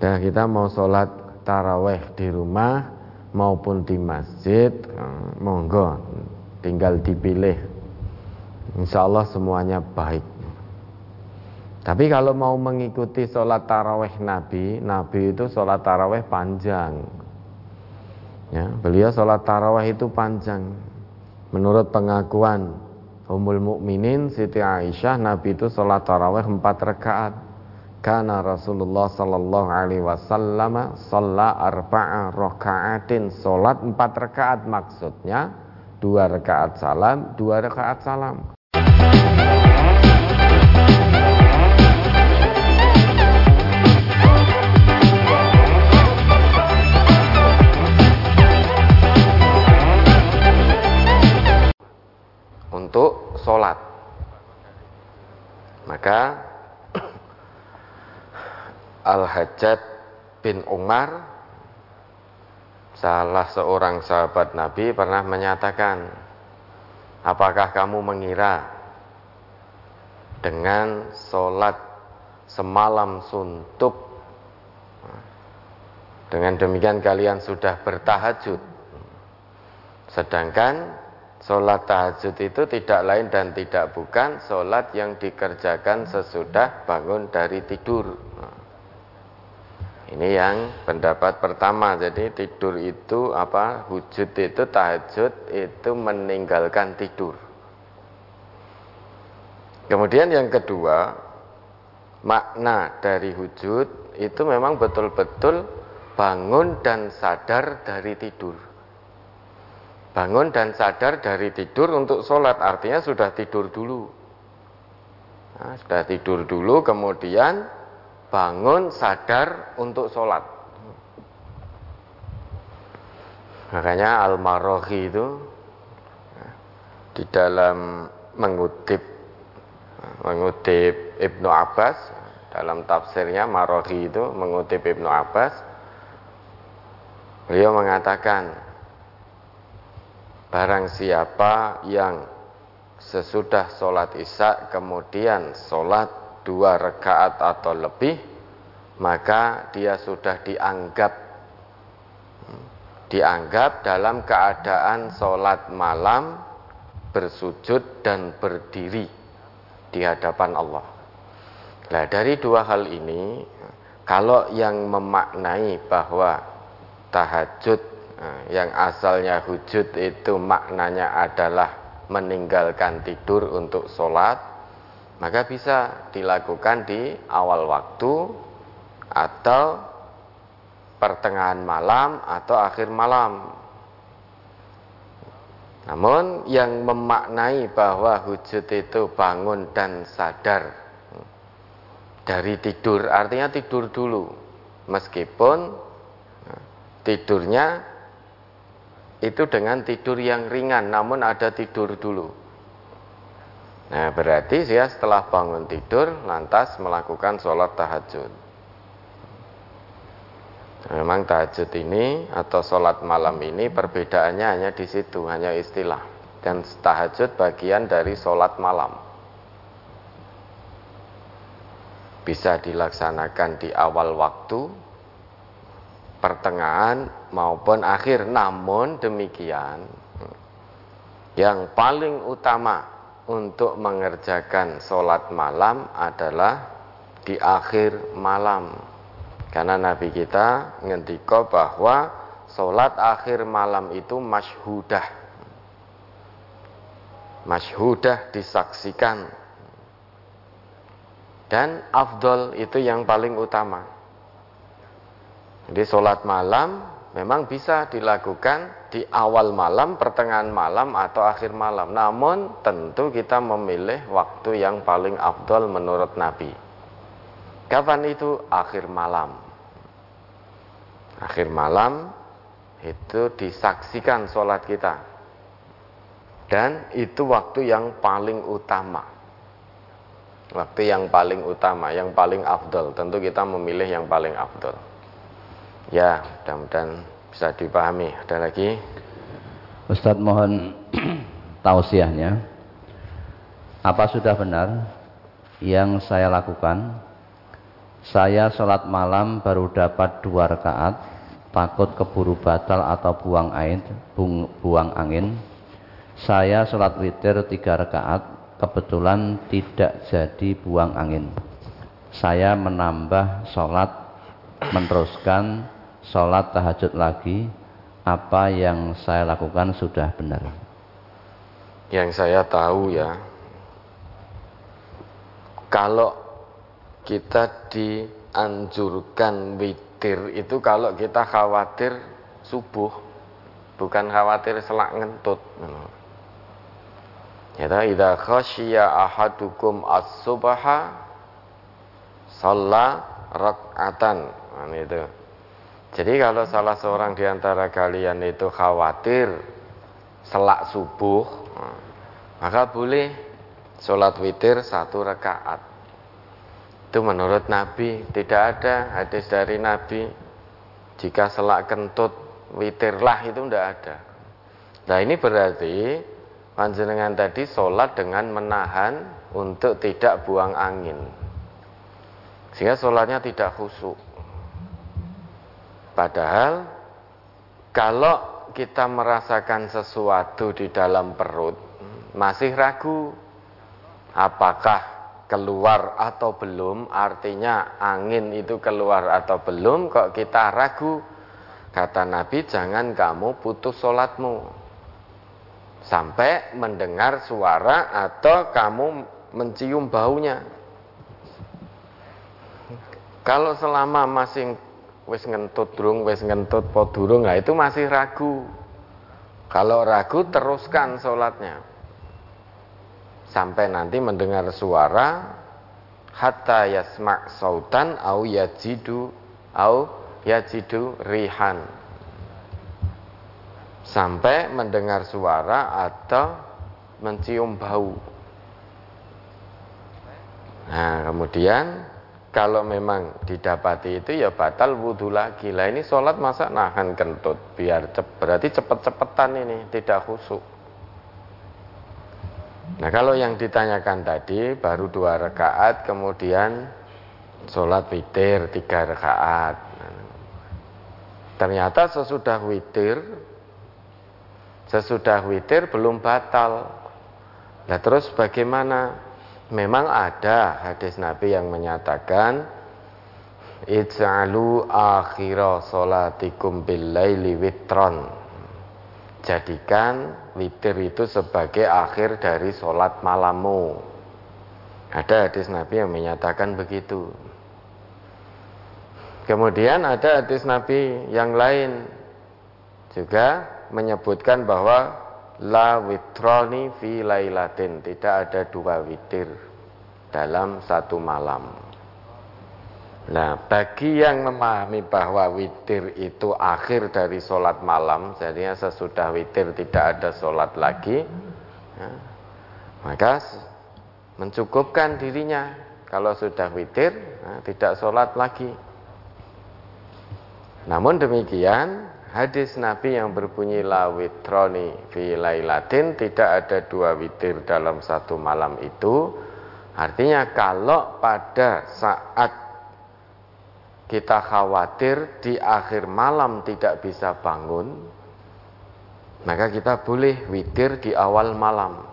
Nah kita mau sholat taraweh di rumah maupun di masjid, eh, monggo tinggal dipilih. Insya Allah semuanya baik. Tapi kalau mau mengikuti sholat taraweh Nabi, Nabi itu sholat taraweh panjang. Ya, beliau sholat taraweh itu panjang. Menurut pengakuan Ummul Mukminin Siti Aisyah, Nabi itu sholat taraweh empat rakaat. Karena Rasulullah sallallahu alaihi wasallam shalla arba'a raka'atin. Salat empat rakaat maksudnya dua rakaat salam dua rakaat salam. Untuk sholat. Maka Al-Hajjaj bin Umar salah seorang sahabat Nabi pernah menyatakan apakah kamu mengira dengan sholat semalam suntuk? Dengan demikian kalian sudah bertahajud. Sedangkan sholat tahajud itu tidak lain dan tidak bukan sholat yang dikerjakan sesudah bangun dari tidur ini yang pendapat pertama. Jadi tidur itu apa? Wujud itu tahajud itu meninggalkan tidur. Kemudian yang kedua, makna dari wujud itu memang betul-betul bangun dan sadar dari tidur. Bangun dan sadar dari tidur untuk sholat artinya sudah tidur dulu. Nah, sudah tidur dulu kemudian bangun sadar untuk sholat. Makanya Al-Marohi itu di dalam mengutip mengutip Ibnu Abbas dalam tafsirnya Marohi itu mengutip Ibnu Abbas beliau mengatakan barang siapa yang sesudah sholat isya kemudian sholat dua rakaat atau lebih maka dia sudah dianggap dianggap dalam keadaan sholat malam bersujud dan berdiri di hadapan Allah. Nah dari dua hal ini kalau yang memaknai bahwa tahajud eh, yang asalnya hujud itu maknanya adalah meninggalkan tidur untuk sholat maka bisa dilakukan di awal waktu atau pertengahan malam atau akhir malam. Namun yang memaknai bahwa wujud itu bangun dan sadar dari tidur, artinya tidur dulu. Meskipun tidurnya itu dengan tidur yang ringan, namun ada tidur dulu. Nah berarti dia setelah bangun tidur lantas melakukan sholat tahajud. Memang tahajud ini atau sholat malam ini perbedaannya hanya di situ, hanya istilah. Dan tahajud bagian dari sholat malam. Bisa dilaksanakan di awal waktu, pertengahan maupun akhir. Namun demikian, yang paling utama untuk mengerjakan sholat malam adalah di akhir malam. Karena Nabi kita ngendiko bahwa sholat akhir malam itu masyhudah. Masyhudah disaksikan. Dan afdol itu yang paling utama. Jadi sholat malam memang bisa dilakukan di awal malam, pertengahan malam atau akhir malam. Namun tentu kita memilih waktu yang paling afdol menurut Nabi. Kapan itu? Akhir malam. Akhir malam itu disaksikan sholat kita. Dan itu waktu yang paling utama. Waktu yang paling utama, yang paling afdol. Tentu kita memilih yang paling afdol. Ya, mudah-mudahan bisa dipahami. Ada lagi? Ustadz mohon tausiahnya. Apa sudah benar yang saya lakukan Saya sholat malam baru dapat dua rakaat, takut keburu batal atau buang angin, buang angin. Saya sholat witir tiga rakaat, kebetulan tidak jadi buang angin. Saya menambah sholat, meneruskan sholat tahajud lagi. Apa yang saya lakukan sudah benar. Yang saya tahu ya, kalau kita dianjurkan witir itu kalau kita khawatir subuh bukan khawatir selak ngentut ya idza khasyiya ahadukum as-subha shalla rak'atan nah, itu. Jadi kalau salah seorang di antara kalian itu khawatir selak subuh maka boleh sholat witir satu rakaat. Itu menurut Nabi tidak ada hadis dari Nabi jika selak kentut witirlah itu tidak ada. Nah ini berarti panjenengan tadi sholat dengan menahan untuk tidak buang angin sehingga sholatnya tidak khusyuk. Padahal kalau kita merasakan sesuatu di dalam perut masih ragu apakah keluar atau belum artinya angin itu keluar atau belum kok kita ragu? Kata Nabi jangan kamu putus sholatmu. Sampai mendengar suara atau kamu mencium baunya kalau selama masih wis ngentut durung wis ngentut po durung nah itu masih ragu. Kalau ragu teruskan sholatnya. Sampai nanti mendengar suara hatta yasma' sautan au yajidu au yajidu rihan. Sampai mendengar suara atau mencium bau. Nah kemudian kalau memang didapati itu ya batal wudhu lagi lah ini sholat masa nahan kentut biar cep, berarti cepet-cepetan ini tidak khusyuk Nah kalau yang ditanyakan tadi baru dua rakaat kemudian sholat witir tiga rakaat. Ternyata sesudah witir, sesudah witir belum batal. Nah terus bagaimana? Memang ada hadis Nabi yang menyatakan Ij'alu akhira sholatikum bil laili witron jadikan witir itu sebagai akhir dari sholat malammu. Ada hadis Nabi yang menyatakan begitu. Kemudian ada hadis Nabi yang lain juga menyebutkan bahwa la witroni fi lailatin, tidak ada dua witir dalam satu malam. Nah, bagi yang memahami bahwa witir itu akhir dari sholat malam, jadinya sesudah witir tidak ada sholat lagi, ya, maka mencukupkan dirinya. Kalau sudah witir, nah, tidak sholat lagi. Namun demikian, hadis Nabi yang berbunyi la witroni fi lailatin tidak ada dua witir dalam satu malam itu. Artinya kalau pada saat kita khawatir di akhir malam tidak bisa bangun, maka kita boleh witir di awal malam.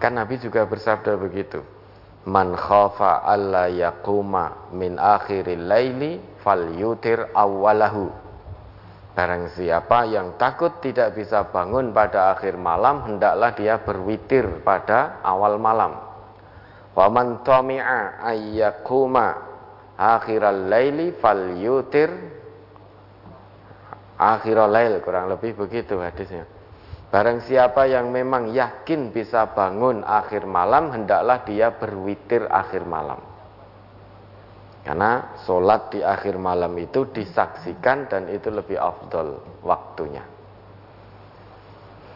Kan Nabi juga bersabda begitu. Man khafa alla yaquma min akhiril laili yutir awalahu. Barang siapa yang takut tidak bisa bangun pada akhir malam, hendaklah dia berwitir pada awal malam. Wa man ayyakuma akhiral laili fal yutir akhiral lail kurang lebih begitu hadisnya. Barang siapa yang memang yakin bisa bangun akhir malam hendaklah dia berwitir akhir malam karena sholat di akhir malam itu disaksikan dan itu lebih afdol waktunya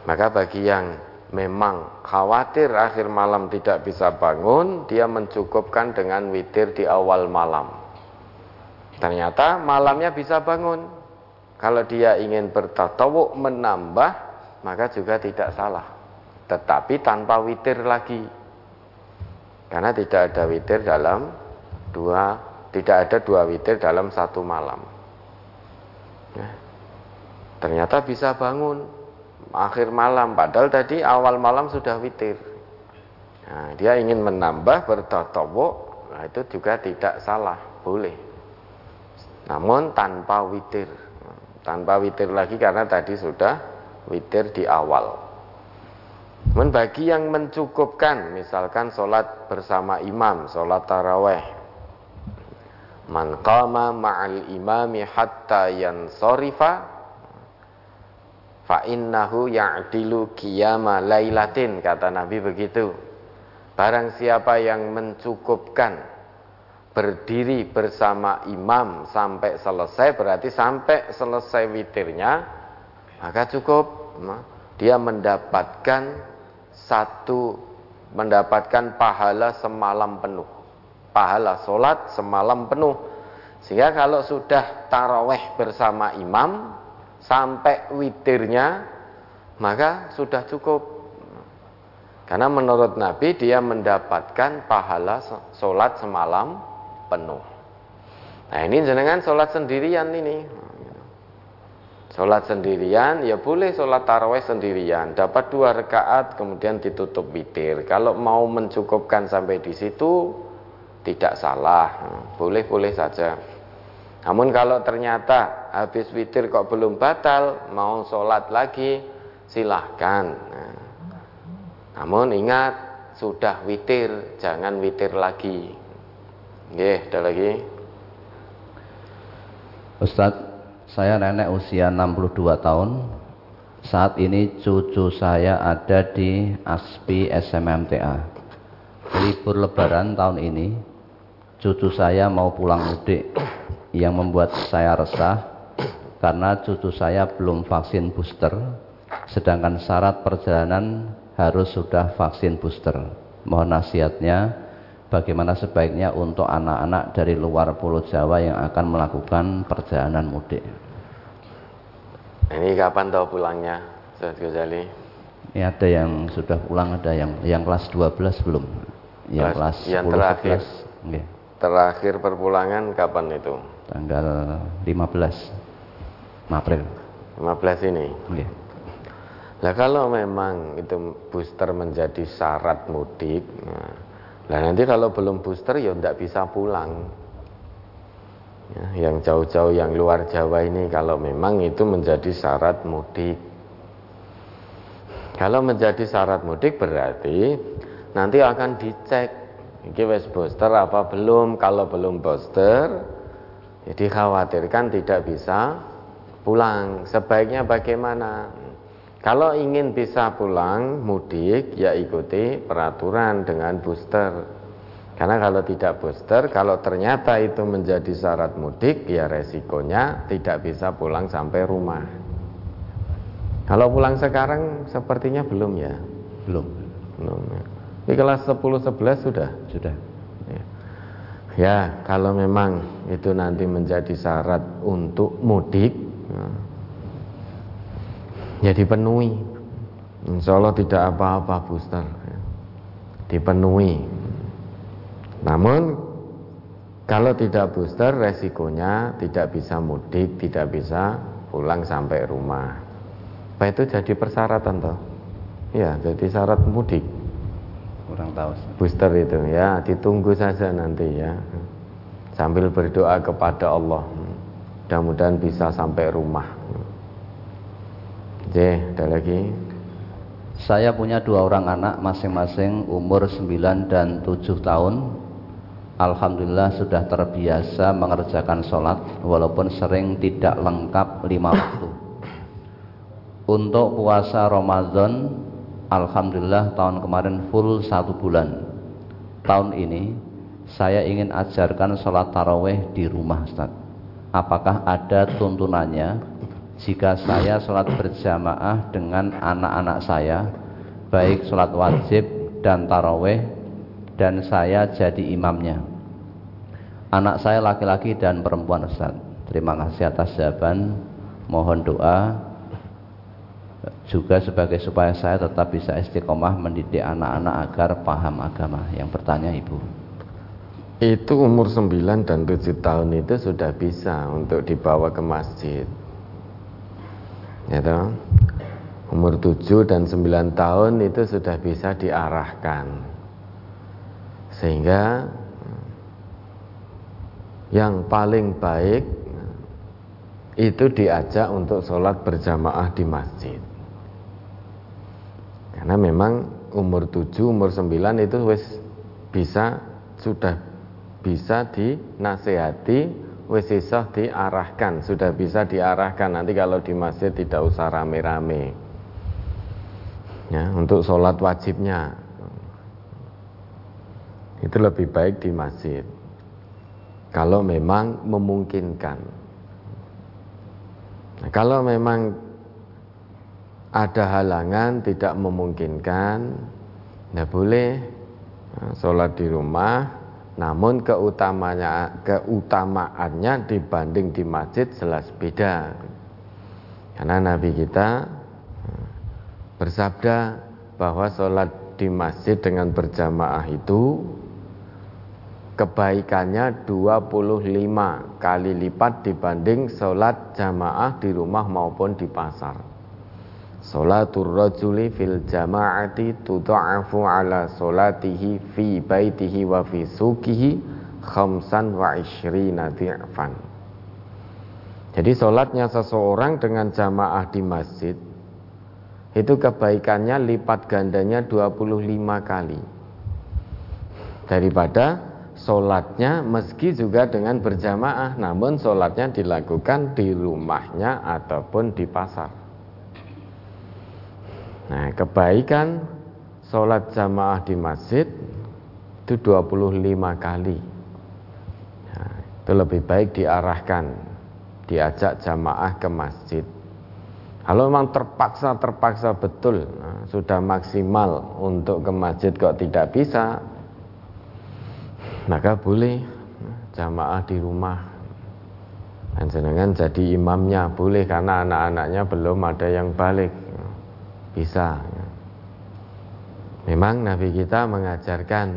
maka bagi yang memang khawatir akhir malam tidak bisa bangun, dia mencukupkan dengan witir di awal malam. Ternyata malamnya bisa bangun. Kalau dia ingin bertatawuk menambah, maka juga tidak salah. Tetapi tanpa witir lagi. Karena tidak ada witir dalam dua tidak ada dua witir dalam satu malam. Ya. Ternyata bisa bangun akhir malam, padahal tadi awal malam sudah witir. Nah, dia ingin menambah bertotowo, nah itu juga tidak salah, boleh. Namun tanpa witir, tanpa witir lagi karena tadi sudah witir di awal. Namun bagi yang mencukupkan, misalkan sholat bersama imam, sholat taraweh, man qama ma'al imami hatta yansorifa fa innahu ya'dilu qiyama lailatin kata Nabi begitu. Barang siapa yang mencukupkan berdiri bersama imam sampai selesai berarti sampai selesai witirnya maka cukup dia mendapatkan satu mendapatkan pahala semalam penuh pahala sholat semalam penuh sehingga kalau sudah taraweh bersama imam sampai witirnya maka sudah cukup karena menurut Nabi dia mendapatkan pahala sholat semalam penuh nah ini jenengan sholat sendirian ini Sholat sendirian, ya boleh sholat taraweh sendirian. Dapat dua rakaat, kemudian ditutup witir. Kalau mau mencukupkan sampai di situ, tidak salah. Boleh-boleh saja. Namun kalau ternyata habis witir kok belum batal, mau sholat lagi, silahkan. Namun ingat, sudah witir, jangan witir lagi. Oke, ada lagi. Ustadz, saya nenek usia 62 tahun. Saat ini cucu saya ada di ASPI SMMTA. Libur lebaran tahun ini, cucu saya mau pulang mudik yang membuat saya resah karena cucu saya belum vaksin booster, sedangkan syarat perjalanan harus sudah vaksin booster. Mohon nasihatnya, bagaimana sebaiknya untuk anak-anak dari luar Pulau Jawa yang akan melakukan perjalanan mudik. Ini kapan tahu pulangnya, Ustaz Ghazali? Ini ada yang sudah pulang, ada yang yang kelas 12 belum. Yang kelas, kelas yang 10, terakhir. 11, okay. Terakhir perpulangan kapan itu? Tanggal 15 April. 15 ini. Okay. Nah kalau memang itu booster menjadi syarat mudik, nah, nah nanti kalau belum booster ya tidak bisa pulang ya, yang jauh-jauh yang luar Jawa ini kalau memang itu menjadi syarat mudik kalau menjadi syarat mudik berarti nanti akan dicek ini wes booster apa belum kalau belum booster jadi ya khawatirkan tidak bisa pulang sebaiknya bagaimana kalau ingin bisa pulang mudik ya ikuti peraturan dengan booster karena kalau tidak booster, kalau ternyata itu menjadi syarat mudik, ya resikonya tidak bisa pulang sampai rumah. Kalau pulang sekarang sepertinya belum ya? Belum. Belum. Ya. Di kelas 10 11 sudah? Sudah. Ya. ya, kalau memang itu nanti menjadi syarat untuk mudik, ya, ya dipenuhi. Insya Allah tidak apa-apa booster. Ya. Dipenuhi namun kalau tidak booster resikonya tidak bisa mudik, tidak bisa pulang sampai rumah. Apa itu jadi persyaratan toh? Ya, jadi syarat mudik. Kurang tahu. Booster itu ya, ditunggu saja nanti ya. Sambil berdoa kepada Allah. Mudah-mudahan bisa sampai rumah. Oke, ada lagi. Saya punya dua orang anak masing-masing umur 9 dan 7 tahun Alhamdulillah sudah terbiasa mengerjakan sholat walaupun sering tidak lengkap lima waktu. Untuk puasa Ramadan, Alhamdulillah tahun kemarin full satu bulan. Tahun ini saya ingin ajarkan sholat taraweh di rumah Ustaz. Apakah ada tuntunannya jika saya sholat berjamaah dengan anak-anak saya, baik sholat wajib dan taraweh dan saya jadi imamnya. Anak saya laki-laki dan perempuan Ustaz. Terima kasih atas jawaban. Mohon doa juga sebagai supaya saya tetap bisa istiqomah mendidik anak-anak agar paham agama. Yang bertanya Ibu. itu umur 9 dan 7 tahun itu sudah bisa untuk dibawa ke masjid ya umur 7 dan 9 tahun itu sudah bisa diarahkan sehingga yang paling baik itu diajak untuk sholat berjamaah di masjid karena memang umur 7, umur 9 itu wis bisa sudah bisa dinasehati wis iso diarahkan. Sudah bisa diarahkan. Nanti kalau di masjid tidak usah rame-rame. Ya untuk sholat wajibnya. Itu lebih baik di masjid. Kalau memang memungkinkan. Nah, kalau memang ada halangan tidak memungkinkan tidak boleh nah, sholat di rumah namun keutamanya, keutamaannya dibanding di masjid jelas beda. Karena Nabi kita eh, bersabda bahwa sholat di masjid dengan berjamaah itu kebaikannya 25 kali lipat dibanding sholat jamaah di rumah maupun di pasar. Salatul rajuli fil jama'ati tudha'afu ala salatihi fi baitihi wa fi sukihi khamsan wa ishrina di'fan. Jadi solatnya seseorang dengan jamaah di masjid itu kebaikannya lipat gandanya 25 kali daripada solatnya meski juga dengan berjamaah namun solatnya dilakukan di rumahnya ataupun di pasar. Nah, kebaikan sholat jamaah di masjid itu 25 kali. Nah, itu lebih baik diarahkan, diajak jamaah ke masjid. Kalau memang terpaksa terpaksa betul, nah, sudah maksimal untuk ke masjid kok tidak bisa, maka boleh jamaah di rumah. Dan jenengan jadi imamnya boleh karena anak-anaknya belum ada yang balik bisa memang Nabi kita mengajarkan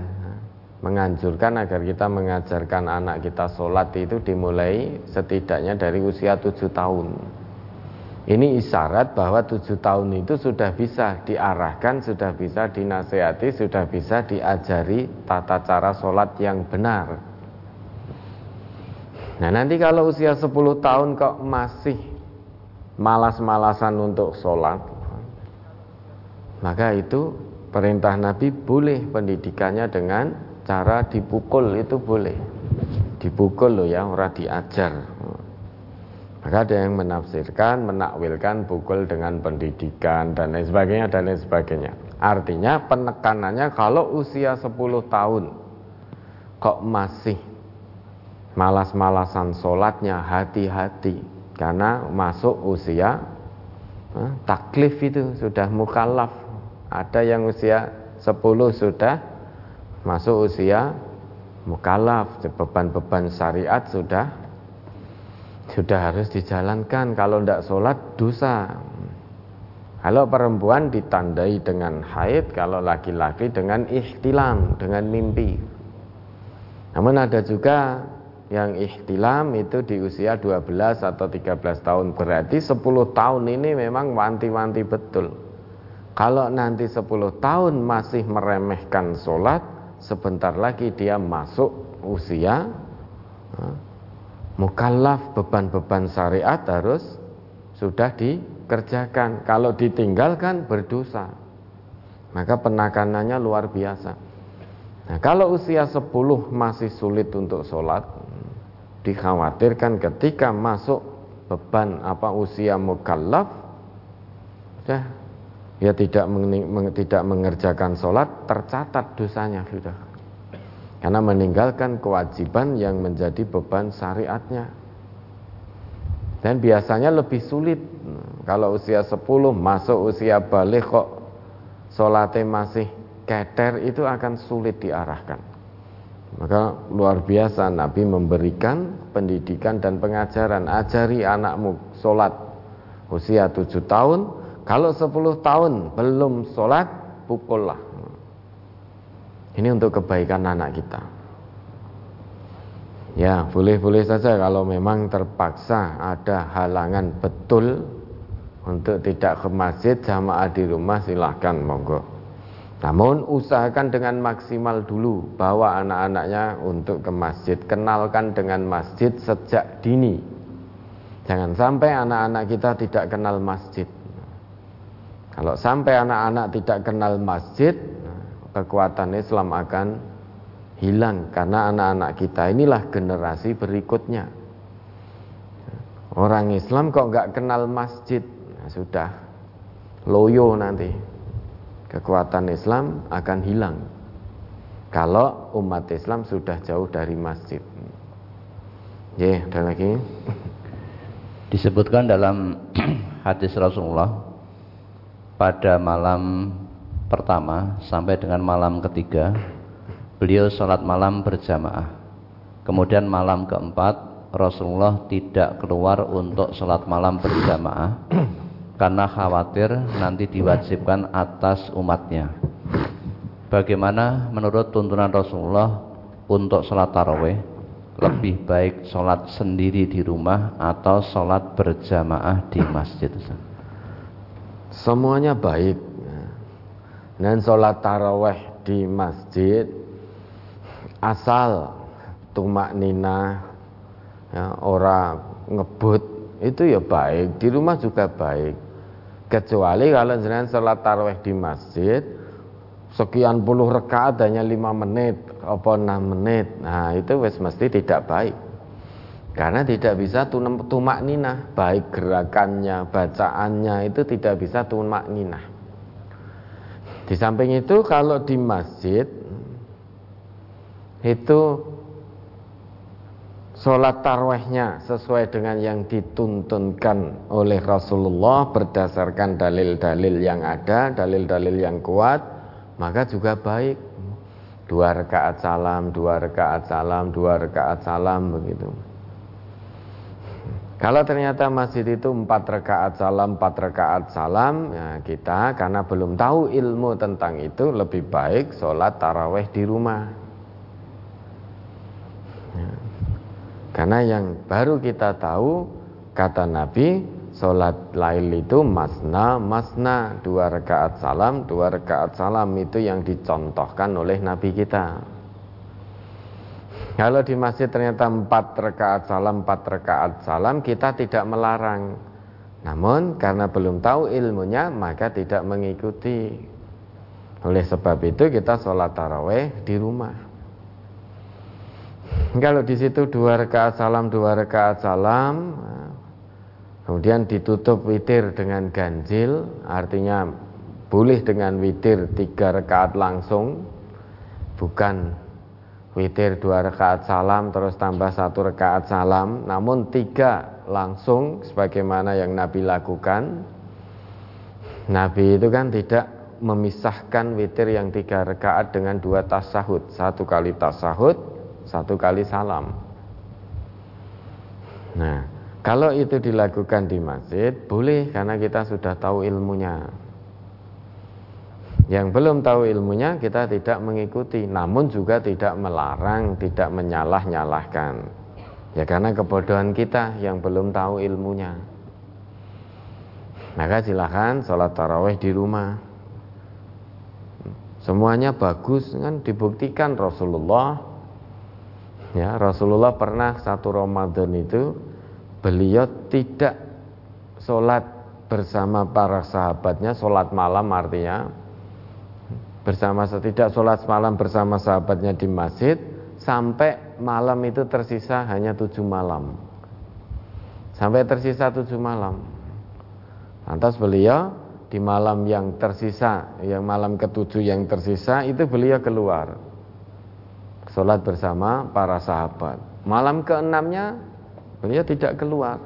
menganjurkan agar kita mengajarkan anak kita sholat itu dimulai setidaknya dari usia tujuh tahun ini isyarat bahwa tujuh tahun itu sudah bisa diarahkan, sudah bisa dinasehati, sudah bisa diajari tata cara sholat yang benar. Nah nanti kalau usia 10 tahun kok masih malas-malasan untuk sholat, maka itu perintah Nabi boleh pendidikannya dengan cara dipukul itu boleh. Dipukul loh ya orang diajar. Maka ada yang menafsirkan menakwilkan pukul dengan pendidikan dan lain sebagainya dan lain sebagainya. Artinya penekanannya kalau usia 10 tahun kok masih malas-malasan sholatnya hati-hati. Karena masuk usia eh, taklif itu sudah mukallaf ada yang usia 10 sudah masuk usia mukallaf, beban-beban syariat sudah sudah harus dijalankan. Kalau tidak sholat dosa. Kalau perempuan ditandai dengan haid, kalau laki-laki dengan ihtilam, dengan mimpi. Namun ada juga yang ihtilam itu di usia 12 atau 13 tahun berarti 10 tahun ini memang wanti-wanti betul kalau nanti 10 tahun masih meremehkan sholat, sebentar lagi dia masuk usia mukallaf beban-beban syariat harus sudah dikerjakan. Kalau ditinggalkan berdosa. Maka penekanannya luar biasa. Nah, kalau usia 10 masih sulit untuk sholat, dikhawatirkan ketika masuk beban apa usia mukallaf, sudah ya tidak tidak mengerjakan sholat tercatat dosanya sudah. Karena meninggalkan kewajiban yang menjadi beban syariatnya. Dan biasanya lebih sulit. Kalau usia 10 masuk usia balik kok sholatnya masih keter itu akan sulit diarahkan. Maka luar biasa Nabi memberikan pendidikan dan pengajaran. Ajari anakmu sholat usia 7 tahun kalau 10 tahun belum sholat, pukullah. Ini untuk kebaikan anak kita. Ya, boleh-boleh saja kalau memang terpaksa ada halangan betul untuk tidak ke masjid jamaah di rumah silahkan monggo. Namun usahakan dengan maksimal dulu bawa anak-anaknya untuk ke masjid, kenalkan dengan masjid sejak dini. Jangan sampai anak-anak kita tidak kenal masjid. Kalau sampai anak-anak tidak kenal masjid, kekuatan Islam akan hilang karena anak-anak kita inilah generasi berikutnya. Orang Islam kok nggak kenal masjid, nah, sudah loyo nanti. Kekuatan Islam akan hilang kalau umat Islam sudah jauh dari masjid. Ya, ada lagi. Disebutkan dalam hadis Rasulullah pada malam pertama sampai dengan malam ketiga beliau sholat malam berjamaah. Kemudian malam keempat Rasulullah tidak keluar untuk sholat malam berjamaah karena khawatir nanti diwajibkan atas umatnya. Bagaimana menurut tuntunan Rasulullah untuk sholat taraweh lebih baik sholat sendiri di rumah atau sholat berjamaah di masjid? Semuanya baik. Dan sholat taraweh di masjid asal tumak nina ya, orang ngebut itu ya baik. Di rumah juga baik. Kecuali kalau jenengan sholat taraweh di masjid sekian puluh rekaat hanya lima menit apa enam menit. Nah itu wes mesti tidak baik karena tidak bisa tumak nina baik gerakannya bacaannya itu tidak bisa tumak nina di samping itu kalau di masjid itu sholat tarwehnya sesuai dengan yang dituntunkan oleh Rasulullah berdasarkan dalil-dalil yang ada, dalil-dalil yang kuat, maka juga baik. Dua rakaat salam, dua rakaat salam, dua rakaat salam begitu. Kalau ternyata masjid itu empat rakaat salam, empat rakaat salam, ya kita karena belum tahu ilmu tentang itu lebih baik sholat taraweh di rumah. Karena yang baru kita tahu kata Nabi Sholat lail itu masna masna Dua rakaat salam Dua rakaat salam itu yang dicontohkan oleh Nabi kita Kalau di masjid ternyata empat rakaat salam Empat rakaat salam Kita tidak melarang. Namun karena belum tahu ilmunya Maka tidak mengikuti. Oleh sebab itu kita sholat taraweh di rumah. Kalau di situ dua rakaat salam, dua rakaat salam, kemudian ditutup witir dengan ganjil, artinya boleh dengan witir tiga rakaat langsung, bukan witir dua rakaat salam terus tambah satu rakaat salam, namun tiga langsung sebagaimana yang Nabi lakukan. Nabi itu kan tidak memisahkan witir yang tiga rakaat dengan dua tasahud, satu kali tasahud, satu kali salam. Nah, kalau itu dilakukan di masjid, boleh karena kita sudah tahu ilmunya. Yang belum tahu ilmunya kita tidak mengikuti, namun juga tidak melarang, tidak menyalah-nyalahkan. Ya karena kebodohan kita yang belum tahu ilmunya. Maka silahkan sholat taraweh di rumah. Semuanya bagus kan dibuktikan Rasulullah Ya, Rasulullah pernah satu Ramadan itu beliau tidak sholat bersama para sahabatnya, sholat malam artinya bersama tidak sholat malam bersama sahabatnya di masjid sampai malam itu tersisa hanya tujuh malam sampai tersisa tujuh malam lantas beliau di malam yang tersisa yang malam ketujuh yang tersisa itu beliau keluar sholat bersama para sahabat. Malam keenamnya beliau tidak keluar.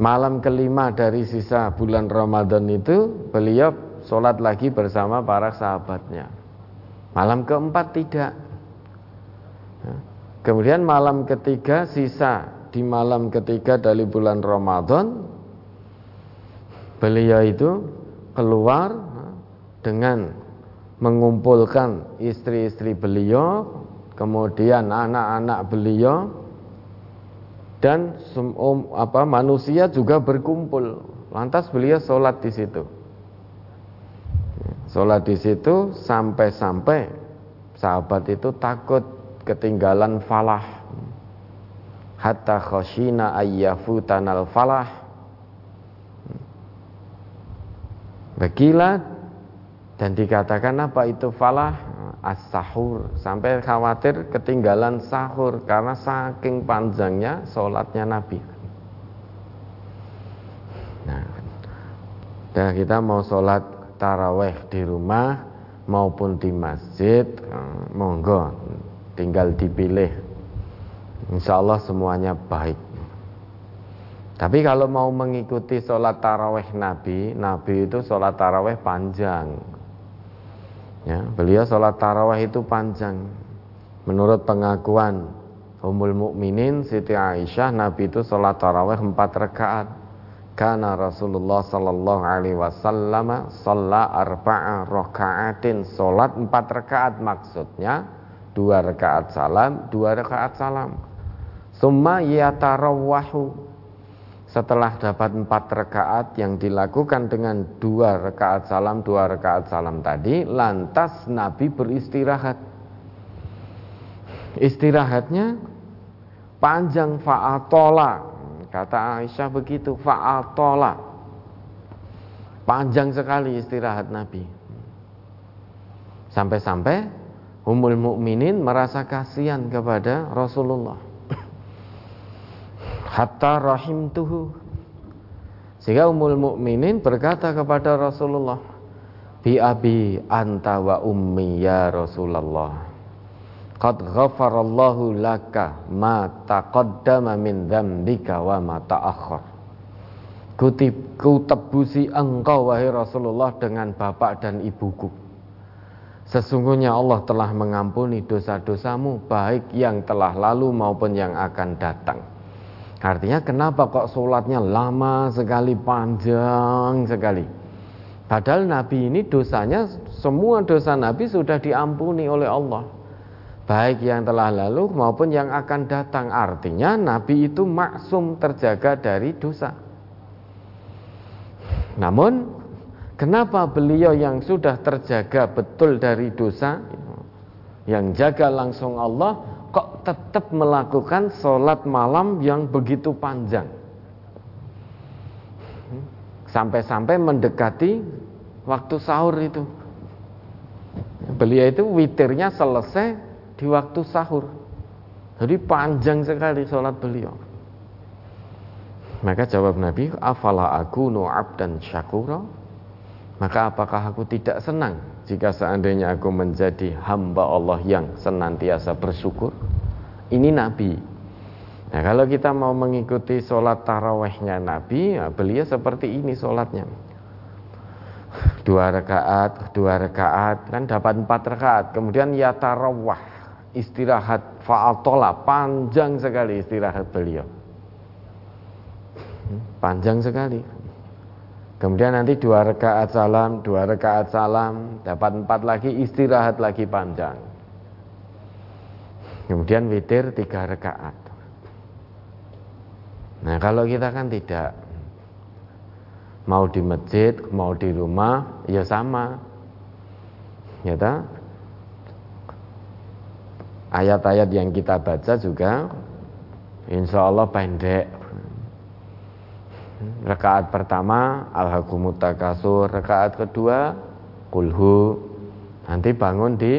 Malam kelima dari sisa bulan Ramadan itu beliau sholat lagi bersama para sahabatnya. Malam keempat tidak. Ya. Kemudian malam ketiga sisa di malam ketiga dari bulan Ramadan beliau itu keluar ya, dengan mengumpulkan istri-istri beliau kemudian anak-anak beliau dan um, apa manusia juga berkumpul. Lantas beliau sholat di situ. Sholat di situ sampai-sampai sahabat itu takut ketinggalan falah. Hatta khoshina ayyafutanal falah. Begilah dan dikatakan apa itu falah as-sahur sampai khawatir ketinggalan sahur karena saking panjangnya sholatnya Nabi. Nah, kita mau sholat taraweh di rumah maupun di masjid, eh, monggo tinggal dipilih. Insya Allah semuanya baik. Tapi kalau mau mengikuti sholat taraweh Nabi, Nabi itu sholat taraweh panjang, Ya, beliau sholat tarawih itu panjang. Menurut pengakuan Ummul Mukminin Siti Aisyah, Nabi itu sholat tarawih empat rakaat. Karena Rasulullah Sallallahu Alaihi Wasallam sholat arba'a rakaatin sholat empat rakaat maksudnya dua rakaat salam, dua rakaat salam. Summa yatarawwahu setelah dapat empat rakaat yang dilakukan dengan dua rakaat salam, dua rakaat salam tadi, lantas Nabi beristirahat. Istirahatnya panjang fa'atola. Kata Aisyah begitu, fa'atola. Panjang sekali istirahat Nabi. Sampai-sampai Ummul Mukminin merasa kasihan kepada Rasulullah hatta rahim tuhu sehingga Ummul Mukminin berkata kepada Rasulullah bi abi anta wa ummi ya Rasulullah qad ghafarallahu laka ma taqaddama min dzambika wa ma ta'akhkhar kutip kutebusi engkau wahai Rasulullah dengan bapak dan ibuku Sesungguhnya Allah telah mengampuni dosa-dosamu baik yang telah lalu maupun yang akan datang. Artinya kenapa kok sholatnya lama sekali, panjang sekali. Padahal Nabi ini dosanya, semua dosa Nabi sudah diampuni oleh Allah. Baik yang telah lalu maupun yang akan datang. Artinya Nabi itu maksum terjaga dari dosa. Namun kenapa beliau yang sudah terjaga betul dari dosa, yang jaga langsung Allah, kok tetap melakukan sholat malam yang begitu panjang sampai-sampai mendekati waktu sahur itu beliau itu witirnya selesai di waktu sahur jadi panjang sekali sholat beliau maka jawab Nabi afala aku dan syakura maka apakah aku tidak senang jika seandainya aku menjadi hamba Allah yang senantiasa bersyukur? Ini Nabi. Nah kalau kita mau mengikuti sholat tarawehnya Nabi, ya beliau seperti ini sholatnya. Dua rakaat, dua rakaat, kan dapat empat rakaat. Kemudian ya tarawah, istirahat fa'atola, panjang sekali istirahat beliau. Panjang sekali. Kemudian nanti dua rakaat salam, dua rakaat salam, dapat empat lagi istirahat lagi panjang. Kemudian witir tiga rakaat. Nah kalau kita kan tidak mau di masjid, mau di rumah, ya sama. Ya tak? Ayat-ayat yang kita baca juga Insya Allah pendek. Rakaat pertama Al-Hakumut Takasur Rakaat kedua Kulhu. Nanti bangun di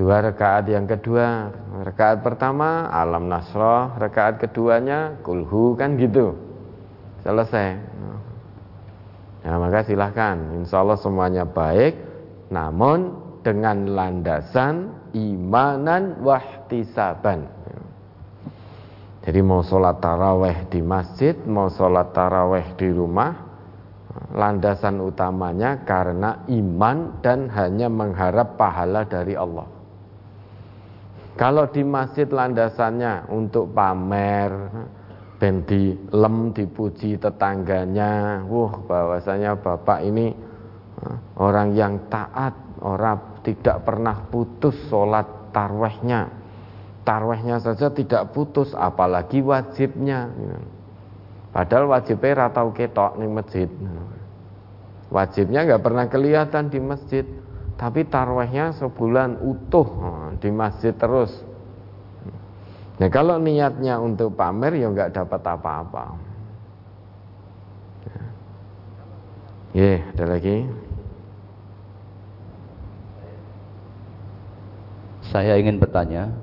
Dua rakaat yang kedua. Rakaat pertama Alam Nasroh Rakaat keduanya Kulhu. Kan gitu. Selesai. Nah maka silahkan. Insya Allah semuanya baik. Namun dengan landasan Imanan wahtisaban jadi mau sholat taraweh di masjid, mau sholat taraweh di rumah, landasan utamanya karena iman dan hanya mengharap pahala dari Allah. Kalau di masjid landasannya untuk pamer, ben lem dipuji tetangganya, wah bahwasanya bapak ini orang yang taat, orang tidak pernah putus sholat tarwehnya tarwehnya saja tidak putus apalagi wajibnya padahal wajibnya ratau ketok nih masjid wajibnya nggak pernah kelihatan di masjid tapi tarwehnya sebulan utuh di masjid terus Nah kalau niatnya untuk pamer ya nggak dapat apa-apa. Ya, ada lagi. Saya ingin bertanya,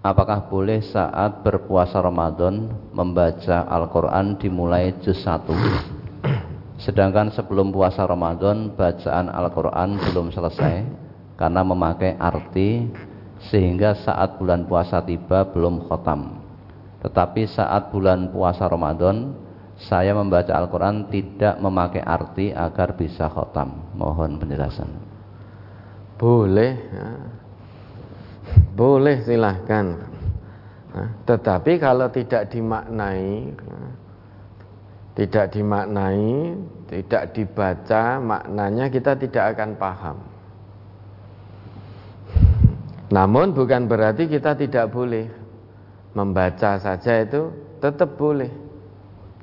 apakah boleh saat berpuasa Ramadan membaca Al-Quran dimulai juz 1 sedangkan sebelum puasa Ramadan bacaan Al-Quran belum selesai karena memakai arti sehingga saat bulan puasa tiba belum khotam tetapi saat bulan puasa Ramadan saya membaca Al-Quran tidak memakai arti agar bisa khotam mohon penjelasan. Boleh ya boleh silahkan. Nah, tetapi kalau tidak dimaknai tidak dimaknai tidak dibaca maknanya kita tidak akan paham. Namun bukan berarti kita tidak boleh. Membaca saja itu tetap boleh.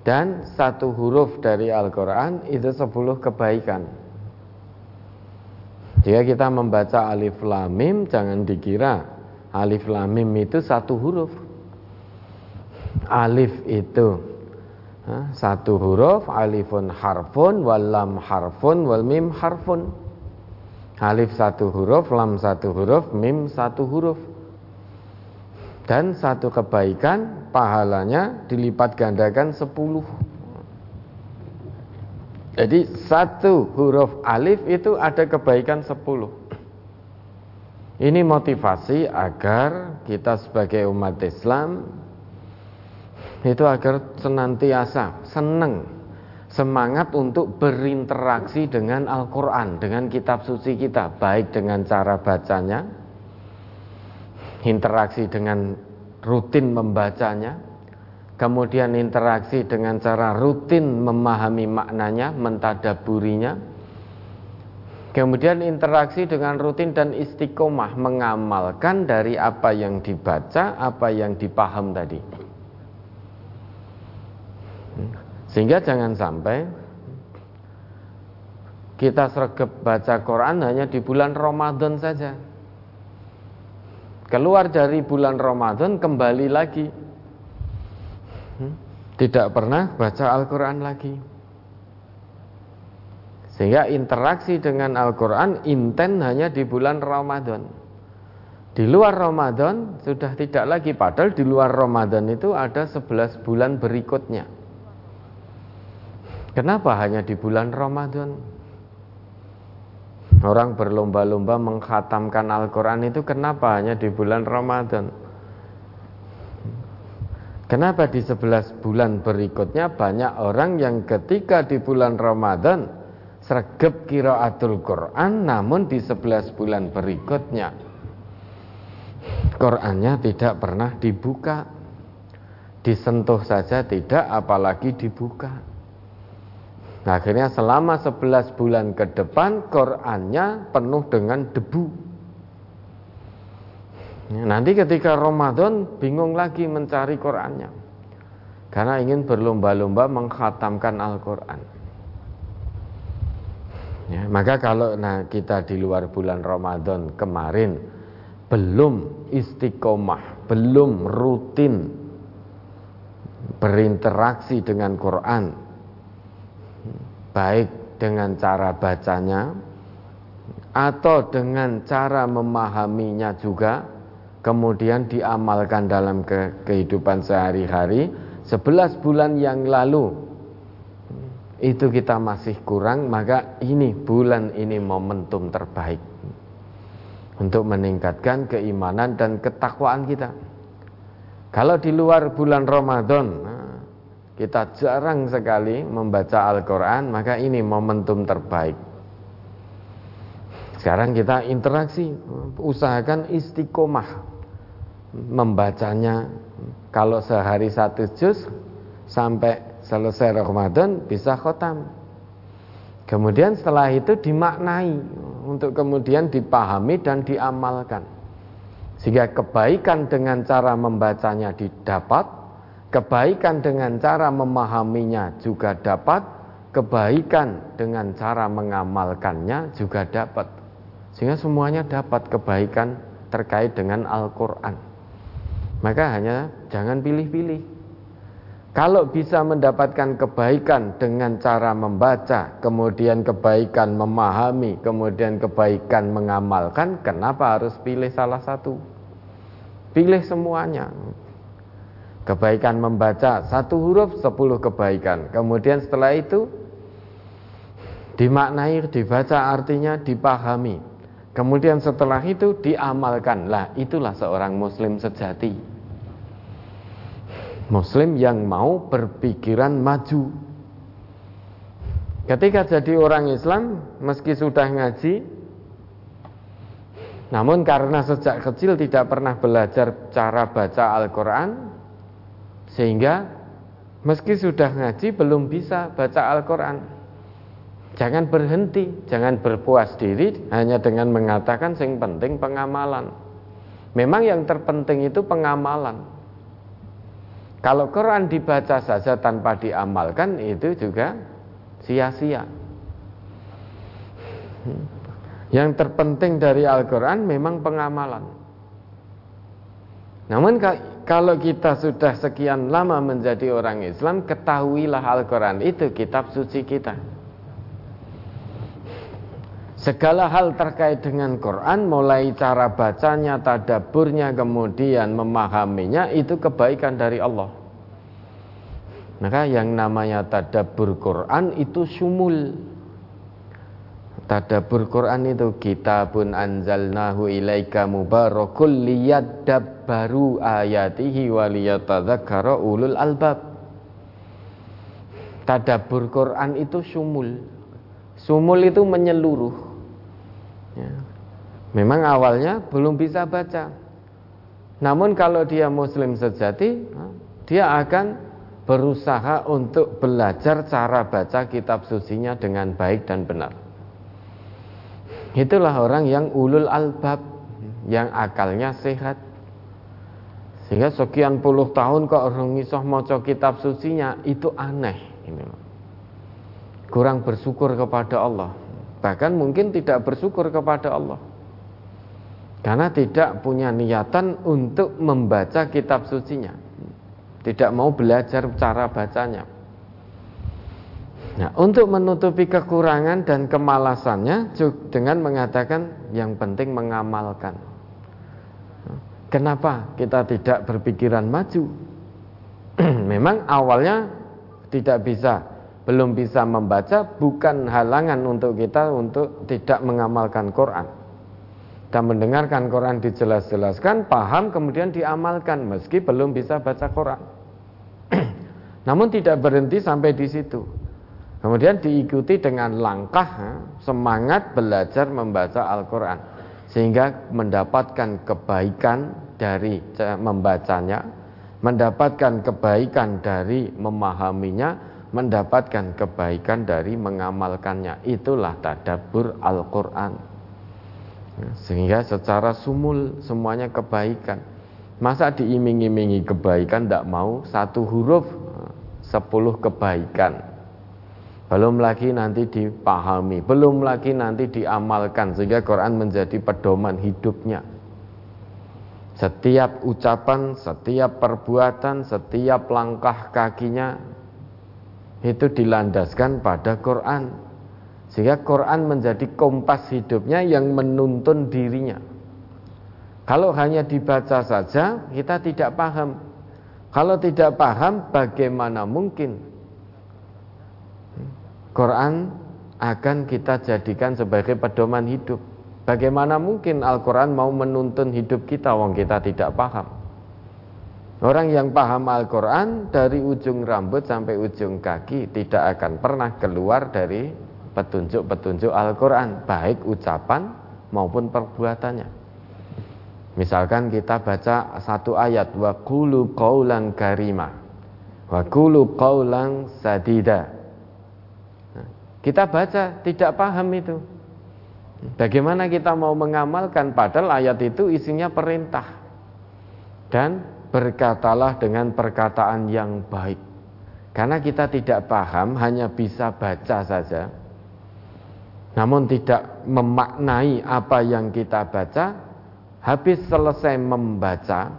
Dan satu huruf dari Al-Quran itu sepuluh kebaikan. Jika kita membaca alif lam mim jangan dikira alif lam mim itu satu huruf. Alif itu satu huruf, alifun harfun, wal lam harfun, wal mim harfun. Alif satu huruf, lam satu huruf, mim satu huruf. Dan satu kebaikan pahalanya dilipat gandakan sepuluh. Jadi satu huruf alif itu ada kebaikan sepuluh. Ini motivasi agar kita sebagai umat Islam itu agar senantiasa senang semangat untuk berinteraksi dengan Al-Quran, dengan kitab suci kita, baik dengan cara bacanya, interaksi dengan rutin membacanya, kemudian interaksi dengan cara rutin memahami maknanya, mentadaburinya, kemudian interaksi dengan rutin dan istiqomah mengamalkan dari apa yang dibaca, apa yang dipaham tadi. Sehingga jangan sampai kita sergap baca Quran hanya di bulan Ramadan saja. Keluar dari bulan Ramadan kembali lagi tidak pernah baca Al-Quran lagi. Sehingga interaksi dengan Al-Quran inten hanya di bulan Ramadan. Di luar Ramadan sudah tidak lagi, padahal di luar Ramadan itu ada 11 bulan berikutnya. Kenapa hanya di bulan Ramadan? Orang berlomba-lomba menghatamkan Al-Quran itu kenapa hanya di bulan Ramadan? Kenapa di 11 bulan berikutnya banyak orang yang ketika di bulan Ramadan sergap kiraatul Quran namun di 11 bulan berikutnya Qurannya tidak pernah dibuka. Disentuh saja tidak apalagi dibuka. Nah, akhirnya selama 11 bulan ke depan Qurannya penuh dengan debu. Nanti ketika Ramadan bingung lagi mencari Qurannya. Karena ingin berlomba-lomba menghatamkan Al-Quran. Ya, maka kalau nah, kita di luar bulan Ramadan kemarin belum istiqomah, belum rutin berinteraksi dengan Quran, baik dengan cara bacanya atau dengan cara memahaminya juga kemudian diamalkan dalam ke kehidupan sehari-hari 11 bulan yang lalu itu kita masih kurang maka ini bulan ini momentum terbaik untuk meningkatkan keimanan dan ketakwaan kita. Kalau di luar bulan Ramadan kita jarang sekali membaca Al-Quran maka ini momentum terbaik. Sekarang kita interaksi usahakan istiqomah membacanya. Kalau sehari satu juz sampai selesai Ramadan bisa khotam. Kemudian setelah itu dimaknai untuk kemudian dipahami dan diamalkan. Sehingga kebaikan dengan cara membacanya didapat, kebaikan dengan cara memahaminya juga dapat, kebaikan dengan cara mengamalkannya juga dapat. Sehingga semuanya dapat kebaikan terkait dengan Al-Quran. Maka hanya jangan pilih-pilih. Kalau bisa mendapatkan kebaikan dengan cara membaca, kemudian kebaikan memahami, kemudian kebaikan mengamalkan, kenapa harus pilih salah satu? Pilih semuanya. Kebaikan membaca satu huruf, sepuluh kebaikan. Kemudian setelah itu dimaknai, dibaca artinya, dipahami. Kemudian setelah itu diamalkan. Lah itulah seorang muslim sejati. Muslim yang mau berpikiran maju. Ketika jadi orang Islam, meski sudah ngaji, namun karena sejak kecil tidak pernah belajar cara baca Al-Quran, sehingga meski sudah ngaji belum bisa baca Al-Quran. Jangan berhenti, jangan berpuas diri hanya dengan mengatakan yang penting pengamalan. Memang yang terpenting itu pengamalan. Kalau Quran dibaca saja tanpa diamalkan itu juga sia-sia. Yang terpenting dari Al-Quran memang pengamalan. Namun kalau kita sudah sekian lama menjadi orang Islam, ketahuilah Al-Quran itu kitab suci kita. Segala hal terkait dengan Quran, mulai cara bacanya, tadaburnya, kemudian memahaminya, itu kebaikan dari Allah. Maka yang namanya tadabur Quran itu sumul. Tadabur Quran itu kitabun anzalnahu ilaika mubarakul liyadabbaru ayatihi waliyatadzakkara ulul albab. Tadabur Quran itu sumul. Sumul itu menyeluruh. Ya. Memang awalnya belum bisa baca. Namun kalau dia muslim sejati, dia akan berusaha untuk belajar cara baca kitab sucinya dengan baik dan benar. Itulah orang yang ulul albab, yang akalnya sehat. Sehingga sekian puluh tahun kok orang ngisoh moco kitab sucinya itu aneh. Kurang bersyukur kepada Allah. Bahkan mungkin tidak bersyukur kepada Allah. Karena tidak punya niatan untuk membaca kitab sucinya tidak mau belajar cara bacanya. Nah, untuk menutupi kekurangan dan kemalasannya dengan mengatakan yang penting mengamalkan. Kenapa kita tidak berpikiran maju? Memang awalnya tidak bisa, belum bisa membaca, bukan halangan untuk kita untuk tidak mengamalkan Quran. Dan mendengarkan Quran dijelas-jelaskan, paham, kemudian diamalkan, meski belum bisa baca Quran. Namun tidak berhenti sampai di situ. Kemudian diikuti dengan langkah semangat belajar membaca Al-Quran sehingga mendapatkan kebaikan dari membacanya, mendapatkan kebaikan dari memahaminya, mendapatkan kebaikan dari mengamalkannya. Itulah tadabur Al-Quran. Sehingga secara sumul semuanya kebaikan. Masa diiming-imingi kebaikan tidak mau satu huruf sepuluh kebaikan. Belum lagi nanti dipahami belum lagi nanti diamalkan sehingga Quran menjadi pedoman hidupnya. Setiap ucapan, setiap perbuatan, setiap langkah kakinya itu dilandaskan pada Quran. Sehingga Quran menjadi kompas hidupnya yang menuntun dirinya kalau hanya dibaca saja kita tidak paham kalau tidak paham, bagaimana mungkin Quran akan kita jadikan sebagai pedoman hidup? Bagaimana mungkin Al-Quran mau menuntun hidup kita, wong kita tidak paham? Orang yang paham Al-Quran dari ujung rambut sampai ujung kaki tidak akan pernah keluar dari petunjuk-petunjuk Al-Quran, baik ucapan maupun perbuatannya. Misalkan kita baca satu ayat wa qulu qaulan karima wa qulu qaulan sadida. Nah, kita baca tidak paham itu. Bagaimana kita mau mengamalkan padahal ayat itu isinya perintah. Dan berkatalah dengan perkataan yang baik. Karena kita tidak paham, hanya bisa baca saja. Namun tidak memaknai apa yang kita baca, habis selesai membaca,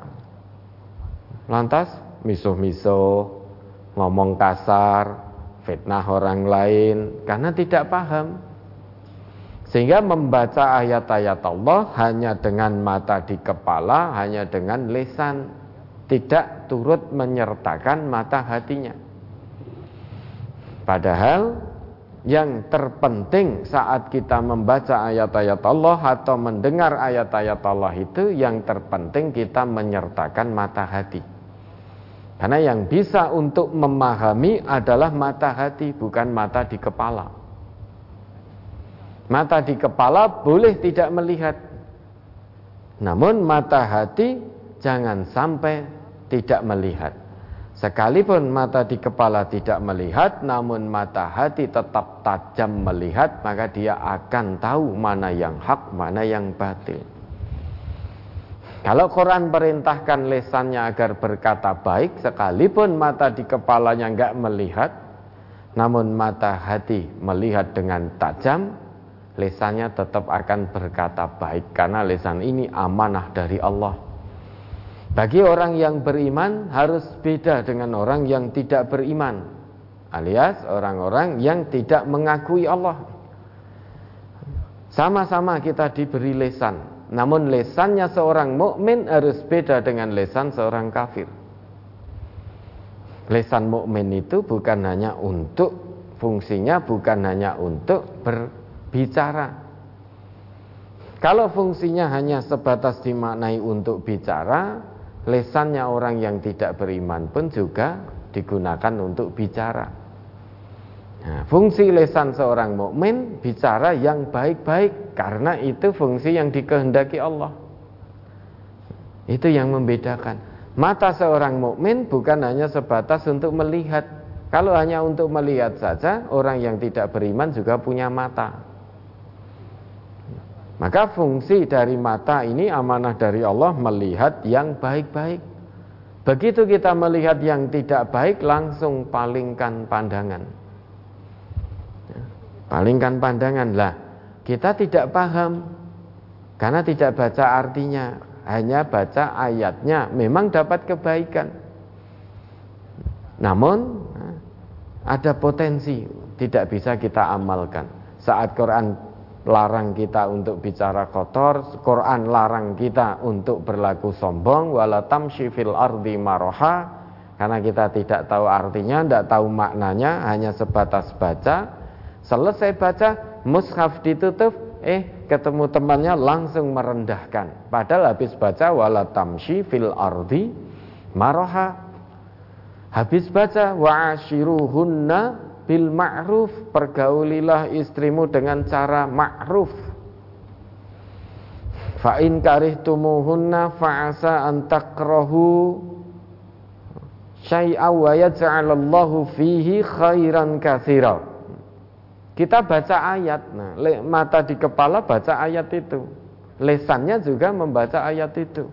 lantas misuh-misuh, ngomong kasar, fitnah orang lain, karena tidak paham. Sehingga membaca ayat-ayat Allah hanya dengan mata di kepala, hanya dengan lisan, tidak turut menyertakan mata hatinya. Padahal yang terpenting saat kita membaca ayat-ayat Allah atau mendengar ayat-ayat Allah itu yang terpenting kita menyertakan mata hati. Karena yang bisa untuk memahami adalah mata hati, bukan mata di kepala. Mata di kepala boleh tidak melihat. Namun mata hati jangan sampai tidak melihat. Sekalipun mata di kepala tidak melihat, namun mata hati tetap tajam melihat, maka dia akan tahu mana yang hak, mana yang batil. Kalau Quran perintahkan lesannya agar berkata baik, sekalipun mata di kepalanya enggak melihat, namun mata hati melihat dengan tajam, lesannya tetap akan berkata baik karena lesan ini amanah dari Allah. Bagi orang yang beriman harus beda dengan orang yang tidak beriman, alias orang-orang yang tidak mengakui Allah. Sama-sama kita diberi lesan, namun lesannya seorang mukmin harus beda dengan lesan seorang kafir. Lesan mukmin itu bukan hanya untuk fungsinya bukan hanya untuk berbicara. Kalau fungsinya hanya sebatas dimaknai untuk bicara, lesannya orang yang tidak beriman pun juga digunakan untuk bicara. Nah, fungsi lesan seorang mukmin bicara yang baik-baik karena itu fungsi yang dikehendaki Allah. Itu yang membedakan. Mata seorang mukmin bukan hanya sebatas untuk melihat. Kalau hanya untuk melihat saja, orang yang tidak beriman juga punya mata. Maka fungsi dari mata ini amanah dari Allah melihat yang baik-baik. Begitu kita melihat yang tidak baik langsung palingkan pandangan. Ya, palingkan pandangan lah. Kita tidak paham karena tidak baca artinya, hanya baca ayatnya. Memang dapat kebaikan. Namun ada potensi tidak bisa kita amalkan. Saat Quran larang kita untuk bicara kotor, Quran larang kita untuk berlaku sombong, wala tamshi fil ardi maroha, karena kita tidak tahu artinya, tidak tahu maknanya, hanya sebatas baca. Selesai baca, mushaf ditutup, eh ketemu temannya langsung merendahkan. Padahal habis baca wala tamshi fil ardi maroha. Habis baca wa ashiruhunna bil ma'ruf pergaulilah istrimu dengan cara ma'ruf. Fa in karihtumuhunna fa'asa an takrahu syai'a wa yaj'alallahu fihi khairan katsira. Kita baca ayat. Nah mata di kepala baca ayat itu. Lesannya juga membaca ayat itu.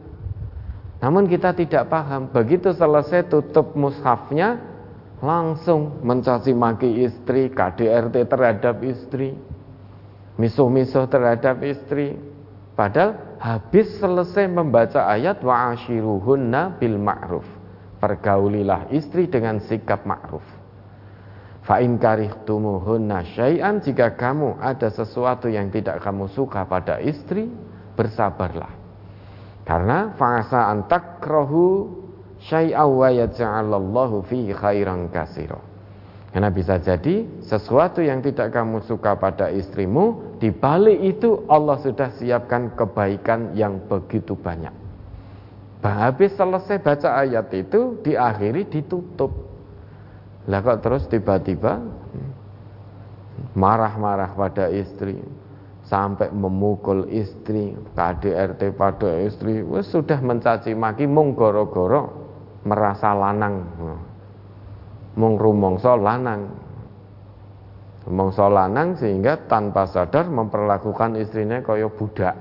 Namun kita tidak paham. Begitu selesai tutup mushafnya langsung mencaci maki istri, KDRT terhadap istri, misuh-misuh terhadap istri. Padahal habis selesai membaca ayat wa ashiruhunna bil ma'ruf. Pergaulilah istri dengan sikap ma'ruf. Fa in karihtumuhunna syai'an jika kamu ada sesuatu yang tidak kamu suka pada istri, bersabarlah. Karena fa'asa antakrohu yaj'alallahu fihi khairan. Karena bisa jadi sesuatu yang tidak kamu suka pada istrimu, di balik itu Allah sudah siapkan kebaikan yang begitu banyak. Habis selesai baca ayat itu, diakhiri ditutup. Lah kok terus tiba-tiba marah-marah pada istri, sampai memukul istri, KDRT pada istri, sudah mencaci maki mung goro-goro merasa lanang mung rumangsa lanang mongso lanang sehingga tanpa sadar memperlakukan istrinya kaya budak.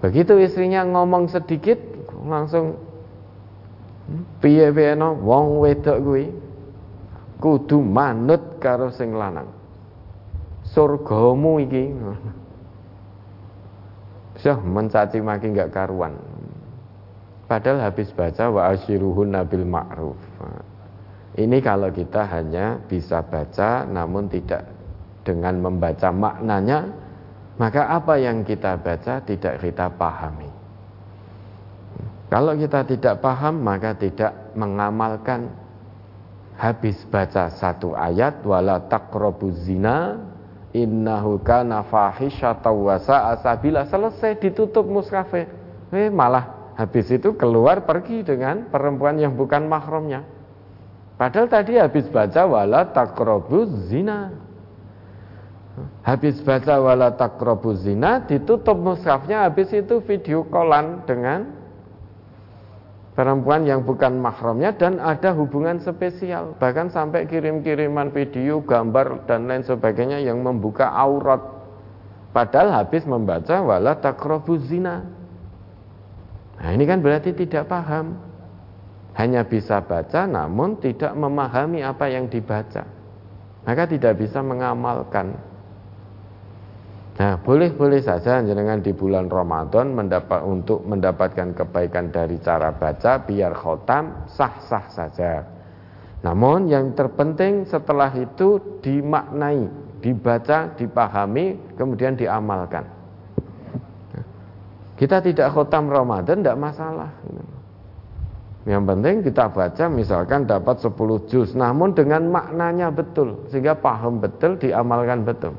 Begitu istrinya ngomong sedikit langsung hmm, piye-piye no wong wedok kuwi kudu manut karo sing lanang. Surgamu iki. Syah mencaci maki enggak karuan. Padahal habis baca wa asyiruhun nabil ma'ruf. Ini kalau kita hanya bisa baca namun tidak dengan membaca maknanya, maka apa yang kita baca tidak kita pahami. Kalau kita tidak paham maka tidak mengamalkan habis baca satu ayat wala taqrabuz zina innahu kana fahisyatan wa sa'a selesai ditutup muskafe. Eh malah habis itu keluar pergi dengan perempuan yang bukan mahramnya. Padahal tadi habis baca wala takrobuz zina. Habis baca wala takrobuz zina ditutup mushafnya habis itu video callan dengan perempuan yang bukan mahramnya dan ada hubungan spesial bahkan sampai kirim-kiriman video, gambar dan lain sebagainya yang membuka aurat padahal habis membaca wala takrobuz zina. Nah, ini kan berarti tidak paham. Hanya bisa baca namun tidak memahami apa yang dibaca. Maka tidak bisa mengamalkan. Nah boleh-boleh saja jangan di bulan Ramadan mendapat untuk mendapatkan kebaikan dari cara baca biar khotam sah-sah saja. Namun yang terpenting setelah itu dimaknai dibaca, dipahami kemudian diamalkan kita tidak khotam Ramadan tidak masalah. Yang penting kita baca misalkan dapat 10 juz. Namun dengan maknanya betul Sehingga paham betul, diamalkan betul.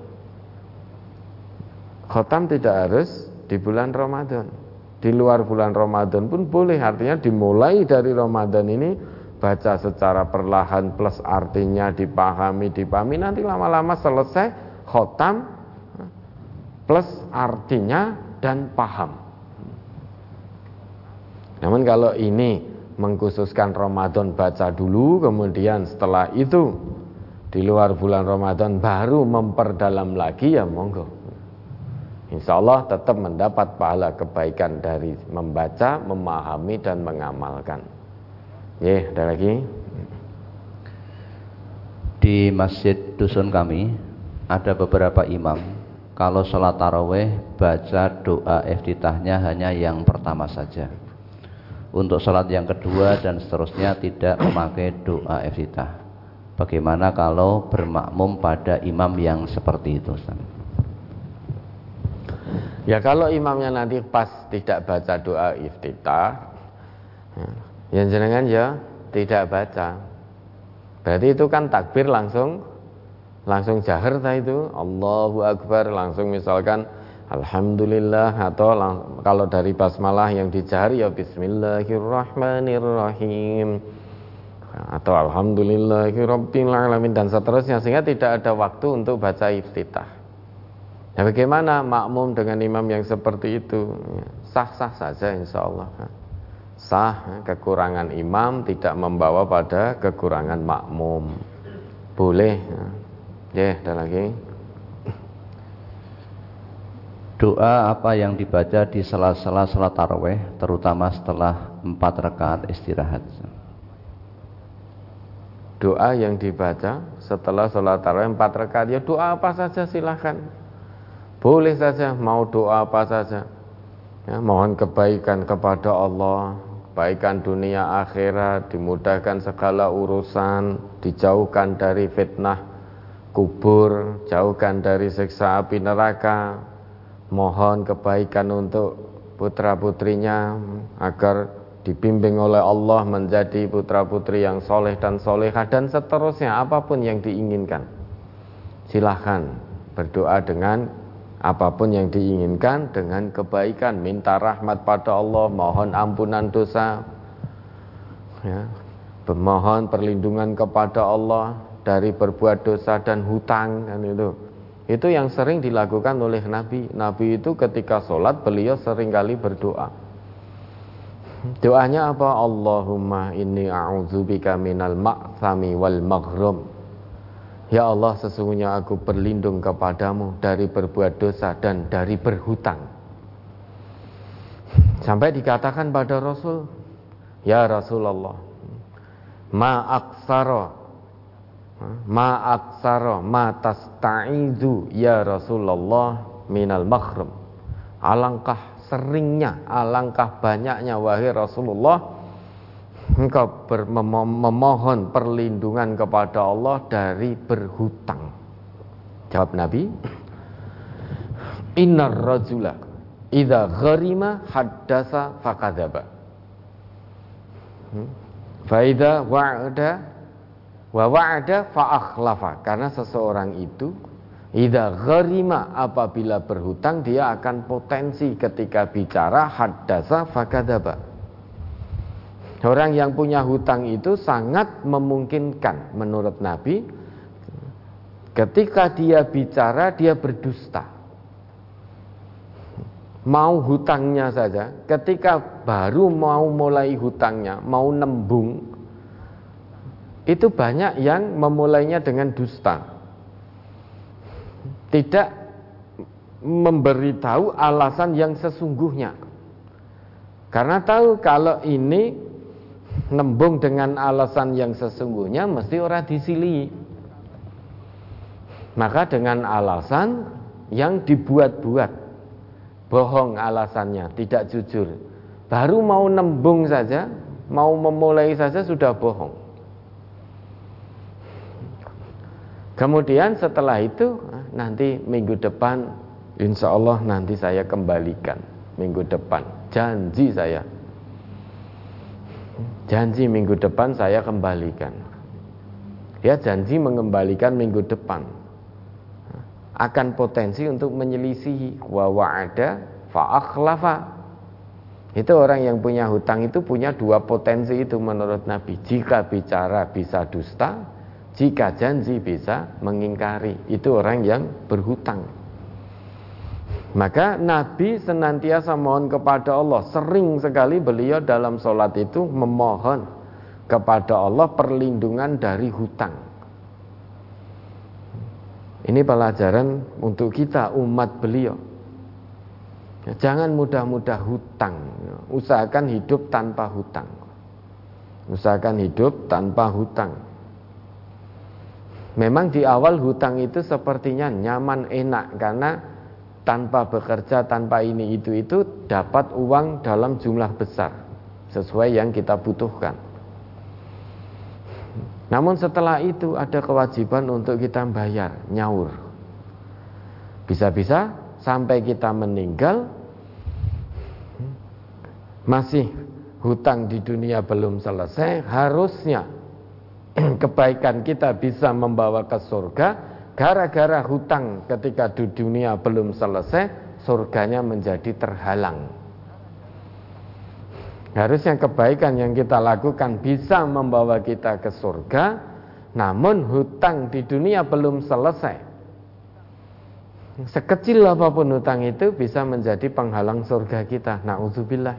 Khotam tidak harus di bulan Ramadan. Di luar bulan Ramadan pun boleh Artinya dimulai dari Ramadan ini Baca secara perlahan plus artinya dipahami, dipahami Nanti lama-lama selesai khotam Plus artinya dan paham Namun kalau ini mengkhususkan Ramadan baca dulu kemudian setelah itu di luar bulan Ramadan baru memperdalam lagi ya monggo Insya Allah tetap mendapat pahala kebaikan dari membaca, memahami dan mengamalkan. Ya, ada lagi. Di masjid dusun kami ada beberapa imam kalau sholat taraweh baca doa iftitahnya hanya yang pertama saja untuk sholat yang kedua dan seterusnya tidak memakai doa iftitah. Bagaimana kalau bermakmum pada imam yang seperti itu? Ya kalau imamnya nanti pas tidak baca doa iftitah, ya, yang jenengan ya tidak baca. Berarti itu kan takbir langsung langsung jahar itu Allahu Akbar langsung misalkan Alhamdulillah atau kalau dari basmalah yang dicari ya Bismillahirrahmanirrahim atau Alhamdulillahirrabbilalamin dan seterusnya sehingga tidak ada waktu untuk baca iftitah. Ya bagaimana makmum dengan imam yang seperti itu? Sah-sah saja insya Allah. Sah kekurangan imam tidak membawa pada kekurangan makmum. Boleh. Ya, ada lagi. Doa apa yang dibaca di sela-sela salat taraweh, terutama setelah empat rakaat istirahat. Doa yang dibaca setelah sholat taraweh empat rakaat, ya doa apa saja silahkan. Boleh saja, mau doa apa saja. Ya, mohon kebaikan kepada Allah, kebaikan dunia akhirat, dimudahkan segala urusan, dijauhkan dari fitnah kubur, jauhkan dari siksa api neraka, mohon kebaikan untuk putra-putrinya agar dibimbing oleh Allah menjadi putra-putri yang soleh dan solehah dan seterusnya apa pun yang diinginkan. Silahkan berdoa dengan apa pun yang diinginkan dengan kebaikan. Minta rahmat pada Allah mohon ampunan dosa ya, memohon perlindungan kepada Allah dari berbuat dosa dan hutang kan itu itu yang sering dilakukan oleh Nabi. Nabi itu ketika sholat beliau sering kali berdoa. Doanya apa? Allahumma inni a'udzubika minal ma'thami wal maghrum. Ya Allah sesungguhnya aku berlindung kepadamu dari berbuat dosa dan dari berhutang Sampai dikatakan pada Rasul Ya Rasulullah Ma aksara Ma aksara Ma tasta'idu Ya Rasulullah Minal makhrum Alangkah seringnya Alangkah banyaknya Wahai Rasulullah engkau memohon perlindungan kepada Allah dari berhutang. Jawab Nabi, Innar rajula idza gharima haddasa fakadzaba. Hmm? Faida wa'ada wa wa'ada fa akhlafa. Karena seseorang itu idza gharima apabila berhutang dia akan potensi ketika bicara haddasa fakadzaba Orang yang punya hutang itu sangat memungkinkan menurut Nabi ketika dia bicara dia berdusta. Mau hutangnya saja, ketika baru mau mulai hutangnya, mau nembung, itu banyak yang memulainya dengan dusta. Tidak memberitahu alasan yang sesungguhnya. Karena tahu kalau ini nembung dengan alasan yang sesungguhnya mesti orang disili maka dengan alasan yang dibuat-buat bohong alasannya tidak jujur baru mau nembung saja mau memulai saja sudah bohong kemudian setelah itu nanti minggu depan insya Allah nanti saya kembalikan minggu depan janji saya janji minggu depan saya kembalikan. Dia janji mengembalikan minggu depan. Akan potensi untuk menyelisihi wa wa'ada fa'akhlafa. Itu orang yang punya hutang itu punya dua potensi itu menurut Nabi. Jika bicara bisa dusta, jika janji bisa mengingkari. Itu orang yang berhutang. Maka Nabi senantiasa mohon kepada Allah. Sering sekali beliau dalam sholat itu memohon kepada Allah perlindungan dari hutang. Ini pelajaran untuk kita umat beliau. Ya, jangan mudah-mudah hutang. Usahakan hidup tanpa hutang. Usahakan hidup tanpa hutang. Memang di awal hutang itu sepertinya nyaman enak karena tanpa bekerja, tanpa ini itu itu dapat uang dalam jumlah besar sesuai yang kita butuhkan. Namun setelah itu ada kewajiban untuk kita bayar nyaur. Bisa-bisa sampai kita meninggal masih hutang di dunia belum selesai, harusnya kebaikan kita bisa membawa ke surga gara-gara hutang ketika di dunia belum selesai, surganya menjadi terhalang. Harusnya kebaikan yang kita lakukan bisa membawa kita ke surga, namun hutang di dunia belum selesai. Sekecil apa pun hutang itu bisa menjadi penghalang surga kita. Nauzubillah.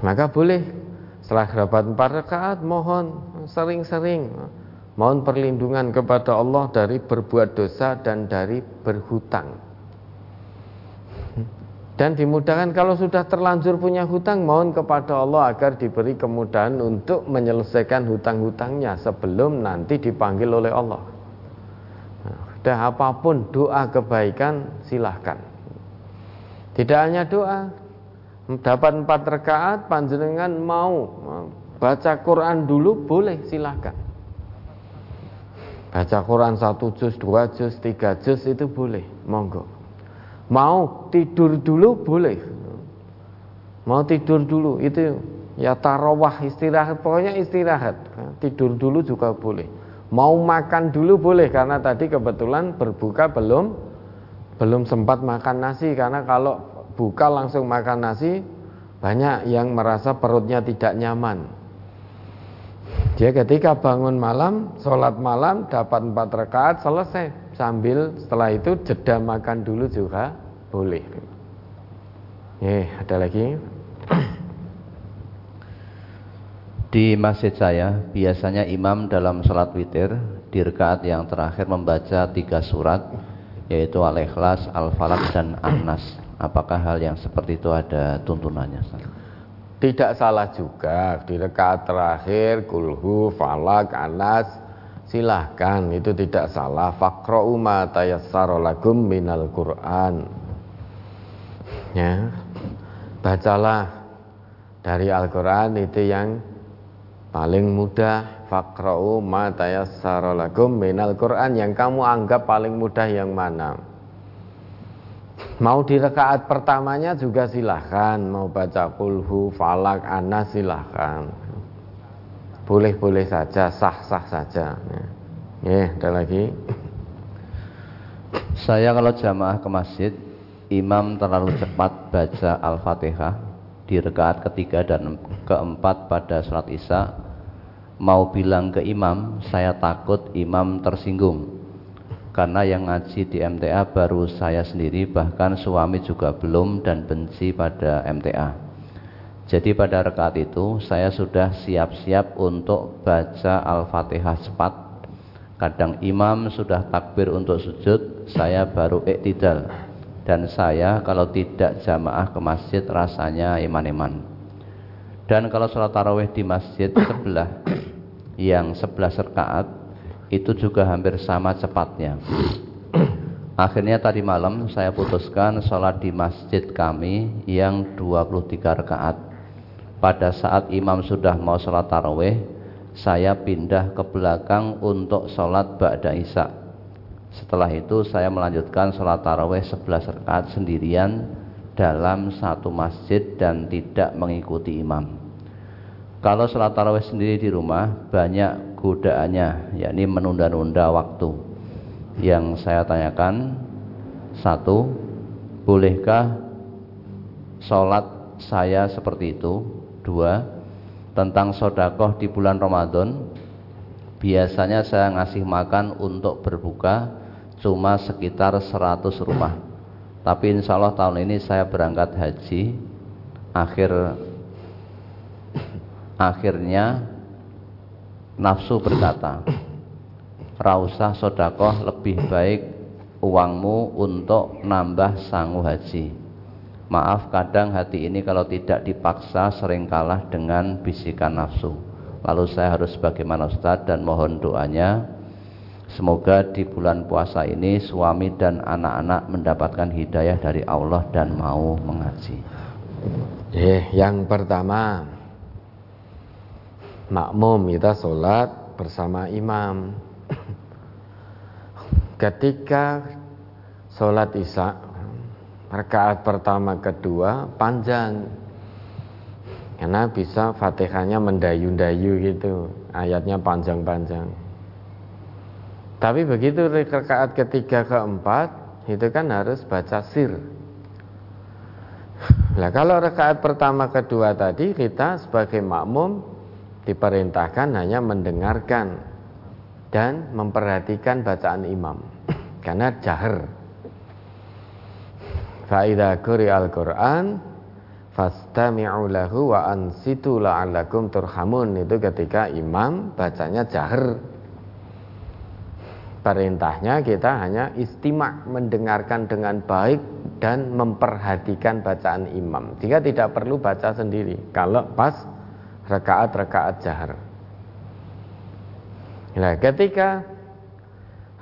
Maka boleh setelah kerabat empat rakaat mohon sering-sering Mohon perlindungan kepada Allah dari berbuat dosa dan dari berhutang. Dan dimudahkan kalau sudah terlanjur punya hutang, mohon kepada Allah agar diberi kemudahan untuk menyelesaikan hutang-hutangnya sebelum nanti dipanggil oleh Allah. Nah, apa pun doa kebaikan silahkan. Tidak hanya doa, dapat empat rakaat, panjenengan mau baca Quran dulu boleh silahkan. Baca Quran satu juz, dua juz, tiga juz itu boleh, monggo. Mau tidur dulu boleh. Mau tidur dulu itu ya tarawah istirahat, pokoknya istirahat. Tidur dulu juga boleh. Mau makan dulu boleh karena tadi kebetulan berbuka belum belum sempat makan nasi karena kalau buka langsung makan nasi banyak yang merasa perutnya tidak nyaman dia ketika bangun malam, sholat malam, dapat empat rakaat, selesai. Sambil setelah itu jeda makan dulu juga boleh. Eh, ada lagi. Di masjid saya, biasanya imam dalam sholat witir di rekaat yang terakhir membaca tiga surat, yaitu Al-Ikhlas, Al-Falaq, dan An-Nas. Apakah hal yang seperti itu ada tuntunannya? Tidak salah juga. Di rekaat terakhir kulhu, falak, anas silahkan. Itu tidak salah. Fakro ma tayassara lakum minal Qur'an. Ya. Bacalah dari Al-Qur'an itu yang paling mudah. Fakra'u ma tayassara lakum minal Qur'an. Yang kamu anggap paling mudah yang mana mau di rekaat pertamanya juga silahkan. Mau baca kulhu falak anas silahkan. Boleh-boleh saja sah-sah saja. Ya. Ada lagi? Saya kalau jamaah ke masjid imam terlalu cepat baca al-fatihah di rekaat ketiga dan keempat pada sholat isya. Mau bilang ke imam, saya takut imam tersinggung. Karena yang ngaji di MTA baru saya sendiri, bahkan suami juga belum dan benci pada MTA. Jadi pada rekaat itu saya sudah siap-siap untuk baca Al-Fatihah cepat. Kadang imam sudah takbir untuk sujud, saya baru iktidal. Dan saya kalau tidak jamaah ke masjid rasanya iman-iman. Dan kalau sholat tarawih di masjid sebelah yang 11 rakaat itu juga hampir sama cepatnya. Akhirnya tadi malam saya putuskan sholat di masjid kami yang 23 rakaat. Pada saat imam sudah mau sholat tarawih, saya pindah ke belakang untuk sholat Ba'da Isya. Setelah itu saya melanjutkan sholat tarawih 11 rakaat sendirian dalam satu masjid dan tidak mengikuti imam. Kalau sholat tarawih sendiri di rumah banyak godaannya, yakni menunda-nunda waktu. Yang saya tanyakan satu, bolehkah sholat saya seperti itu? Dua, tentang sodakoh di bulan Ramadan, biasanya saya ngasih makan untuk berbuka cuma sekitar 100 rumah tapi insya Allah tahun ini saya berangkat haji akhir akhirnya nafsu berkata rausah sodakoh lebih baik uangmu untuk nambah sangu haji. Maaf kadang hati ini kalau tidak dipaksa sering kalah dengan bisikan nafsu. Lalu saya harus bagaimana Ustaz? Dan mohon doanya Semoga di bulan puasa ini suami dan anak-anak mendapatkan hidayah dari Allah dan mau mengaji. Eh, yang pertama makmum kita sholat bersama imam. Ketika sholat isya rakaat pertama kedua panjang karena bisa fatihahnya mendayu-dayu gitu ayatnya panjang-panjang tapi begitu rakaat ketiga keempat itu kan harus baca sir. Nah kalau rakaat pertama kedua tadi kita sebagai makmum diperintahkan hanya mendengarkan dan memperhatikan bacaan imam karena jahar. Fa'idha kuri al-Quran fastami'u lahu wa ansitu la'allakum turhamun itu ketika imam bacanya jahar Perintahnya kita hanya istimak mendengarkan dengan baik dan memperhatikan bacaan imam. Jika tidak perlu baca sendiri kalau pas rekaat-rekaat jahar. Nah, ketika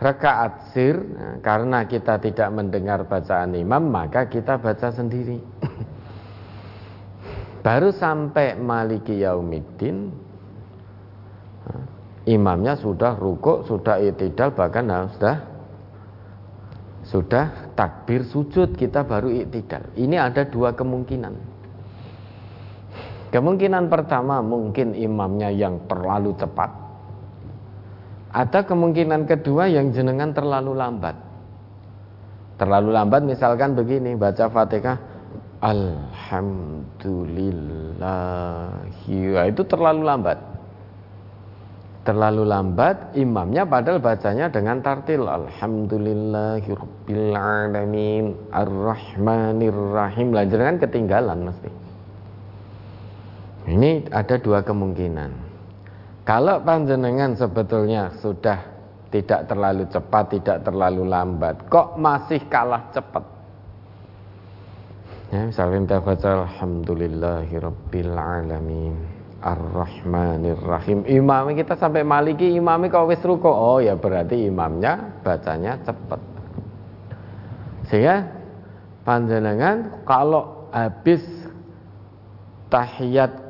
rekaat sir nah, karena kita tidak mendengar bacaan imam maka kita baca sendiri. Baru sampai maliki yaumiddin imamnya sudah rukuk, sudah itidal, bahkan nah, sudah sudah takbir sujud kita baru itidal. Ini ada dua kemungkinan. Kemungkinan pertama mungkin imamnya yang terlalu cepat. Ada kemungkinan kedua yang jenengan terlalu lambat. Terlalu lambat misalkan begini baca Fatihah Alhamdulillah. itu terlalu lambat terlalu lambat imamnya padahal bacanya dengan tartil alhamdulillahirabbil alamin arrahmanirrahim lah kan ketinggalan mesti ini ada dua kemungkinan Kalau panjenengan sebetulnya sudah tidak terlalu cepat, tidak terlalu lambat, kok masih kalah cepat? Ya, misalnya kita baca Alhamdulillahirabbil alamin Ar-Rahmanir Rahim. Imam kita sampai Maliki imamnya kok wis ruko. Oh ya berarti imamnya bacanya cepat. Sehingga panjenengan kalau habis tahiyat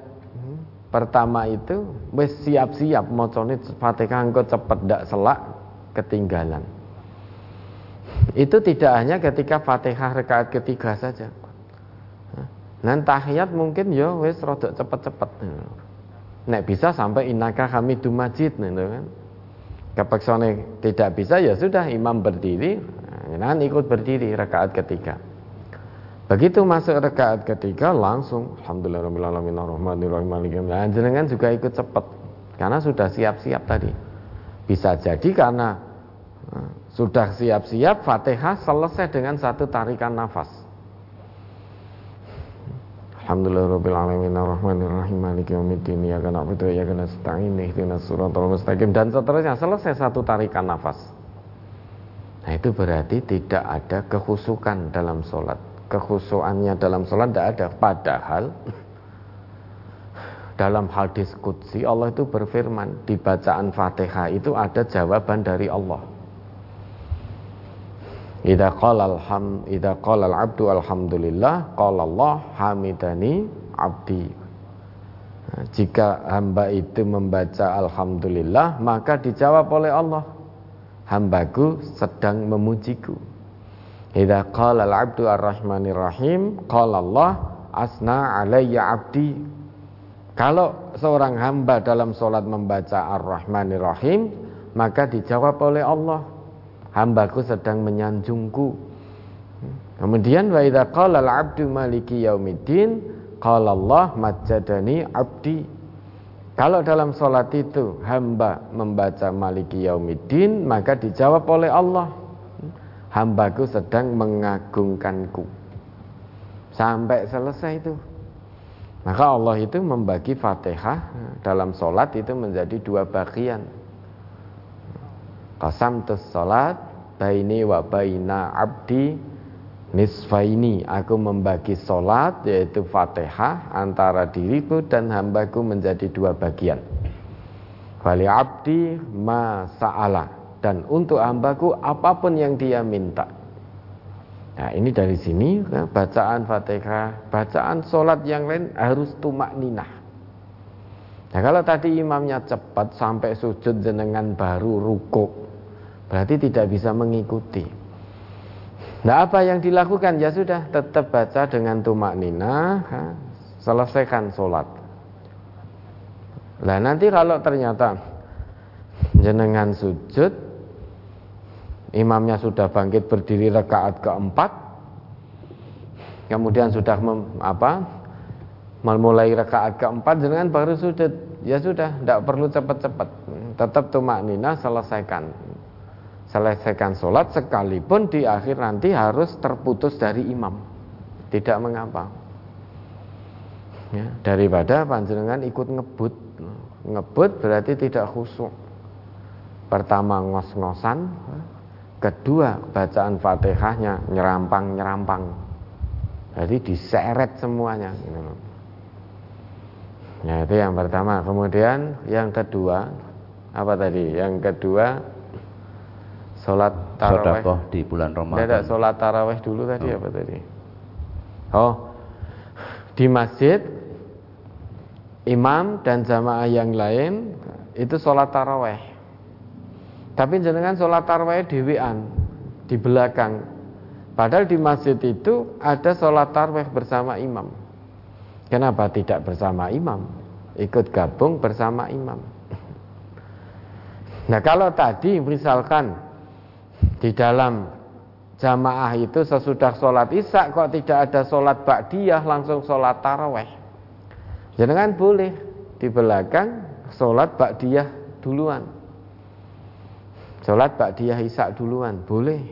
pertama itu wis siap-siap macane Fatihah engko cepet ndak selak ketinggalan. Itu tidak hanya ketika Fatihah rakaat ketiga saja. Nah, tahiyat mungkin ya wis rada cepet-cepet. Nek bisa sampai innaka hamidum majid gitu kan. Kepeksone tidak bisa ya sudah imam berdiri, nah, ikut berdiri rakaat ketiga. Begitu masuk rakaat ketiga langsung alhamdulillahirabbil alamin Nah, jenengan juga ikut cepat karena sudah siap-siap tadi. Bisa jadi karena eh, sudah siap-siap Fatihah selesai dengan satu tarikan nafas. Iyyaka nasta'in ihdinas siratal mustaqim dan seterusnya selesai satu tarikan nafas. Nah, itu berarti tidak ada kehusukan dalam sholat kekhusuannya dalam sholat tidak ada padahal dalam hadis kudsi Allah itu berfirman di bacaan fatihah itu ada jawaban dari Allah Idza qala alham idza qala al-'abdu alhamdulillah qala Allah hamidani 'abdi. Nah, jika hamba itu membaca alhamdulillah maka dijawab oleh Allah hambaku sedang memujiku. Idza qala al-'abdu ar-rahmanir rahim, qala Allah asna alayya 'abdi. Kalau seorang hamba dalam solat membaca ar-rahmanir rahim, maka dijawab oleh Allah, hambaku sedang menyanjungku. Kemudian wa idza qala al-'abdu maliki yaumiddin, qala Allah majjadani 'abdi. Kalau dalam solat itu hamba membaca maliki yaumiddin, maka dijawab oleh Allah, hambaku sedang mengagungkanku. Sampai selesai itu. Maka Allah itu membagi fatihah dalam solat itu menjadi dua bagian. Qasam tus solat Baini wa baina abdi Nisfaini. Aku membagi solat yaitu fatihah Antara diriku dan hambaku menjadi dua bagian. Wali abdi ma sa'ala dan untuk hambaku apa pun yang dia minta. Nah ini dari sini ya, bacaan fatihah, bacaan sholat yang lain harus tumak ninah. Nah kalau tadi imamnya cepat sampai sujud jenengan baru rukuk, berarti tidak bisa mengikuti. Nah apa yang dilakukan ya sudah tetap baca dengan tumak ninah, selesaikan sholat. Nah nanti kalau ternyata jenengan sujud imamnya sudah bangkit berdiri rakaat keempat. Kemudian sudah mem, apa memulai rakaat keempat dengan baru sujud. Ya sudah tidak perlu cepat-cepat. Tetap tumak nina selesaikan. Selesaikan sholat sekalipun di akhir nanti harus terputus dari imam. Tidak mengapa. Ya, daripada panjenengan ikut ngebut. Ngebut berarti tidak khusyuk. Pertama ngos-ngosan Kedua, bacaan Fatihahnya nyerampang-nyerampang. Jadi diseret semuanya. Ya itu yang pertama. Kemudian yang kedua apa tadi? Yang kedua sholat taraweh di bulan Ramadan. Tidak, sholat taraweh dulu tadi oh. apa tadi? Oh, di masjid imam dan jamaah yang lain itu sholat taraweh tapi jenengan sholat tarawih dewean di belakang. Padahal di masjid itu ada sholat tarawih bersama imam. Kenapa tidak bersama imam? Ikut gabung bersama imam. Nah kalau tadi misalkan di dalam jamaah itu sesudah sholat isya kok tidak ada sholat ba'diyah langsung sholat taraweh. Jangan boleh di belakang sholat ba'diyah duluan. Sholat Ba'diyah Isya duluan, boleh.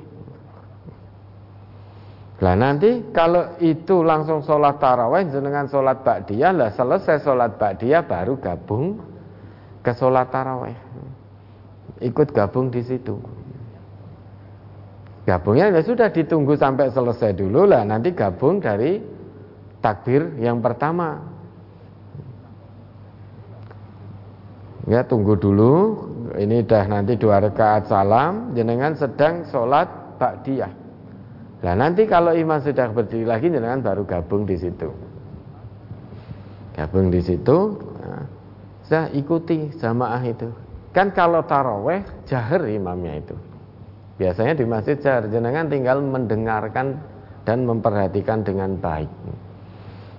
Lah nanti kalau itu langsung sholat taraweh dengan sholat Ba'diyah lah selesai sholat Ba'diyah baru gabung ke sholat taraweh. Ikut gabung di situ. Gabungnya ya sudah ditunggu sampai selesai dulu lah. Nanti gabung dari takbir yang pertama ya tunggu dulu ini dah nanti dua rakaat salam jenengan sedang sholat ba'diyah Nah nanti kalau imam sudah berdiri lagi jenengan baru gabung di situ. Gabung di situ, nah, saya ikuti jamaah itu. Kan kalau taraweh jahar imamnya itu. Biasanya di masjid jahar jenengan tinggal mendengarkan dan memperhatikan dengan baik.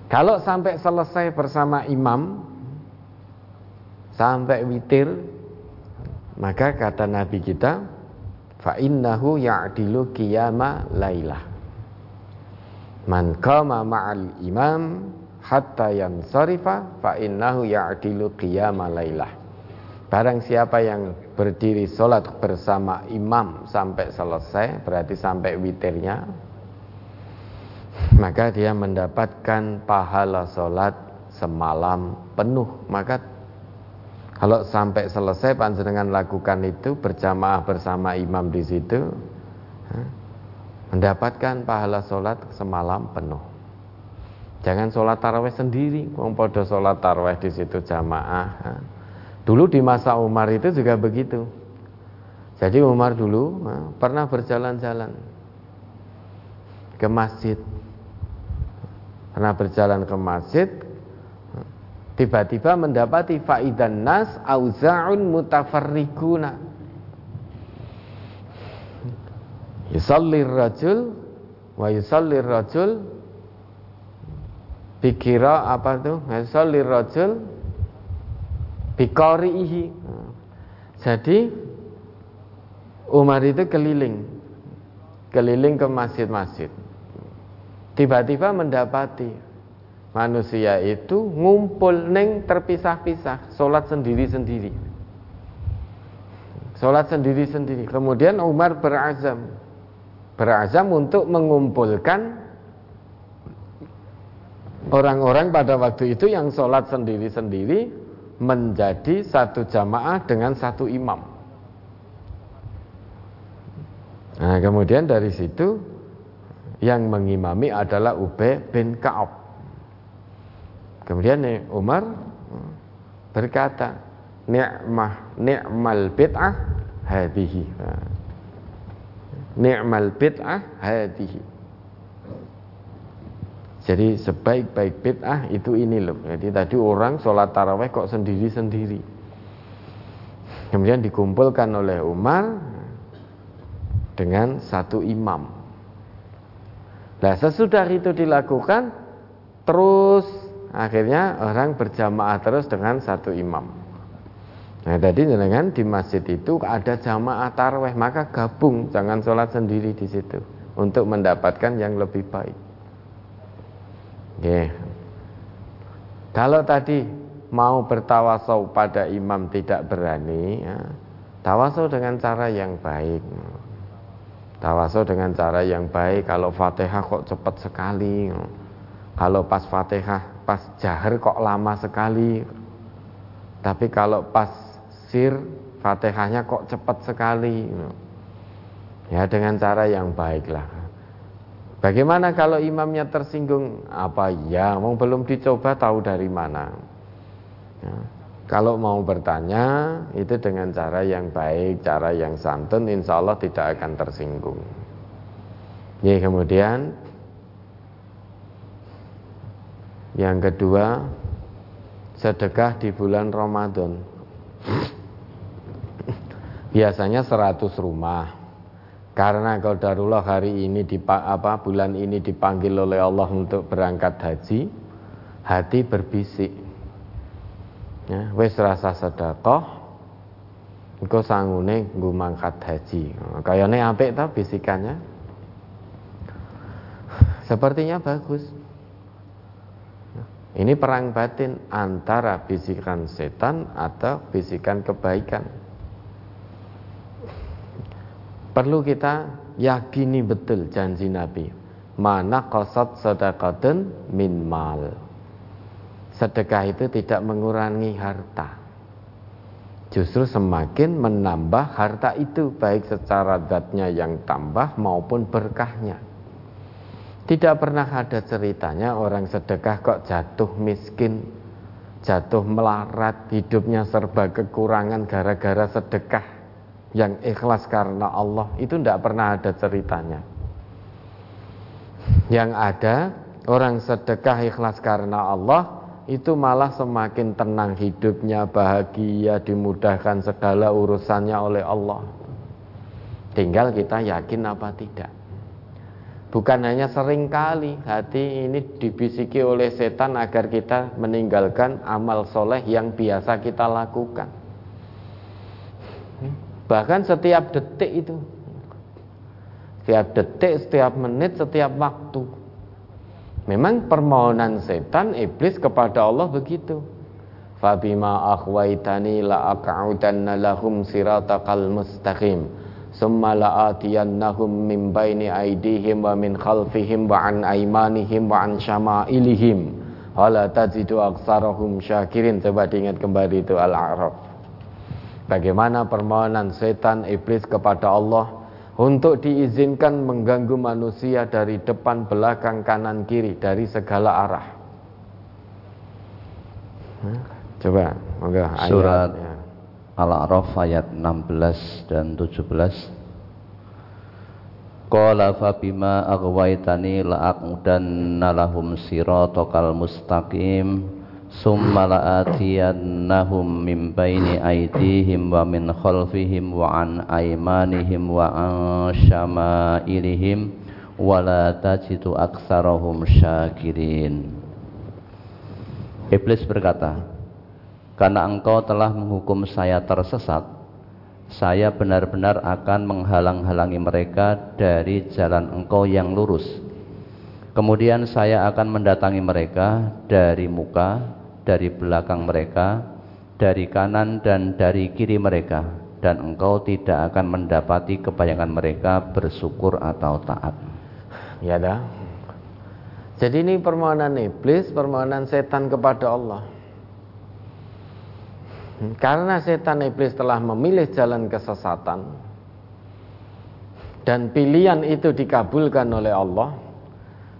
Kalau sampai selesai bersama imam sampai witir. Maka kata Nabi kita fa innahu ya'dilu qiyama lailah. Man qama ma'al imam hatta yansarifa fa innahu ya'dilu qiyama lailah. Barang siapa yang berdiri sholat bersama imam sampai selesai berarti sampai witirnya maka dia mendapatkan pahala sholat semalam penuh. Maka kalau sampai selesai panjenengan lakukan itu berjamaah bersama imam di situ, mendapatkan pahala sholat semalam penuh. Jangan sholat taraweh sendiri, wong podo sholat taraweh di situ jamaah. Dulu di masa Umar itu juga begitu. Jadi Umar dulu pernah berjalan-jalan ke masjid. Pernah berjalan ke masjid, tiba-tiba mendapati faidan nas auza'un mutafarrikuna. Yusallir rajul wa yusallir rajul pikira apa tuh yusallir rajul bikarihi jadi Umar itu keliling. Keliling ke masjid-masjid. Tiba-tiba mendapati manusia itu ngumpul neng terpisah-pisah sholat sendiri-sendiri. Sholat sendiri-sendiri. Kemudian Umar berazam. Berazam untuk mengumpulkan orang-orang pada waktu itu yang sholat sendiri-sendiri menjadi satu jamaah dengan satu imam. Nah kemudian dari situ yang mengimami adalah Ubay bin Ka'ab Kemudian Umar berkata, "Ni'mah ni'mal bid'ah hadhihi." Ni'mal bid'ah hadhihi. Jadi sebaik-baik bid'ah itu ini loh. Jadi tadi orang sholat taraweh kok sendiri-sendiri. Kemudian dikumpulkan oleh Umar dengan satu imam. Nah sesudah itu dilakukan terus akhirnya orang berjamaah terus dengan satu imam. Nah tadi dengan di masjid itu ada jamaah tarweh maka gabung jangan sholat sendiri di situ untuk mendapatkan yang lebih baik. Yeah. Kalau tadi mau bertawasau pada imam tidak berani, ya, tawasau dengan cara yang baik. Tawasau dengan cara yang baik. Kalau fatihah kok cepat sekali, kalau pas fatihah pas jahar kok lama sekali. Tapi kalau pas sir fatihahnya kok cepat sekali. Ya dengan cara yang baiklah. Bagaimana kalau imamnya tersinggung? Apa? Ya mau belum dicoba tahu dari mana. Ya. kalau mau bertanya itu dengan cara yang baik cara yang santun insya Allah tidak akan tersinggung. Ya kemudian Yang kedua, sedekah di bulan Ramadan. Biasanya 100 rumah. Karena darulah hari ini di apa bulan ini dipanggil oleh Allah untuk berangkat haji, hati berbisik. Ya, wis rasa sedekah, engko sangune nggo mangkat haji. Kayane apik ta bisikannya? Sepertinya bagus. Ini perang batin antara bisikan setan atau bisikan kebaikan. Perlu kita yakini betul janji Nabi. Mana kosot sedekatun min mal. Sedekah itu tidak mengurangi harta. justru semakin menambah harta itu baik secara zatnya yang tambah maupun berkahnya. Tidak pernah ada ceritanya orang sedekah kok jatuh miskin, jatuh melarat, hidupnya serba kekurangan gara-gara sedekah yang ikhlas karena Allah. Itu tidak pernah ada ceritanya. Yang ada orang sedekah ikhlas karena Allah itu malah semakin tenang hidupnya, bahagia, dimudahkan segala urusannya oleh Allah. Tinggal kita yakin apa tidak. Bukan hanya sering kali hati ini dibisiki oleh setan agar kita meninggalkan amal soleh yang biasa kita lakukan. Bahkan setiap detik itu. Setiap detik, setiap menit, setiap waktu Memang permohonan setan iblis kepada Allah begitu. Fabima akhwaitani la aq'udanna lahum siratakal mustaqim. Summa la'atiyannahum min baini aidihim wa min khalfihim wa an aimanihim wa an syama'ilihim. Wala tajidu aksarahum syakirin. Coba diingat kembali itu Al-A'raf. Bagaimana permohonan setan iblis kepada Allah untuk diizinkan mengganggu manusia dari depan, belakang, kanan, kiri, dari segala arah. Coba, moga ayat. Surat ya. Al-A'raf ayat 16 dan 17. Qala fa bima aghwaytani la'aqudanna lahum siratal mustaqim summa la'atiyannahum min baini aydihim wa min khalfihim wa an aymanihim wa an syama'ilihim wa la tajidu aktsarahum syakirin Iblis berkata karena engkau telah menghukum saya tersesat saya benar-benar akan menghalang-halangi mereka dari jalan engkau yang lurus Kemudian saya akan mendatangi mereka dari muka, dari belakang mereka, dari kanan dan dari kiri mereka, dan engkau tidak akan mendapati kebanyakan mereka bersyukur atau taat. Ya dah. Jadi ini permohonan iblis, permohonan setan kepada Allah. Karena setan iblis telah memilih jalan kesesatan dan pilihan itu dikabulkan oleh Allah,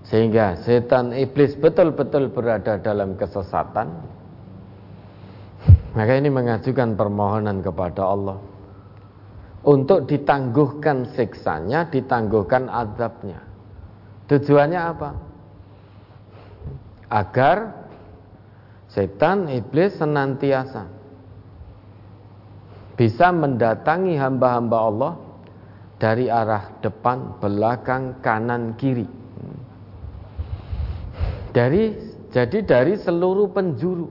sehingga setan iblis betul-betul berada dalam kesesatan maka ini mengajukan permohonan kepada Allah untuk ditangguhkan siksanya, ditangguhkan azabnya. Tujuannya apa? Agar setan iblis senantiasa bisa mendatangi hamba-hamba Allah dari arah depan, belakang, kanan, kiri. Dari jadi dari seluruh penjuru.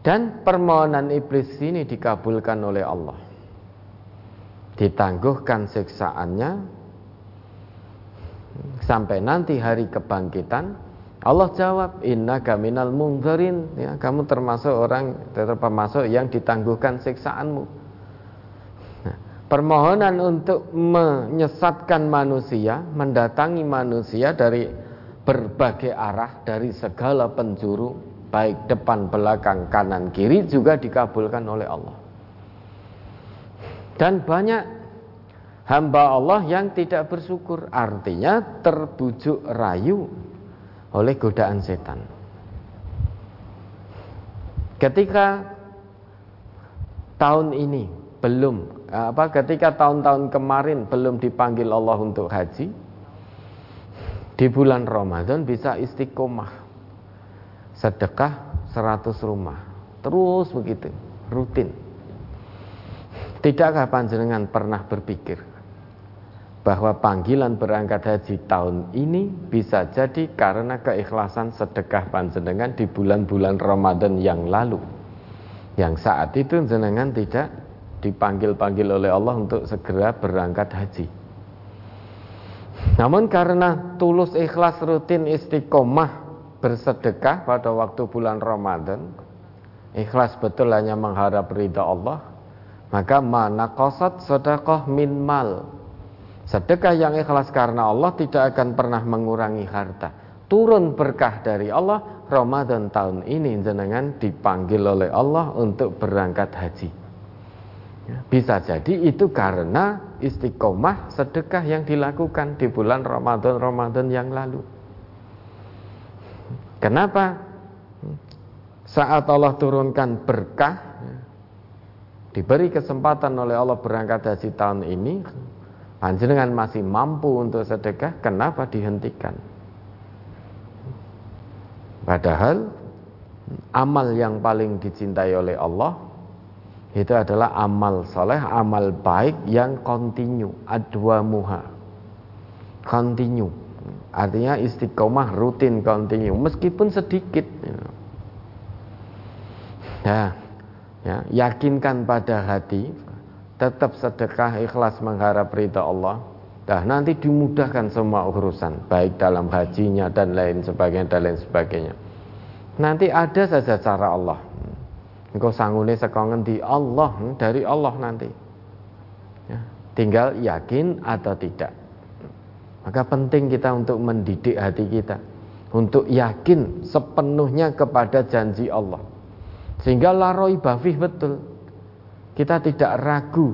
Dan permohonan iblis ini dikabulkan oleh Allah. Ditangguhkan siksaannya. Sampai nanti hari kebangkitan Allah jawab inna gaminal munzarin ya kamu termasuk orang termasuk yang ditangguhkan siksaanmu. Nah, permohonan untuk menyesatkan manusia mendatangi manusia dari berbagai arah dari segala penjuru baik depan, belakang, kanan, kiri juga dikabulkan oleh Allah. Dan banyak hamba Allah yang tidak bersyukur, artinya terbujuk rayu oleh godaan setan. Ketika tahun ini belum apa ketika tahun-tahun kemarin belum dipanggil Allah untuk haji, di bulan Ramadan bisa istiqomah. Sedekah 100 rumah. Terus begitu rutin. Tidakkah panjenengan pernah berpikir bahwa panggilan berangkat haji tahun ini bisa jadi karena keikhlasan sedekah panjenengan di bulan-bulan Ramadan yang lalu yang saat itu jenengan tidak dipanggil-panggil oleh Allah untuk segera berangkat haji namun karena tulus ikhlas rutin istiqomah bersedekah pada waktu bulan Ramadan, ikhlas betul hanya mengharap ridha Allah, maka mana kosat sedekah min mal. Sedekah yang ikhlas karena Allah tidak akan pernah mengurangi harta. Turun berkah dari Allah, Ramadan tahun ini jenengan dipanggil oleh Allah untuk berangkat haji. Ya, bisa jadi itu karena istiqomah sedekah yang dilakukan di bulan Ramadan-Ramadan yang lalu. Kenapa? Saat Allah turunkan berkah, ya, diberi kesempatan oleh Allah berangkat haji tahun ini, panjenengan masih mampu untuk sedekah, kenapa dihentikan? Padahal amal yang paling dicintai oleh Allah itu adalah amal soleh, amal baik yang kontinu, adwa muha, kontinu. Artinya istiqomah rutin kontinu, meskipun sedikit. Ya, ya, yakinkan pada hati, tetap sedekah ikhlas mengharap ridha Allah. Dah nanti dimudahkan semua urusan, baik dalam hajinya dan lain sebagainya dan lain sebagainya. Nanti ada saja cara Allah Engkau sangune sekongen di Allah hmm, dari Allah nanti. Ya, tinggal yakin atau tidak. Maka penting kita untuk mendidik hati kita untuk yakin sepenuhnya kepada janji Allah. Sehingga laroi bafih betul. Kita tidak ragu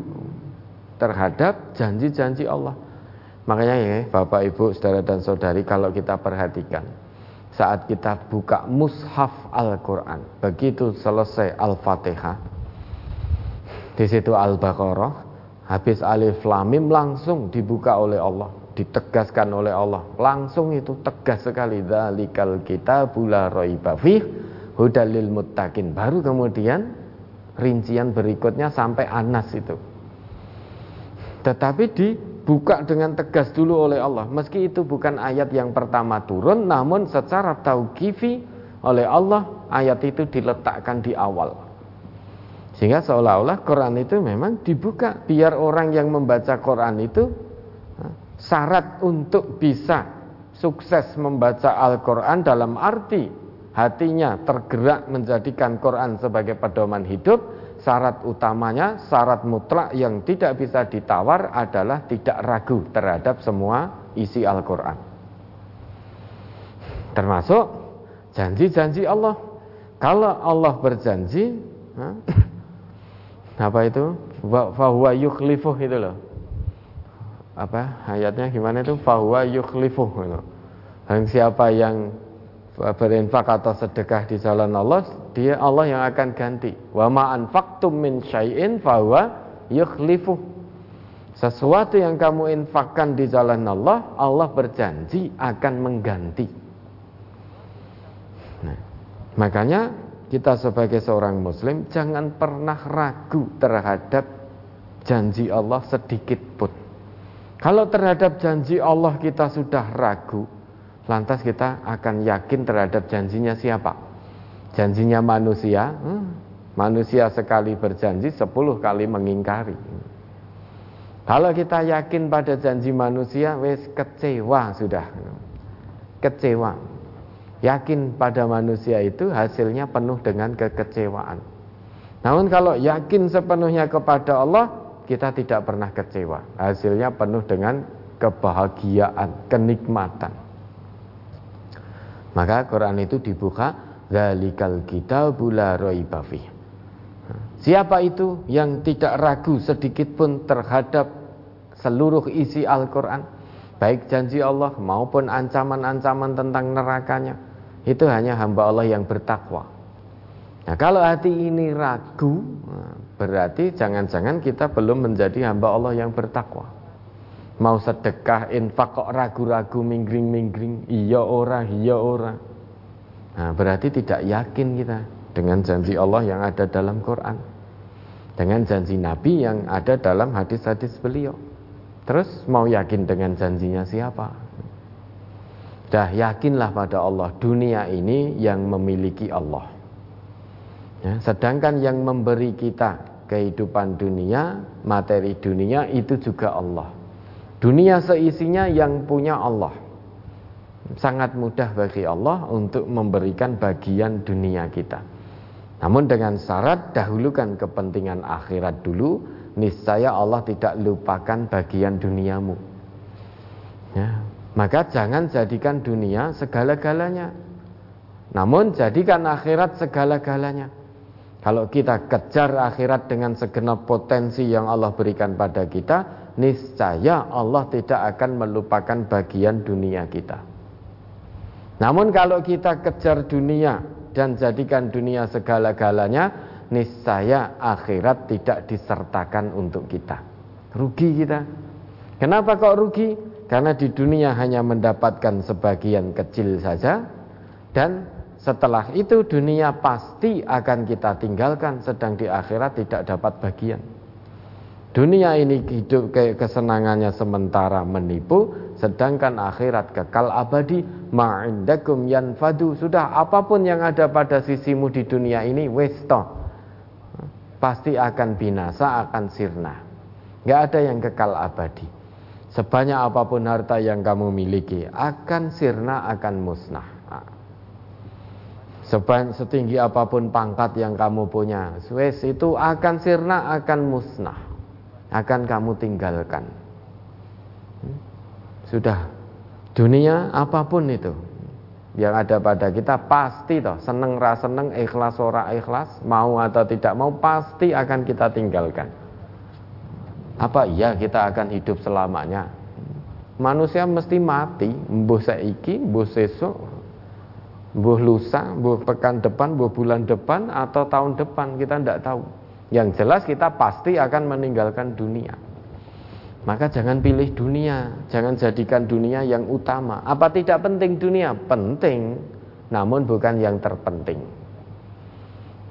terhadap janji-janji Allah. Makanya ya Bapak Ibu, Saudara dan Saudari kalau kita perhatikan saat kita buka mushaf Al-Quran begitu selesai Al-Fatihah di situ Al-Baqarah habis alif lamim langsung dibuka oleh Allah ditegaskan oleh Allah langsung itu tegas sekali dzalikal kitabul la raiba fih hudalil muttaqin baru kemudian rincian berikutnya sampai Anas itu. Tetapi di dibuka dengan tegas dulu oleh Allah. Meski itu bukan ayat yang pertama turun namun secara tauqifi oleh Allah ayat itu diletakkan di awal. Sehingga seolah-olah Quran itu memang dibuka. Biar orang yang membaca Quran itu syarat untuk bisa sukses membaca Al-Quran dalam arti hatinya tergerak menjadikan Quran sebagai pedoman hidup syarat utamanya, syarat mutlak yang tidak bisa ditawar adalah tidak ragu terhadap semua isi Al-Quran. Termasuk janji-janji Allah. Kalau Allah berjanji, apa itu? Fahuwa yukhlifuh itu loh. Apa ayatnya gimana itu? Fahuwa yukhlifuh. Siapa yang berinfak atau sedekah di jalan Allah, dia Allah yang akan ganti. Wa ma anfaqtum min syai'in fahuwa yukhlifu. Sesuatu yang kamu infakkan di jalan Allah, Allah berjanji akan mengganti. Nah, makanya kita sebagai seorang muslim jangan pernah ragu terhadap janji Allah sedikit pun. Kalau terhadap janji Allah kita sudah ragu, lantas kita akan yakin terhadap janjinya siapa? Janjinya manusia, hmm, manusia sekali berjanji sepuluh kali mengingkari. Kalau kita yakin pada janji manusia, wes kecewa sudah, kecewa. Yakin pada manusia itu hasilnya penuh dengan kekecewaan. Namun kalau yakin sepenuhnya kepada Allah, kita tidak pernah kecewa. Hasilnya penuh dengan kebahagiaan, kenikmatan. Maka Quran itu dibuka Zalikal kitabul la raiba Siapa itu yang tidak ragu sedikit pun terhadap seluruh isi Al-Quran? Baik janji Allah maupun ancaman-ancaman tentang nerakanya. Itu hanya hamba Allah yang bertakwa. Nah kalau hati ini ragu Berarti jangan-jangan kita belum menjadi hamba Allah yang bertakwa Mau sedekah, infak kok ragu-ragu, minggring-minggring, iya ora, iya ora. Nah, berarti tidak yakin kita dengan janji Allah yang ada dalam Quran. Dengan janji Nabi yang ada dalam hadis-hadis beliau. Terus mau yakin dengan janjinya siapa? Dah yakinlah pada Allah, dunia ini yang memiliki Allah. Ya, sedangkan yang memberi kita kehidupan dunia, materi dunia itu juga Allah. Dunia seisinya yang punya Allah. Sangat mudah bagi Allah untuk memberikan bagian dunia kita. Namun dengan syarat dahulukan kepentingan akhirat dulu, niscaya Allah tidak lupakan bagian duniamu. Ya, maka jangan jadikan dunia segala-galanya. Namun jadikan akhirat segala-galanya. Kalau kita kejar akhirat dengan segenap potensi yang Allah berikan pada kita, niscaya Allah tidak akan melupakan bagian dunia kita. Namun kalau kita kejar dunia dan jadikan dunia segala-galanya, niscaya akhirat tidak disertakan untuk kita. Rugi kita. Kenapa kok rugi? Karena di dunia hanya mendapatkan sebagian kecil saja dan setelah itu dunia pasti akan kita tinggalkan sedang di akhirat tidak dapat bagian. Dunia ini hidup kayak kesenangannya sementara menipu, sedangkan akhirat kekal abadi. Ma'indakum yanfadu. Sudah apa pun yang ada pada sisimu di dunia ini, westo. Pasti akan binasa, akan sirna. Gak ada yang kekal abadi. Sebanyak apa pun harta yang kamu miliki, akan sirna, akan musnah. Seban, setinggi apa pun pangkat yang kamu punya, Swiss itu akan sirna, akan musnah, akan kamu tinggalkan. Hmm? Sudah, dunia apa pun itu yang ada pada kita pasti toh seneng rasa seneng ikhlas ora ikhlas mau atau tidak mau pasti akan kita tinggalkan apa iya kita akan hidup selamanya manusia mesti mati mbuh saiki mbuh sesuk buh lusa, buh pekan depan, buh bulan depan atau tahun depan kita tidak tahu. Yang jelas kita pasti akan meninggalkan dunia. Maka jangan pilih dunia, jangan jadikan dunia yang utama. Apa tidak penting dunia? Penting, namun bukan yang terpenting.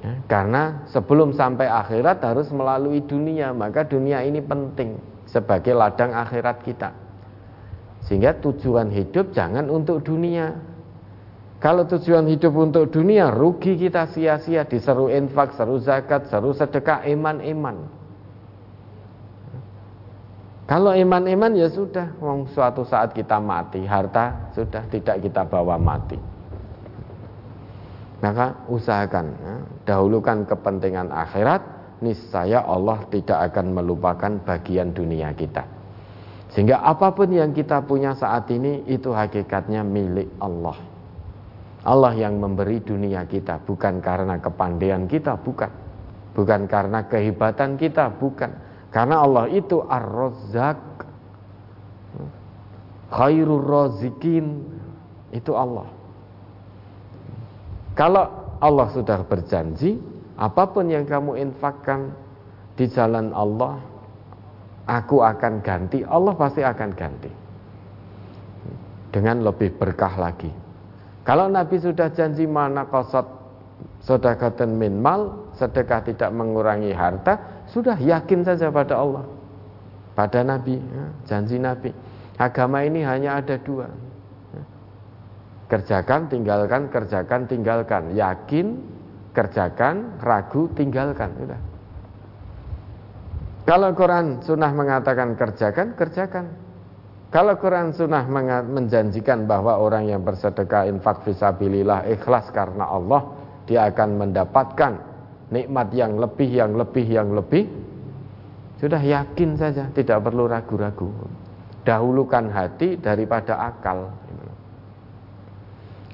Ya, karena sebelum sampai akhirat harus melalui dunia, maka dunia ini penting sebagai ladang akhirat kita. Sehingga tujuan hidup jangan untuk dunia, kalau tujuan hidup untuk dunia, rugi kita sia-sia diseru infak, seru zakat, seru sedekah, iman-iman. Kalau iman-iman ya sudah, wong suatu saat kita mati, harta sudah tidak kita bawa mati. Maka usahakan, ya, dahulukan kepentingan akhirat, niscaya Allah tidak akan melupakan bagian dunia kita. Sehingga apa pun yang kita punya saat ini itu hakikatnya milik Allah. Allah yang memberi dunia kita bukan karena kepandaian kita, bukan. Bukan karena kehebatan kita, bukan. Karena Allah itu Ar-Razzaq. Khairur Razikin. Itu Allah. Kalau Allah sudah berjanji, apa pun yang kamu infakkan di jalan Allah, aku akan ganti. Allah pasti akan ganti. Dengan lebih berkah lagi. Kalau Nabi sudah janji mana kosot sodakatan min mal, sedekah tidak mengurangi harta, sudah yakin saja pada Allah, pada Nabi, ya, janji Nabi. Agama ini hanya ada dua, kerjakan, tinggalkan, kerjakan, tinggalkan, yakin, kerjakan, ragu, tinggalkan, sudah. Kalau Quran sunnah mengatakan kerjakan, kerjakan. Kalau Quran Sunnah menjanjikan bahwa orang yang bersedekah infak visabilillah ikhlas karena Allah dia akan mendapatkan nikmat yang lebih, yang lebih, yang lebih sudah yakin saja, tidak perlu ragu-ragu. Dahulukan hati daripada akal.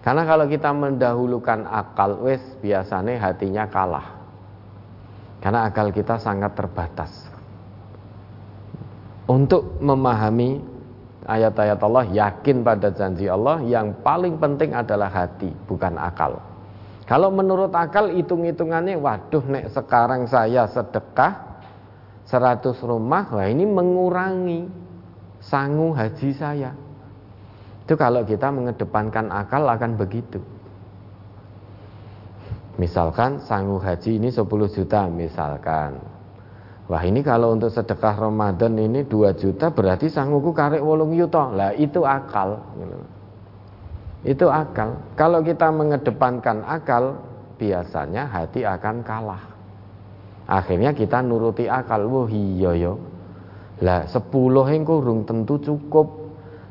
Karena kalau kita mendahulukan akal, wes biasanya hatinya kalah. Karena akal kita sangat terbatas. Untuk memahami ayat-ayat Allah, yakin pada janji Allah, yang paling penting adalah hati, bukan akal. Kalau menurut akal hitung-hitungannya, waduh nek sekarang saya sedekah 100 rumah, wah ini mengurangi sangu haji saya. Itu kalau kita mengedepankan akal akan begitu. Misalkan sangu haji ini 10 juta misalkan Wah ini kalau untuk sedekah Ramadan ini 2 juta berarti sangguku karek wolong yuto. Lah itu akal. Itu akal. Kalau kita mengedepankan akal, biasanya hati akan kalah. Akhirnya kita nuruti akal. Wah iya yo. Lah 10 yang kurung tentu cukup.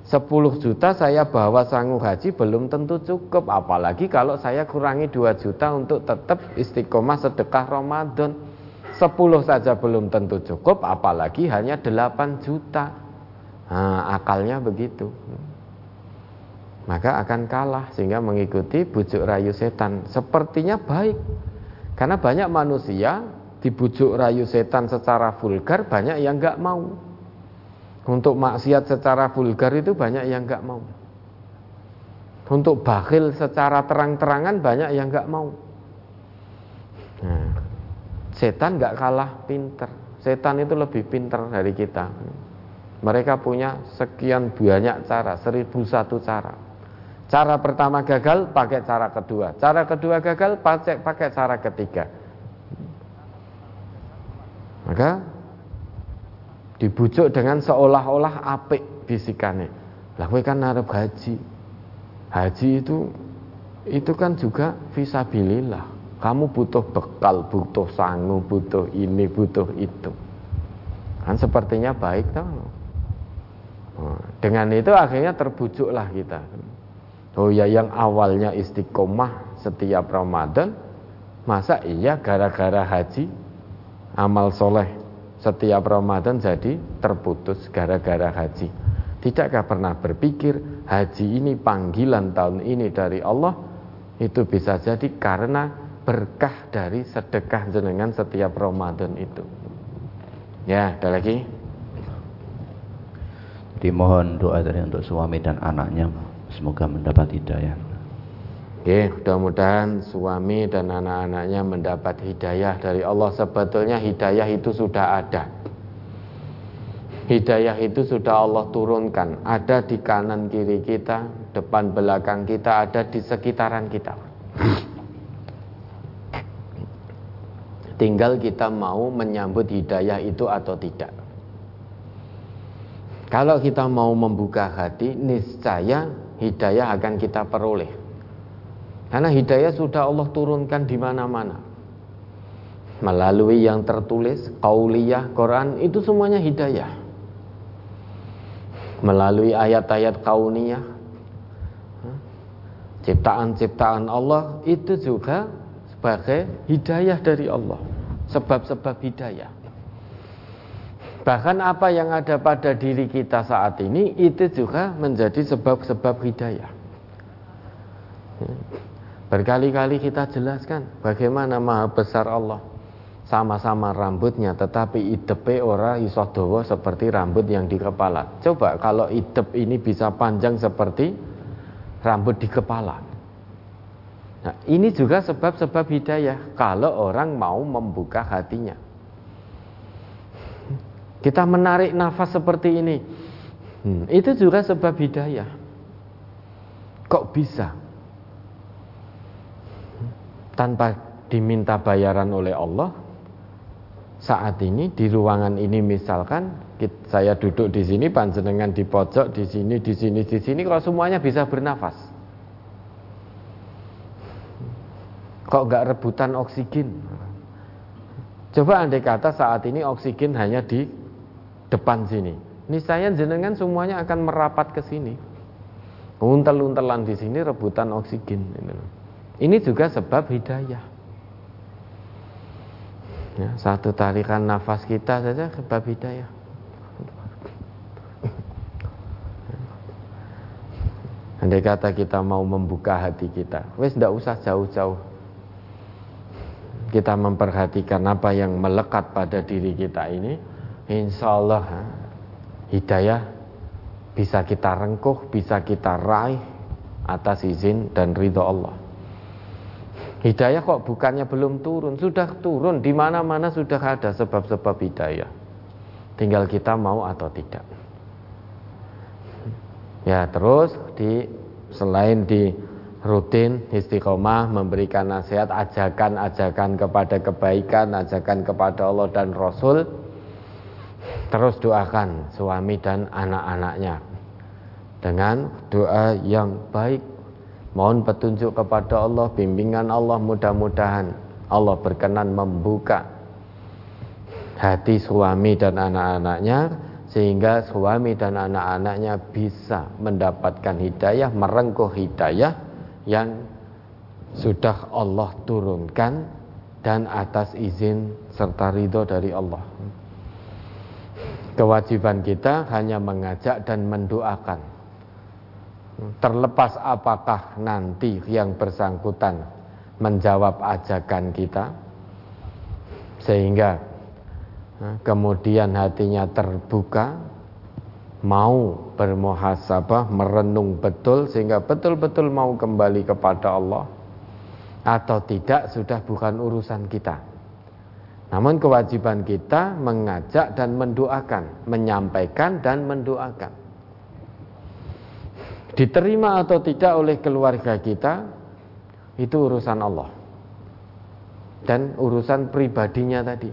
10 juta saya bawa sanggup haji belum tentu cukup. Apalagi kalau saya kurangi 2 juta untuk tetap istiqomah sedekah Ramadan. 10 saja belum tentu cukup apalagi hanya 8 juta nah, akalnya begitu maka akan kalah sehingga mengikuti bujuk rayu setan. Sepertinya baik. Karena banyak manusia dibujuk rayu setan secara vulgar banyak yang nggak mau. Untuk maksiat secara vulgar itu banyak yang nggak mau. Untuk bakhil secara terang-terangan banyak yang nggak mau. Nah, setan nggak kalah pinter. Setan itu lebih pinter dari kita. Mereka punya sekian banyak cara, seribu satu cara. Cara pertama gagal, pakai cara kedua. Cara kedua gagal, pakai pakai cara ketiga. Maka dibujuk dengan seolah-olah apik bisikane. Lah kan arep haji. Haji itu itu kan juga visabilillah. Kamu butuh bekal, butuh sangu, butuh ini, butuh itu. Kan sepertinya baik tau. Dengan itu akhirnya terbujuklah kita. Oh ya yang awalnya istiqomah setiap Ramadan Masa iya gara-gara haji Amal soleh setiap Ramadan jadi terputus gara-gara haji Tidakkah pernah berpikir haji ini panggilan tahun ini dari Allah Itu bisa jadi karena berkah dari sedekah jenengan setiap Ramadan itu Ya ada lagi Dimohon doa dari untuk suami dan anaknya Semoga mendapat hidayah. Oke, mudah-mudahan suami dan anak-anaknya mendapat hidayah dari Allah. Sebetulnya hidayah itu sudah ada. Hidayah itu sudah Allah turunkan, ada di kanan kiri kita, depan belakang kita, ada di sekitaran kita. Tinggal kita mau menyambut hidayah itu atau tidak. Kalau kita mau membuka hati, niscaya hidayah akan kita peroleh. Karena hidayah sudah Allah turunkan di mana-mana. Melalui yang tertulis, kauliyah, Quran, itu semuanya hidayah. Melalui ayat-ayat kauniyah, ciptaan-ciptaan Allah, itu juga sebagai hidayah dari Allah. Sebab-sebab hidayah. Bahkan apa yang ada pada diri kita saat ini itu juga menjadi sebab-sebab hidayah. Berkali-kali kita jelaskan bagaimana maha besar Allah. Sama-sama rambutnya tetapi idepe ora iso dawa seperti rambut yang di kepala. Coba kalau idep ini bisa panjang seperti rambut di kepala. Nah, ini juga sebab-sebab hidayah kalau orang mau membuka hatinya. Kita menarik nafas seperti ini. Hmm, itu juga sebab hidayah. Kok bisa? Tanpa diminta bayaran oleh Allah, saat ini di ruangan ini misalkan saya duduk di sini, panjenengan di pojok, di sini, di sini, di sini, kalau semuanya bisa bernafas. Kok nggak rebutan oksigen? Coba andai kata saat ini oksigen hanya di depan sini. Niscaya jenengan semuanya akan merapat ke sini. Untel-untelan di sini rebutan oksigen. Ini juga sebab hidayah. Ya, satu tarikan nafas kita saja sebab hidayah. Andai kata kita mau membuka hati kita, wes tidak usah jauh-jauh. Kita memperhatikan apa yang melekat pada diri kita ini, Insya Allah hidayah bisa kita rengkuh, bisa kita raih atas izin dan ridho Allah. Hidayah kok bukannya belum turun, sudah turun di mana-mana sudah ada sebab-sebab hidayah. Tinggal kita mau atau tidak. Ya, terus di selain di rutin istiqomah memberikan nasihat, ajakan-ajakan kepada kebaikan, ajakan kepada Allah dan Rasul, Terus doakan suami dan anak-anaknya dengan doa yang baik. Mohon petunjuk kepada Allah, bimbingan Allah mudah-mudahan Allah berkenan membuka hati suami dan anak-anaknya sehingga suami dan anak-anaknya bisa mendapatkan hidayah, merengkuh hidayah yang sudah Allah turunkan dan atas izin serta ridho dari Allah. Kewajiban kita hanya mengajak dan mendoakan. terlepas apakah nanti yang bersangkutan menjawab ajakan kita sehingga eh, kemudian hatinya terbuka mau bermuhasabah merenung betul sehingga betul-betul mau kembali kepada Allah atau tidak sudah bukan urusan kita namun kewajiban kita mengajak dan mendoakan, menyampaikan dan mendoakan. Diterima atau tidak oleh keluarga kita itu urusan Allah. Dan urusan pribadinya tadi.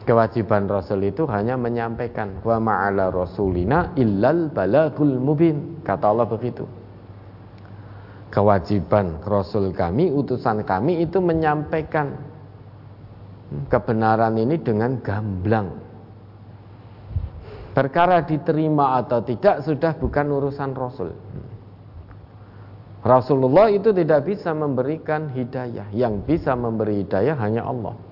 Kewajiban Rasul itu hanya menyampaikan wa ma'ala rasulina illal balagul mubin. Kata Allah begitu. Kewajiban Rasul kami, utusan kami itu menyampaikan kebenaran ini dengan gamblang. Perkara diterima atau tidak sudah bukan urusan Rasul. Rasulullah itu tidak bisa memberikan hidayah. Yang bisa memberi hidayah hanya Allah.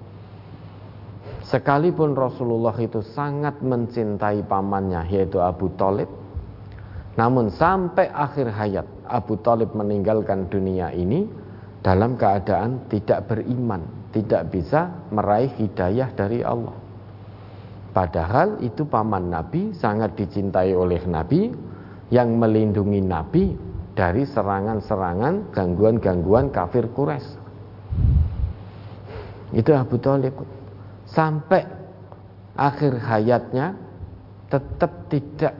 Sekalipun Rasulullah itu sangat mencintai pamannya yaitu Abu Talib. Namun sampai akhir hayat Abu Talib meninggalkan dunia ini dalam keadaan tidak beriman tidak bisa meraih hidayah dari Allah. Padahal itu paman Nabi sangat dicintai oleh Nabi yang melindungi Nabi dari serangan-serangan, gangguan-gangguan kafir Quraisy. Itu Abu Talib sampai akhir hayatnya tetap tidak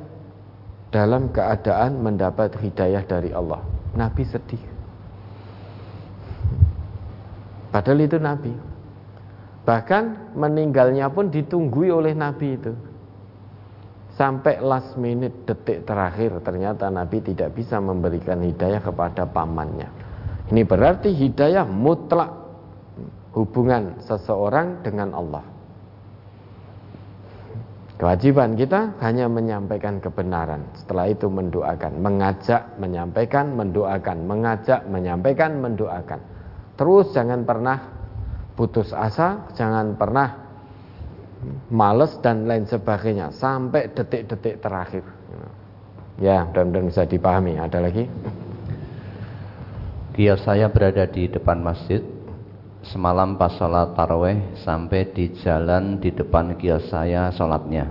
dalam keadaan mendapat hidayah dari Allah. Nabi sedih. Padahal itu Nabi. Bahkan meninggalnya pun ditunggui oleh Nabi itu. Sampai last minute detik terakhir ternyata Nabi tidak bisa memberikan hidayah kepada pamannya. Ini berarti hidayah mutlak hubungan seseorang dengan Allah. Kewajiban kita hanya menyampaikan kebenaran. Setelah itu mendoakan, mengajak, menyampaikan, mendoakan, mengajak, menyampaikan, mendoakan. Terus jangan pernah putus asa, jangan pernah males dan lain sebagainya sampai detik-detik terakhir. Ya, mudah-mudahan bisa dipahami. Ada lagi? Kios saya berada di depan masjid. Semalam pas sholat taraweh sampai di jalan di depan kios saya sholatnya.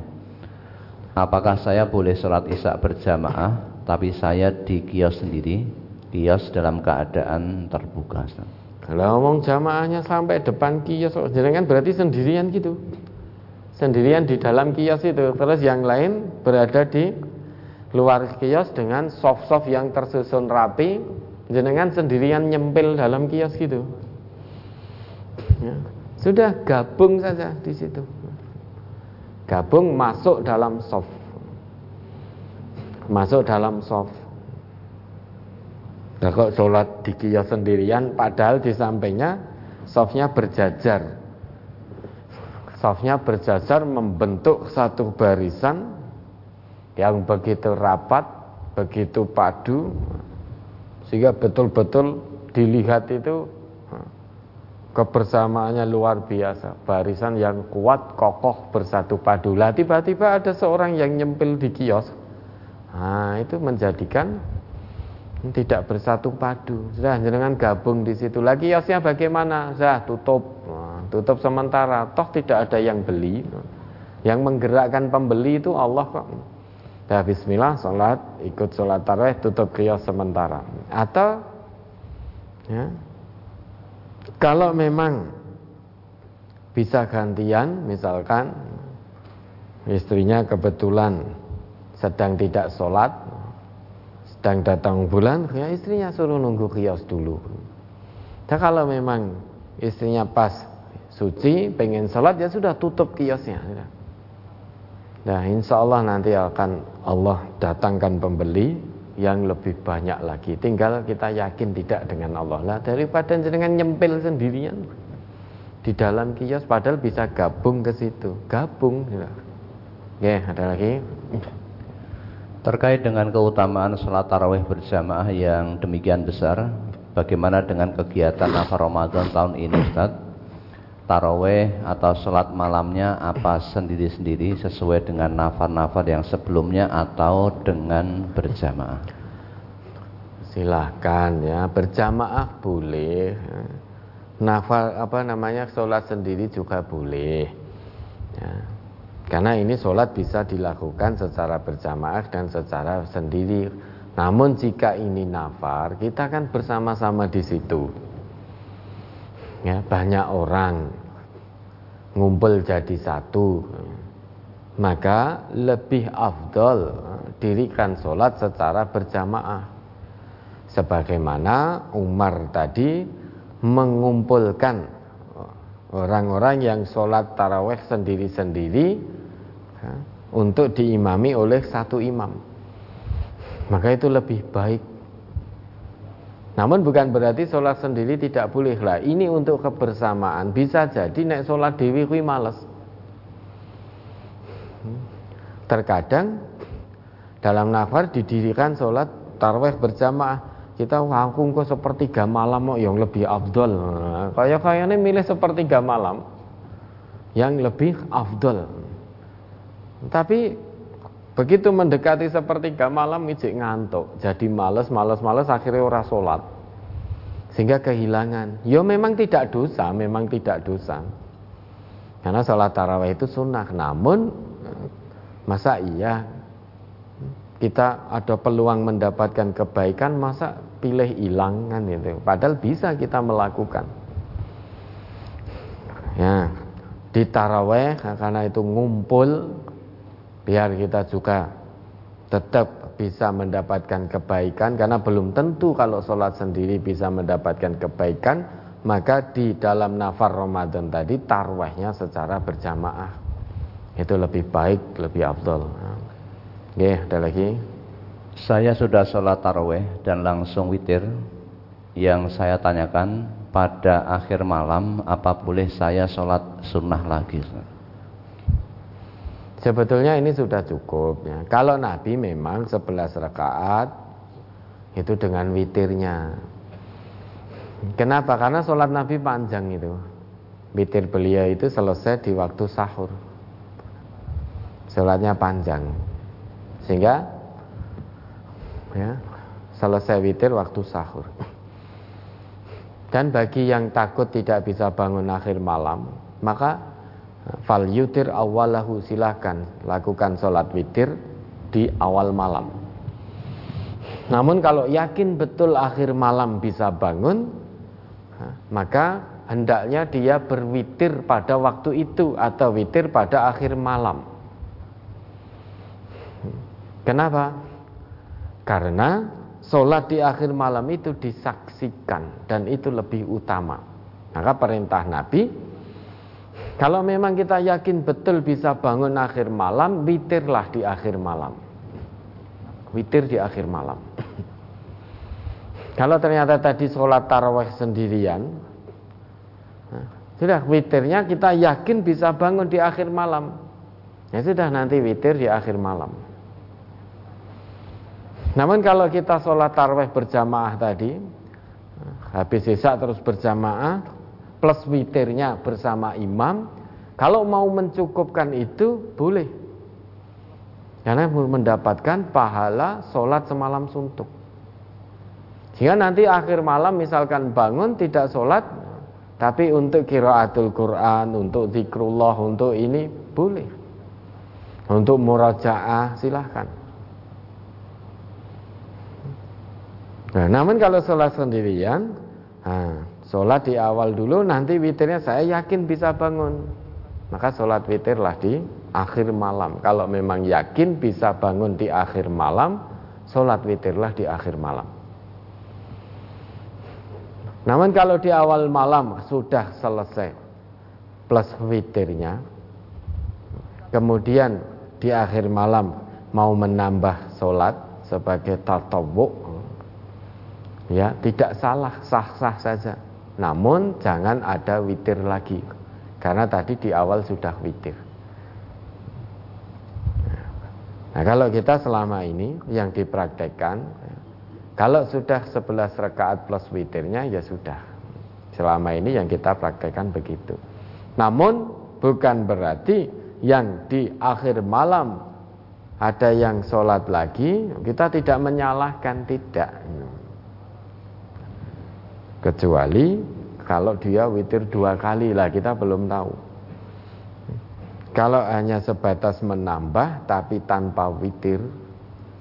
Apakah saya boleh sholat isya berjamaah, tapi saya di kios sendiri, kios dalam keadaan terbuka? Kalau ngomong jamaahnya sampai depan kios, jenengan berarti sendirian gitu. Sendirian di dalam kios itu. Terus yang lain berada di luar kios dengan soft-soft yang tersusun rapi. Jenengan sendirian nyempil dalam kios gitu. Ya. Sudah gabung saja di situ. Gabung masuk dalam soft. Masuk dalam soft Nah kok sholat di kios sendirian padahal di sampingnya softnya berjajar Softnya berjajar membentuk satu barisan yang begitu rapat, begitu padu sehingga betul-betul dilihat itu kebersamaannya luar biasa barisan yang kuat kokoh bersatu padu lah tiba-tiba ada seorang yang nyempil di kios nah itu menjadikan tidak bersatu padu. Sudah jangan gabung di situ. Lagi kiosnya bagaimana? Sudah tutup. Nah, tutup sementara. Toh tidak ada yang beli. Yang menggerakkan pembeli itu Allah kok. Dah bismillah sholat, ikut sholat tarawih, tutup kios sementara. Atau ya, kalau memang bisa gantian, misalkan istrinya kebetulan sedang tidak sholat, sedang datang bulan, ya istrinya suruh nunggu kios dulu. Dan kalau memang istrinya pas suci, pengen sholat, ya sudah tutup kiosnya. Nah insya Allah nanti akan Allah datangkan pembeli yang lebih banyak lagi. Tinggal kita yakin tidak dengan Allah lah daripada dengan nyempil sendirian di dalam kios padahal bisa gabung ke situ. Gabung. Ya, ada lagi. Terkait dengan keutamaan sholat tarawih berjamaah yang demikian besar, bagaimana dengan kegiatan nafar Ramadan tahun ini Ustaz? Taraweh atau sholat malamnya apa sendiri-sendiri sesuai dengan nafar-nafar yang sebelumnya atau dengan berjamaah? Silahkan ya, berjamaah boleh. Nafar apa namanya sholat sendiri juga boleh. Ya. Karena ini sholat bisa dilakukan secara berjamaah dan secara sendiri. Namun jika ini nafar, kita kan bersama-sama di situ. Ya, banyak orang ngumpul jadi satu. Maka lebih afdol dirikan sholat secara berjamaah. Sebagaimana Umar tadi mengumpulkan orang-orang yang sholat taraweh sendiri-sendiri ya, untuk diimami oleh satu imam. Maka itu lebih baik. Namun bukan berarti sholat sendiri tidak boleh lah. Ini untuk kebersamaan. Bisa jadi naik sholat dewi kui males. Terkadang dalam nafar didirikan sholat tarweh berjamaah kita ngangkung kok sepertiga malam yang lebih. Nah, kayak kayaknya milih sepertiga malam yang lebih afdol. Tapi begitu mendekati sepertiga malam ijik ngantuk, jadi males, males, males akhirnya ora sholat. Sehingga kehilangan. Ya memang tidak dosa, memang tidak dosa. Karena sholat tarawih itu sunnah. Namun masa iya kita ada peluang mendapatkan kebaikan masa pilih hilang kan itu padahal bisa kita melakukan ya di taraweh karena itu ngumpul biar kita juga tetap bisa mendapatkan kebaikan karena belum tentu kalau sholat sendiri bisa mendapatkan kebaikan maka di dalam nafar Ramadan tadi tarwahnya secara berjamaah. Itu lebih baik lebih afdol. Oke, ada lagi? Saya sudah sholat taraweh dan langsung witir. Yang saya tanyakan pada akhir malam apa boleh saya sholat sunnah lagi Sebetulnya ini sudah cukup ya. Kalau Nabi memang 11 rakaat itu dengan witirnya. Kenapa? Karena sholat Nabi panjang itu. Witir beliau itu selesai di waktu sahur. Sholatnya panjang. Sehingga ya, selesai witir waktu sahur. Dan bagi yang takut tidak bisa bangun akhir malam, maka fal yutir awalahu silahkan lakukan sholat witir di awal malam. Namun kalau yakin betul akhir malam bisa bangun maka hendaknya dia berwitir pada waktu itu atau witir pada akhir malam. Kenapa? karena sholat di akhir malam itu disaksikan dan itu lebih utama. Maka perintah Nabi kalau memang kita yakin betul bisa bangun akhir malam, witirlah di akhir malam. Witir di akhir malam. Kalau ternyata tadi sholat taraweh sendirian, nah, sudah witirnya kita yakin bisa bangun di akhir malam. Ya sudah nanti witir di akhir malam. Namun kalau kita sholat taraweh berjamaah tadi, habis sisa terus berjamaah, plus witirnya bersama imam. Kalau mau mencukupkan itu boleh. Karena mendapatkan pahala sholat semalam suntuk. Jika nanti akhir malam misalkan bangun tidak sholat tapi untuk kiraatul Quran untuk zikrullah untuk ini boleh. Untuk murajaah silahkan. Nah, namun kalau sholat sendirian nah, Sholat di awal dulu nanti witirnya saya yakin bisa bangun. Maka sholat witirlah di akhir malam. Kalau memang yakin bisa bangun di akhir malam Sholat witirlah di akhir malam. Namun kalau di awal malam sudah selesai Plus witirnya Kemudian di akhir malam mau menambah sholat sebagai tatawuk ya tidak salah sah-sah saja namun jangan ada witir lagi Karena tadi di awal sudah witir. Nah kalau kita selama ini yang dipraktekkan Kalau sudah 11 rakaat plus witirnya ya sudah. Selama ini yang kita praktekkan begitu. Namun bukan berarti yang di akhir malam ada yang sholat lagi, kita tidak menyalahkan, tidak. Kecuali kalau dia witir dua kali lah, kita belum tahu. Kalau hanya sebatas menambah tapi tanpa witir,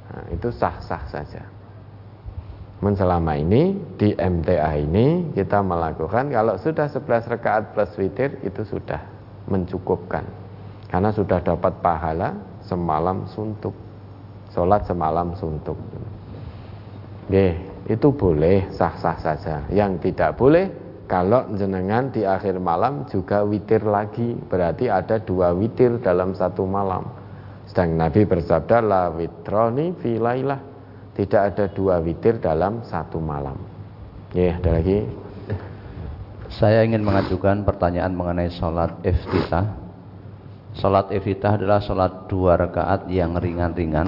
nah, itu sah-sah saja. Men selama ini di MTA ini kita melakukan kalau sudah 11 rakaat plus witir itu sudah mencukupkan. Karena sudah dapat pahala semalam suntuk. Sholat semalam suntuk. Oke, itu boleh sah-sah saja. Yang tidak boleh kalau jenengan di akhir malam juga witir lagi. Berarti ada dua witir dalam satu malam. Sedang Nabi bersabda la witroni filailah tidak ada dua witir dalam satu malam. Ya, ada lagi. Saya ingin mengajukan pertanyaan mengenai sholat iftitah. Sholat iftitah adalah sholat dua rakaat yang ringan-ringan.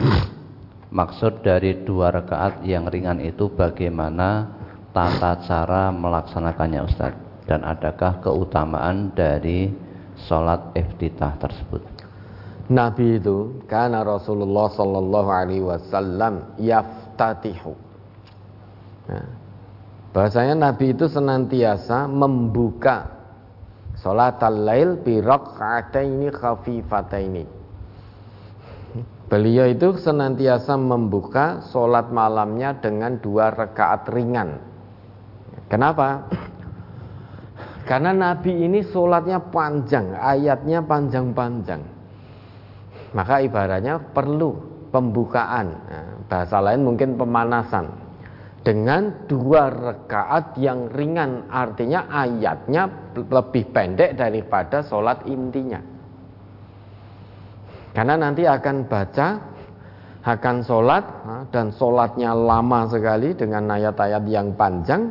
Maksud dari dua rakaat yang ringan itu bagaimana tata cara melaksanakannya Ustaz? Dan adakah keutamaan dari sholat iftitah tersebut? Nabi itu karena Rasulullah Sallallahu Alaihi Wasallam yaftatihu. Nah, bahasanya Nabi itu senantiasa membuka sholat al-lail bi raka'ataini khafifataini. Beliau itu senantiasa membuka sholat malamnya dengan dua rakaat ringan. Kenapa? Karena Nabi ini sholatnya panjang, ayatnya panjang-panjang maka ibaratnya perlu pembukaan nah, bahasa lain mungkin pemanasan dengan dua rekaat yang ringan artinya ayatnya lebih pendek daripada sholat intinya karena nanti akan baca akan sholat dan sholatnya lama sekali dengan ayat-ayat yang panjang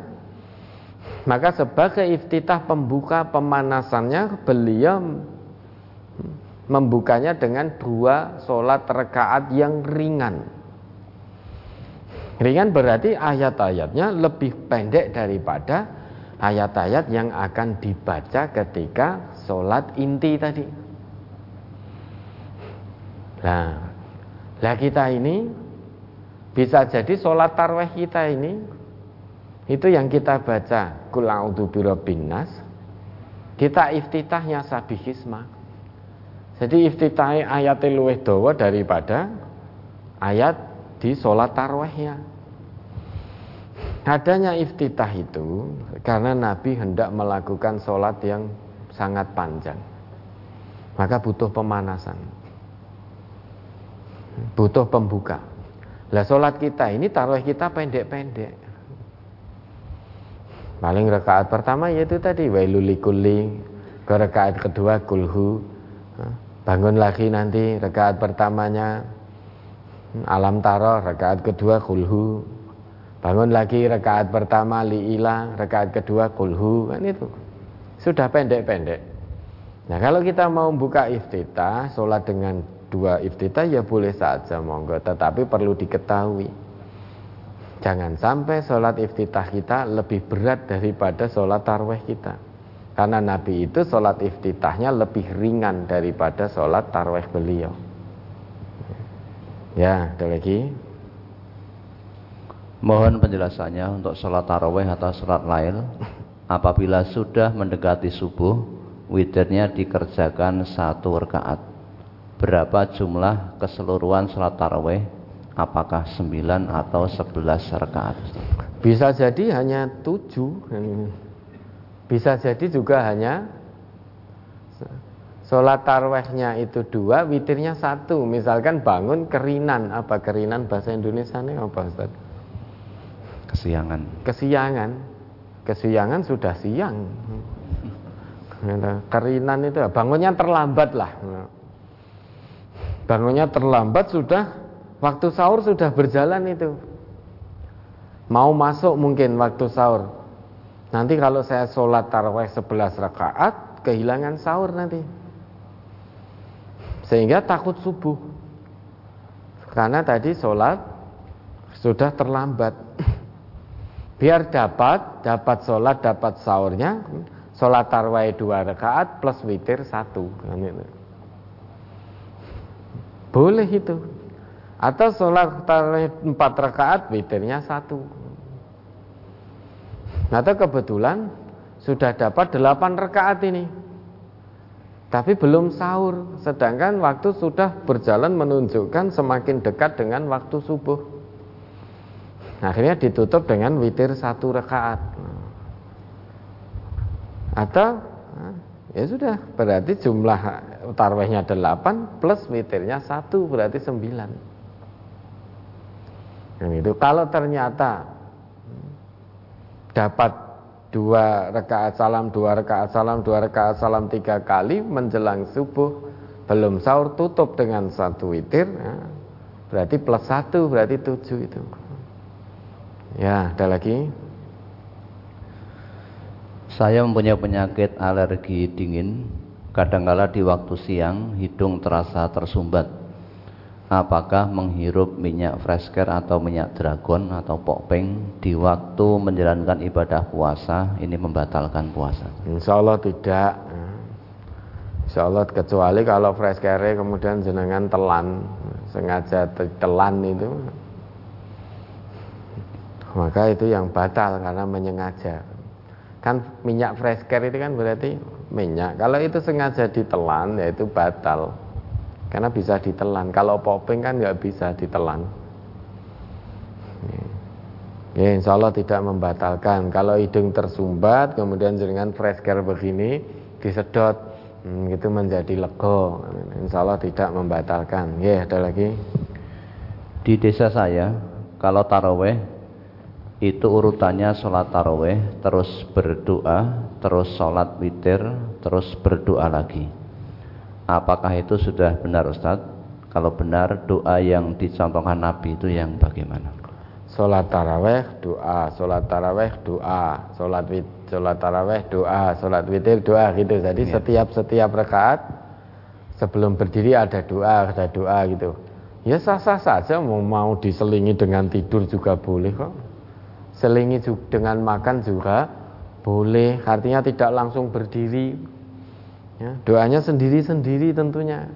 maka sebagai iftitah pembuka pemanasannya beliau membukanya dengan dua sholat rekaat yang ringan. Ringan berarti ayat-ayatnya lebih pendek daripada ayat-ayat yang akan dibaca ketika sholat inti tadi. Nah, lah kita ini bisa jadi sholat tarweh kita ini itu yang kita baca kulaudu birobinas kita iftitahnya sabihisma jadi iftitahi ayat luwih dawa daripada ayat di sholat tarwehnya. Adanya iftitah itu karena Nabi hendak melakukan sholat yang sangat panjang. Maka butuh pemanasan. Butuh pembuka. Lah sholat kita ini taruh kita pendek-pendek. Paling rekaat pertama yaitu tadi wailulikuli. Ke rekaat kedua kulhu bangun lagi nanti rekaat pertamanya alam taro rekaat kedua kulhu bangun lagi rekaat pertama liila rekaat kedua kulhu kan itu sudah pendek-pendek nah kalau kita mau buka iftitah sholat dengan dua iftitah ya boleh saja monggo tetapi perlu diketahui jangan sampai sholat iftitah kita lebih berat daripada sholat tarweh kita karena Nabi itu sholat iftitahnya lebih ringan daripada sholat tarweh beliau. Ya, ada lagi. Mohon penjelasannya untuk sholat taraweh atau sholat lain apabila sudah mendekati subuh witirnya dikerjakan satu rakaat berapa jumlah keseluruhan sholat taraweh apakah 9 atau 11 rakaat bisa jadi hanya 7 bisa jadi juga hanya Sholat tarwehnya itu dua, witirnya satu. Misalkan bangun kerinan, apa kerinan bahasa Indonesia ini apa Ustaz? Kesiangan. Kesiangan. Kesiangan sudah siang. Kerinan itu bangunnya terlambat lah. Bangunnya terlambat sudah waktu sahur sudah berjalan itu. Mau masuk mungkin waktu sahur. Nanti kalau saya sholat taraweh 11 rakaat, kehilangan sahur nanti. Sehingga takut subuh. Karena tadi sholat sudah terlambat. Biar dapat, dapat sholat, dapat sahurnya, sholat tarawih dua rakaat plus witir satu kan. Boleh itu. Atau sholat tarawih empat rakaat witirnya satu. Atau kebetulan sudah dapat delapan rakaat ini. Tapi belum sahur. Sedangkan waktu sudah berjalan menunjukkan semakin dekat dengan waktu subuh. Akhirnya ditutup dengan witir satu rakaat. Atau ya sudah berarti jumlah tarawihnya 8 plus witirnya satu berarti 9 yang itu. Kalau ternyata dapat dua rakaat salam, dua rakaat salam, dua rakaat salam tiga kali menjelang subuh belum sahur tutup dengan satu witir ya, berarti plus satu berarti tujuh itu. Ya ada lagi? Saya mempunyai penyakit alergi dingin kadangkala di waktu siang hidung terasa tersumbat apakah menghirup minyak fresker atau minyak dragon atau pokpeng di waktu menjalankan ibadah puasa ini membatalkan puasa? Insya Allah tidak. Insya Allah kecuali kalau fresker kemudian jenengan telan sengaja telan itu maka itu yang batal karena menyengaja kan minyak fresker itu kan berarti minyak. Kalau itu sengaja ditelan yaitu batal. Karena bisa ditelan. Kalau popeng kan nggak bisa ditelan. Ya insya Allah tidak membatalkan. Kalau hidung tersumbat kemudian dengan fresh care begini disedot hmm, itu menjadi lego. Insya Allah tidak membatalkan. Ya ada lagi? Di desa saya kalau taraweh itu urutannya sholat taraweh terus berdoa terus sholat witir terus berdoa lagi Apakah itu sudah benar Ustadz? Kalau benar doa yang dicontohkan Nabi itu yang bagaimana? Sholat taraweh doa, sholat taraweh doa, sholat wit, sholat taraweh doa, sholat witir doa gitu. Jadi ya. setiap setiap rakaat sebelum berdiri ada doa, ada doa gitu. Ya sah-sah saja mau mau diselingi dengan tidur juga boleh kok. Selingi dengan makan juga boleh. Artinya tidak langsung berdiri Ya, doanya sendiri-sendiri tentunya.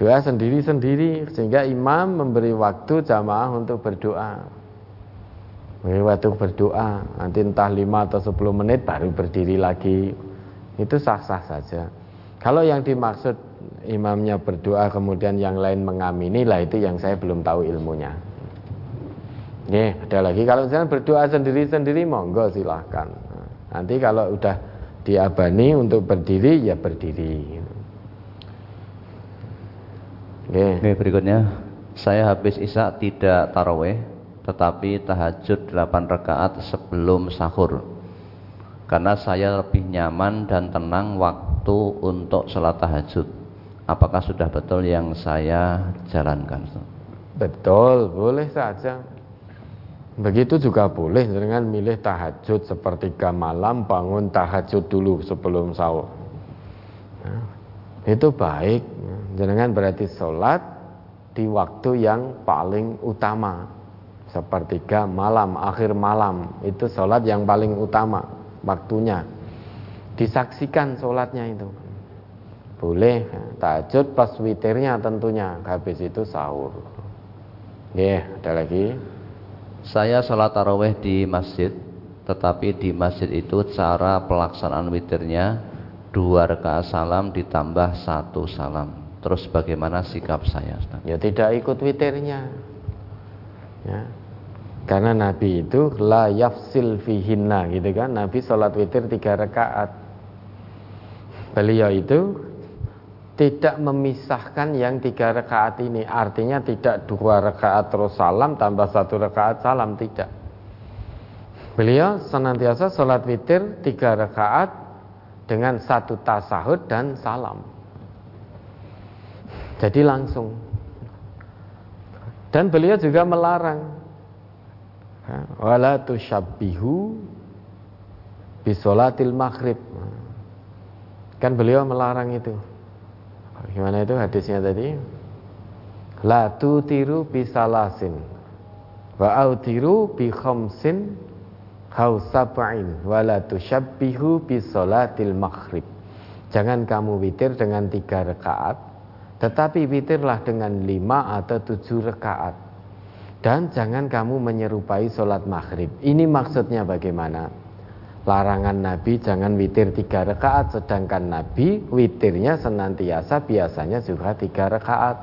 Doa sendiri-sendiri sehingga imam memberi waktu jamaah untuk berdoa. Memberi waktu berdoa, nanti entah 5 atau 10 menit baru berdiri lagi. Itu sah-sah saja. Kalau yang dimaksud imamnya berdoa kemudian yang lain mengamini lah itu yang saya belum tahu ilmunya. Nih, ada lagi. Kalau misalnya berdoa sendiri-sendiri monggo silahkan. Nanti kalau udah diabani untuk berdiri ya berdiri. Oke. Oke berikutnya. Saya habis isya tidak taraweh tetapi tahajud 8 rakaat sebelum sahur. Karena saya lebih nyaman dan tenang waktu untuk sholat tahajud. Apakah sudah betul yang saya jalankan? Betul boleh saja Begitu juga boleh dengan milih tahajud sepertiga malam bangun tahajud dulu sebelum sahur. Nah, itu baik. Jangan berarti sholat di waktu yang paling utama. Sepertiga malam, akhir malam. Itu sholat yang paling utama waktunya. Disaksikan sholatnya itu. Boleh tahajud pas witirnya tentunya. Habis itu sahur. Ya, ada lagi. Saya sholat taraweh di masjid, tetapi di masjid itu cara pelaksanaan witirnya dua rakaat salam ditambah satu salam. Terus bagaimana sikap saya? Ustaz? Ya tidak ikut witirnya. Ya. Karena Nabi itu la yafsil fihinna gitu kan. Nabi sholat witir tiga rakaat. Beliau itu tidak memisahkan yang tiga rakaat ini. Artinya tidak dua rakaat terus salam tambah satu rakaat salam tidak. Beliau senantiasa sholat witir tiga rakaat dengan satu tasahud dan salam. Jadi langsung. Dan beliau juga melarang. Wala tusyabbihu bisolatil maghrib. Kan beliau melarang itu Gimana itu hadisnya tadi? La tutiru bisalasin wa autiru bi khamsin sab'in wala tushabbihu bi salatil maghrib. Jangan kamu witir dengan tiga rakaat, tetapi witirlah dengan lima atau tujuh rakaat. Dan jangan kamu menyerupai sholat maghrib. Ini maksudnya bagaimana? Larangan Nabi jangan witir tiga rakaat, sedangkan Nabi witirnya senantiasa biasanya juga tiga rakaat.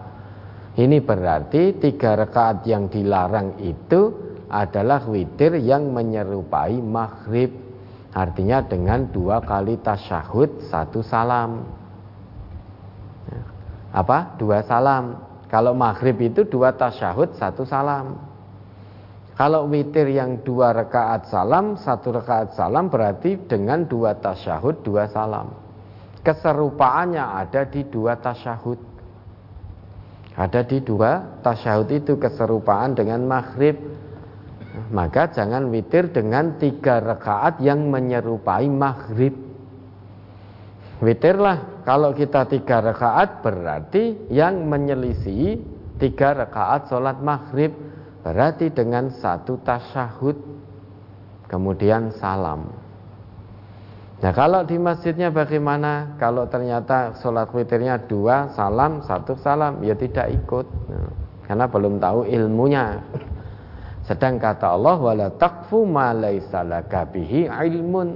Ini berarti tiga rakaat yang dilarang itu adalah witir yang menyerupai maghrib. Artinya dengan dua kali tasyahud satu salam. Apa? Dua salam. Kalau maghrib itu dua tasyahud satu salam kalau witir yang dua rakaat salam satu rakaat salam berarti dengan dua tasyahud dua salam. Keserupaannya ada di dua tasyahud. Ada di dua tasyahud itu keserupaan dengan maghrib. Maka jangan witir dengan tiga rakaat yang menyerupai maghrib. Witirlah kalau kita tiga rakaat berarti yang menyelisih tiga rakaat sholat maghrib berarti dengan satu tasyahud kemudian salam. Nah kalau di masjidnya bagaimana? Kalau ternyata sholat witirnya dua salam satu salam ya tidak ikut nah, karena belum tahu ilmunya. Sedang kata Allah wala takfu ma laisa ilmun.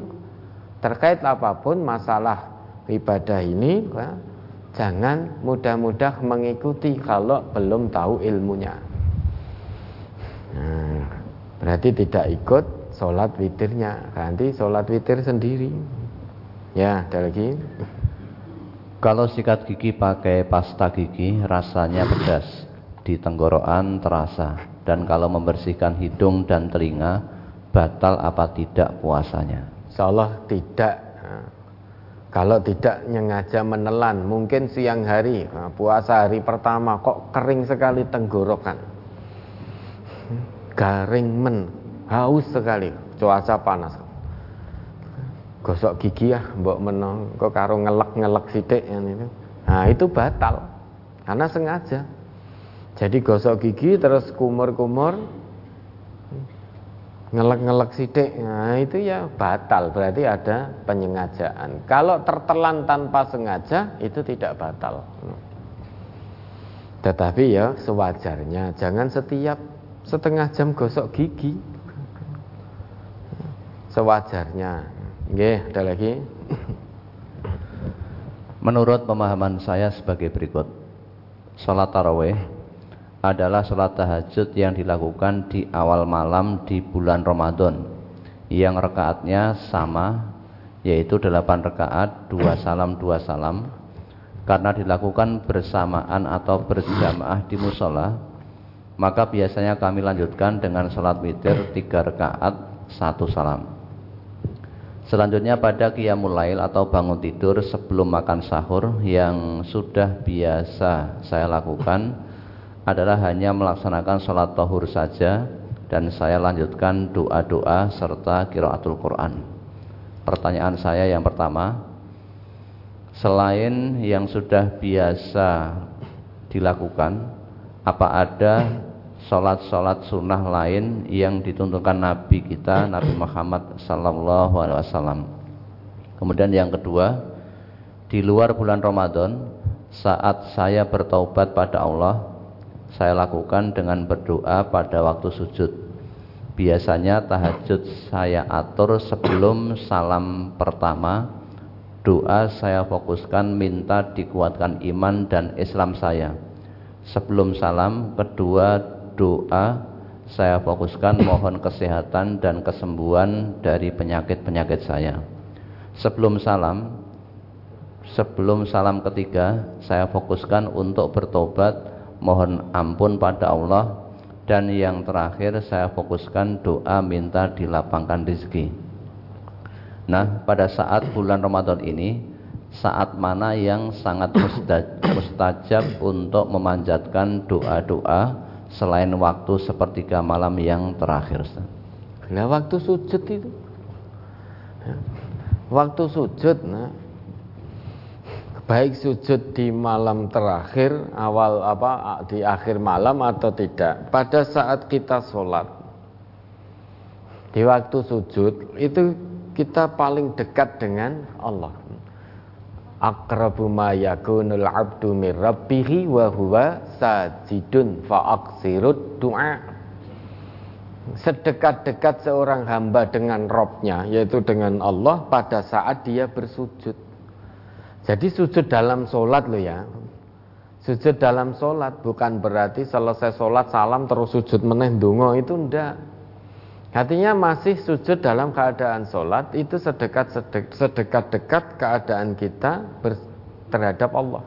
Terkait apa pun masalah ibadah ini ya, jangan mudah-mudah mengikuti kalau belum tahu ilmunya. Nah, berarti tidak ikut sholat witirnya, nanti sholat witir sendiri. Ya, ada lagi. Kalau sikat gigi pakai pasta gigi rasanya pedas, di tenggorokan terasa. Dan kalau membersihkan hidung dan telinga batal apa tidak puasanya? Insyaallah tidak. Kalau tidak nyengaja menelan. Mungkin siang hari puasa hari pertama kok kering sekali tenggorokan garing men haus sekali cuaca panas gosok gigi ya mbok menong kok karo ngelek-ngelek yang itu nah itu batal karena sengaja jadi gosok gigi terus kumur-kumur ngelek-ngelek sidik. Nah, itu ya batal, berarti ada penyengajaan. Kalau tertelan tanpa sengaja itu tidak batal. Tetapi ya sewajarnya, jangan setiap setengah jam gosok gigi. Sewajarnya. Oke, ada lagi. Menurut pemahaman saya sebagai berikut. Salat tarawih adalah sholat tahajud yang dilakukan di awal malam di bulan Ramadan yang rekaatnya sama yaitu 8 rekaat dua salam dua salam karena dilakukan bersamaan atau berjamaah di musola maka biasanya kami lanjutkan dengan sholat witir tiga rekaat satu salam selanjutnya pada qiyamul lail atau bangun tidur sebelum makan sahur yang sudah biasa saya lakukan adalah hanya melaksanakan sholat tohur saja dan saya lanjutkan doa-doa serta kiraatul Quran. Pertanyaan saya yang pertama, selain yang sudah biasa dilakukan, apa ada sholat-sholat sunnah lain yang dituntunkan Nabi kita Nabi Muhammad Sallallahu Alaihi Wasallam? Kemudian yang kedua, di luar bulan Ramadan, saat saya bertaubat pada Allah, saya lakukan dengan berdoa pada waktu sujud. Biasanya tahajud saya atur sebelum salam pertama. Doa saya fokuskan minta dikuatkan iman dan Islam saya. Sebelum salam kedua doa saya fokuskan mohon kesehatan dan kesembuhan dari penyakit-penyakit saya. Sebelum salam sebelum salam ketiga saya fokuskan untuk bertobat mohon ampun pada Allah dan yang terakhir saya fokuskan doa minta dilapangkan rezeki. Nah, pada saat bulan Ramadan ini saat mana yang sangat mustajab untuk memanjatkan doa-doa selain waktu sepertiga malam yang terakhir. Nah, waktu sujud itu. Waktu sujud, nah, baik sujud di malam terakhir awal apa di akhir malam atau tidak pada saat kita sholat Di waktu sujud itu kita paling dekat dengan Allah. Aqrabu ma yakunul 'abdu min rabbih wa huwa sajidun fa aqsirud du'a. Sedekat-dekat seorang hamba dengan Robnya, yaitu dengan Allah pada saat dia bersujud. Jadi sujud dalam sholat loh ya. Sujud dalam sholat bukan berarti selesai sholat salam terus sujud meneh dungo itu ndak. Artinya masih sujud dalam keadaan sholat itu sedekat sedekat dekat keadaan kita terhadap Allah.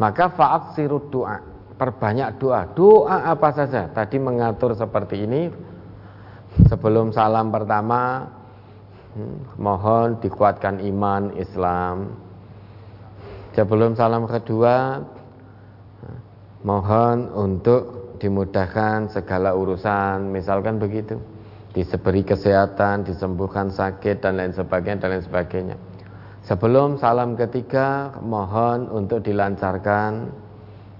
Maka faak sirut doa, perbanyak doa. Doa apa saja? Tadi mengatur seperti ini. Sebelum salam pertama, hmm, mohon dikuatkan iman Islam. Sebelum salam kedua, mohon untuk dimudahkan segala urusan, misalkan begitu diseberi kesehatan, disembuhkan sakit dan lain sebagainya dan lain sebagainya. Sebelum salam ketiga, mohon untuk dilancarkan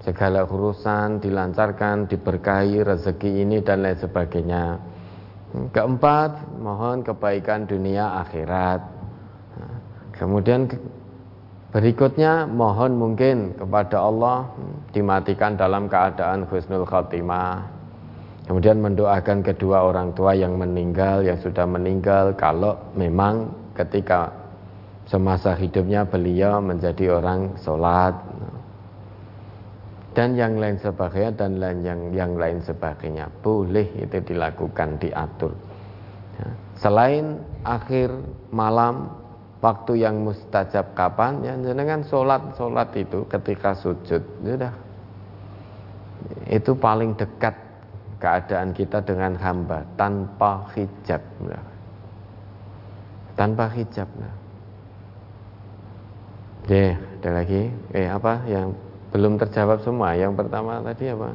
segala urusan, dilancarkan, diberkahi rezeki ini dan lain sebagainya. Keempat, mohon kebaikan dunia akhirat. Kemudian berikutnya mohon mungkin kepada Allah dimatikan dalam keadaan husnul khotimah Kemudian mendoakan kedua orang tua yang meninggal, yang sudah meninggal, kalau memang ketika semasa hidupnya beliau menjadi orang sholat dan yang lain sebagainya dan lain yang yang lain sebagainya boleh itu dilakukan diatur. Ya. Selain akhir malam waktu yang mustajab kapan ya dengan sholat sholat itu ketika sujud sudah itu paling dekat keadaan kita dengan hamba tanpa hijab tanpa hijab Oke, ada lagi? Eh apa? Yang belum terjawab semua? Yang pertama tadi apa?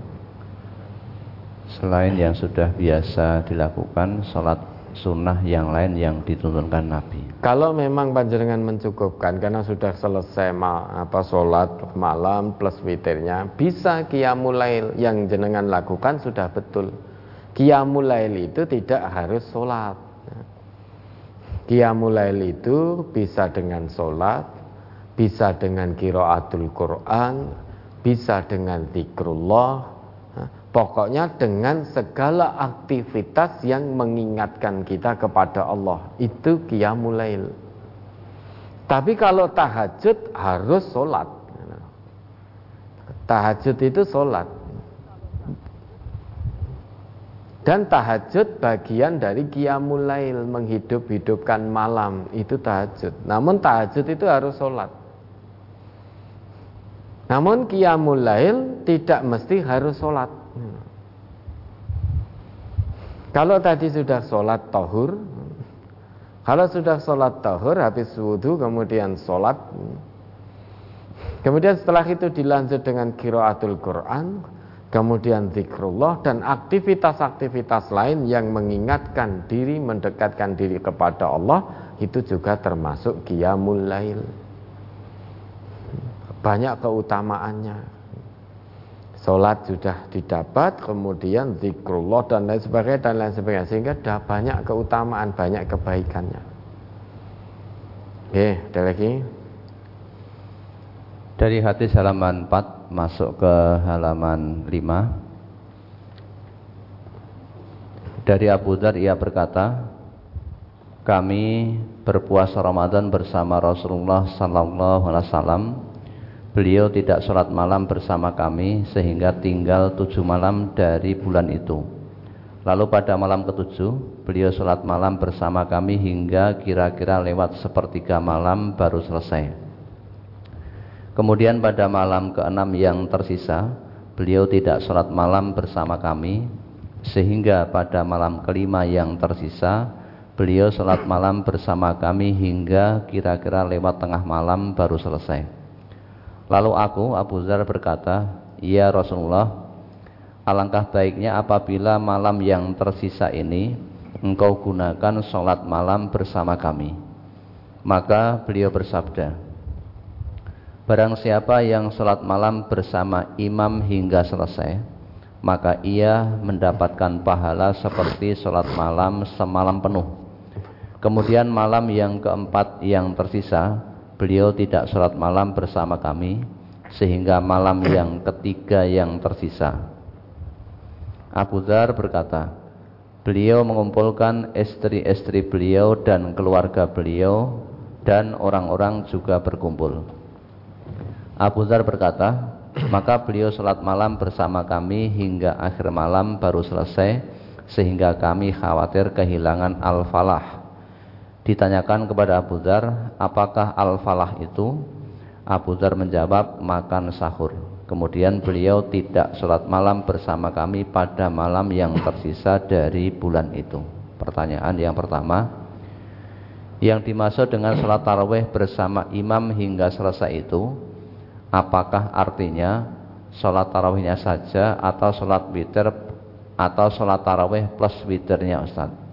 Selain yang sudah biasa dilakukan sholat sunnah yang lain yang dituntunkan Nabi. Kalau memang panjenengan mencukupkan karena sudah selesai ma apa sholat malam plus witirnya, bisa kiamulail yang jenengan lakukan sudah betul. Kiamulail itu tidak harus sholat. Kiamulail itu bisa dengan sholat, bisa dengan kiraatul Quran, bisa dengan zikrullah, Pokoknya dengan segala aktivitas yang mengingatkan kita kepada Allah itu qiyamul Tapi kalau tahajud harus sholat. Tahajud itu sholat. Dan tahajud bagian dari qiyamul lail menghidup-hidupkan malam itu tahajud. Namun tahajud itu harus sholat. Namun qiyamul lail tidak mesti harus sholat. Kalau tadi sudah sholat tohur, kalau sudah sholat tohur, habis wudhu, kemudian sholat, kemudian setelah itu dilanjut dengan kiraatul Quran, kemudian zikrullah dan aktivitas-aktivitas lain yang mengingatkan diri, mendekatkan diri kepada Allah, itu juga termasuk qiyamul lail. Banyak keutamaannya. Sholat sudah didapat, kemudian zikrullah dan lain sebagainya dan lain sebagainya sehingga ada banyak keutamaan, banyak kebaikannya. Oke, ada lagi. Dari hadis halaman 4 masuk ke halaman 5. Dari Abu Dhar ia berkata, kami berpuasa Ramadan bersama Rasulullah sallallahu alaihi wasallam Beliau tidak sholat malam bersama kami sehingga tinggal tujuh malam dari bulan itu. Lalu pada malam ketujuh, beliau sholat malam bersama kami hingga kira-kira lewat sepertiga malam baru selesai. Kemudian pada malam keenam yang tersisa, beliau tidak sholat malam bersama kami, sehingga pada malam kelima yang tersisa, beliau sholat malam bersama kami hingga kira-kira lewat tengah malam baru selesai. Lalu aku Abu Zar berkata, "Ya Rasulullah, alangkah baiknya apabila malam yang tersisa ini engkau gunakan sholat malam bersama kami." Maka beliau bersabda, "Barang siapa yang sholat malam bersama imam hingga selesai, maka ia mendapatkan pahala seperti sholat malam semalam penuh. Kemudian malam yang keempat yang tersisa, beliau tidak sholat malam bersama kami, sehingga malam yang ketiga yang tersisa. Abu Dhar berkata, beliau mengumpulkan istri-istri beliau dan keluarga beliau dan orang-orang juga berkumpul. Abu Dhar berkata, maka beliau sholat malam bersama kami hingga akhir malam baru selesai sehingga kami khawatir kehilangan al-falah ditanyakan kepada Abu Dhar apakah al-falah itu? Abu Dhar menjawab makan sahur. Kemudian beliau tidak sholat malam bersama kami pada malam yang tersisa dari bulan itu. Pertanyaan yang pertama yang dimaksud dengan sholat taraweh bersama imam hingga selesai itu apakah artinya sholat tarawihnya saja atau sholat witir atau sholat tarawih plus witirnya Ustaz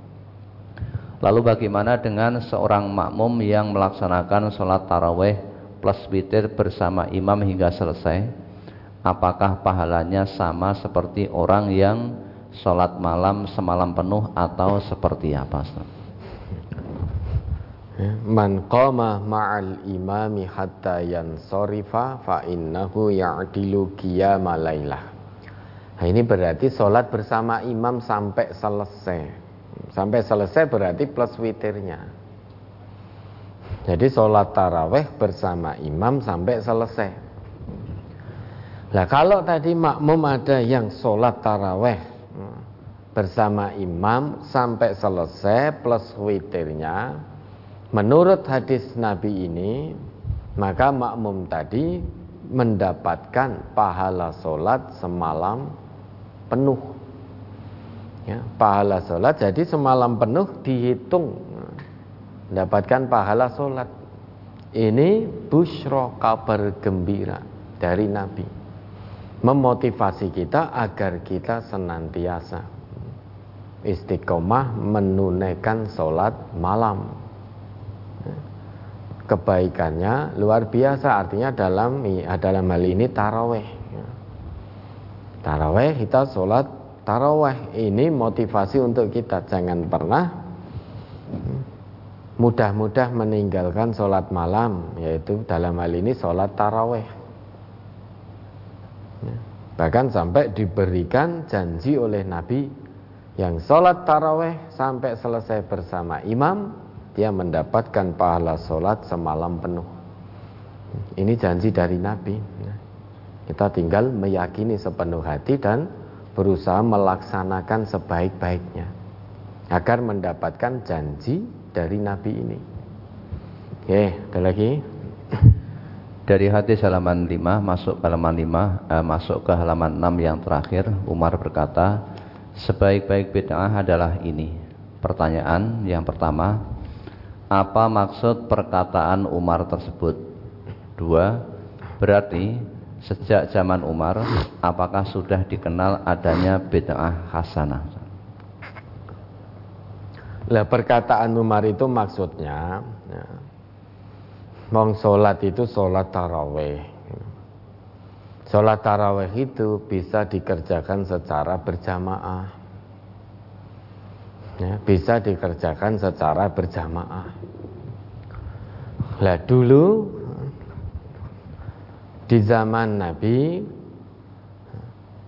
lalu bagaimana dengan seorang makmum yang melaksanakan sholat tarawih plus witir bersama imam hingga selesai apakah pahalanya sama seperti orang yang sholat malam semalam penuh atau seperti apa? Ya, man qama ma'al imami hatta yansorifa fa innahu ya'dilu qiyama. Nah, ini berarti sholat bersama imam sampai selesai. Sampai selesai berarti plus witirnya. Jadi sholat taraweh bersama imam sampai selesai. Nah kalau tadi makmum ada yang sholat taraweh hmm, bersama imam sampai selesai plus witirnya, Menurut hadis Nabi ini, maka makmum tadi mendapatkan pahala sholat semalam penuh. Ya, pahala sholat jadi semalam penuh dihitung mendapatkan pahala sholat. Ini bushro kabar gembira dari Nabi. Memotivasi kita agar kita senantiasa istiqomah menunaikan sholat malam kebaikannya luar biasa artinya dalam dalam hal ini taraweh taraweh kita sholat taraweh ini motivasi untuk kita jangan pernah mudah-mudah meninggalkan sholat malam yaitu dalam hal ini sholat taraweh bahkan sampai diberikan janji oleh Nabi yang sholat taraweh sampai selesai bersama imam dia mendapatkan pahala sholat semalam penuh. Ini janji dari Nabi. Kita tinggal meyakini sepenuh hati dan berusaha melaksanakan sebaik-baiknya agar mendapatkan janji dari Nabi ini. Oke, ada lagi. Dari hadis halaman 5 masuk ke halaman 5 eh, masuk ke halaman 6 yang terakhir Umar berkata sebaik-baik bid'ah adalah ini. Pertanyaan yang pertama, apa maksud perkataan Umar tersebut? Dua, berarti sejak zaman Umar, apakah sudah dikenal adanya bid'ah hasanah? Lah perkataan Umar itu maksudnya, ya, Mong sholat itu sholat taraweh. Sholat taraweh itu bisa dikerjakan secara berjamaah ya, bisa dikerjakan secara berjamaah. Lah dulu di zaman Nabi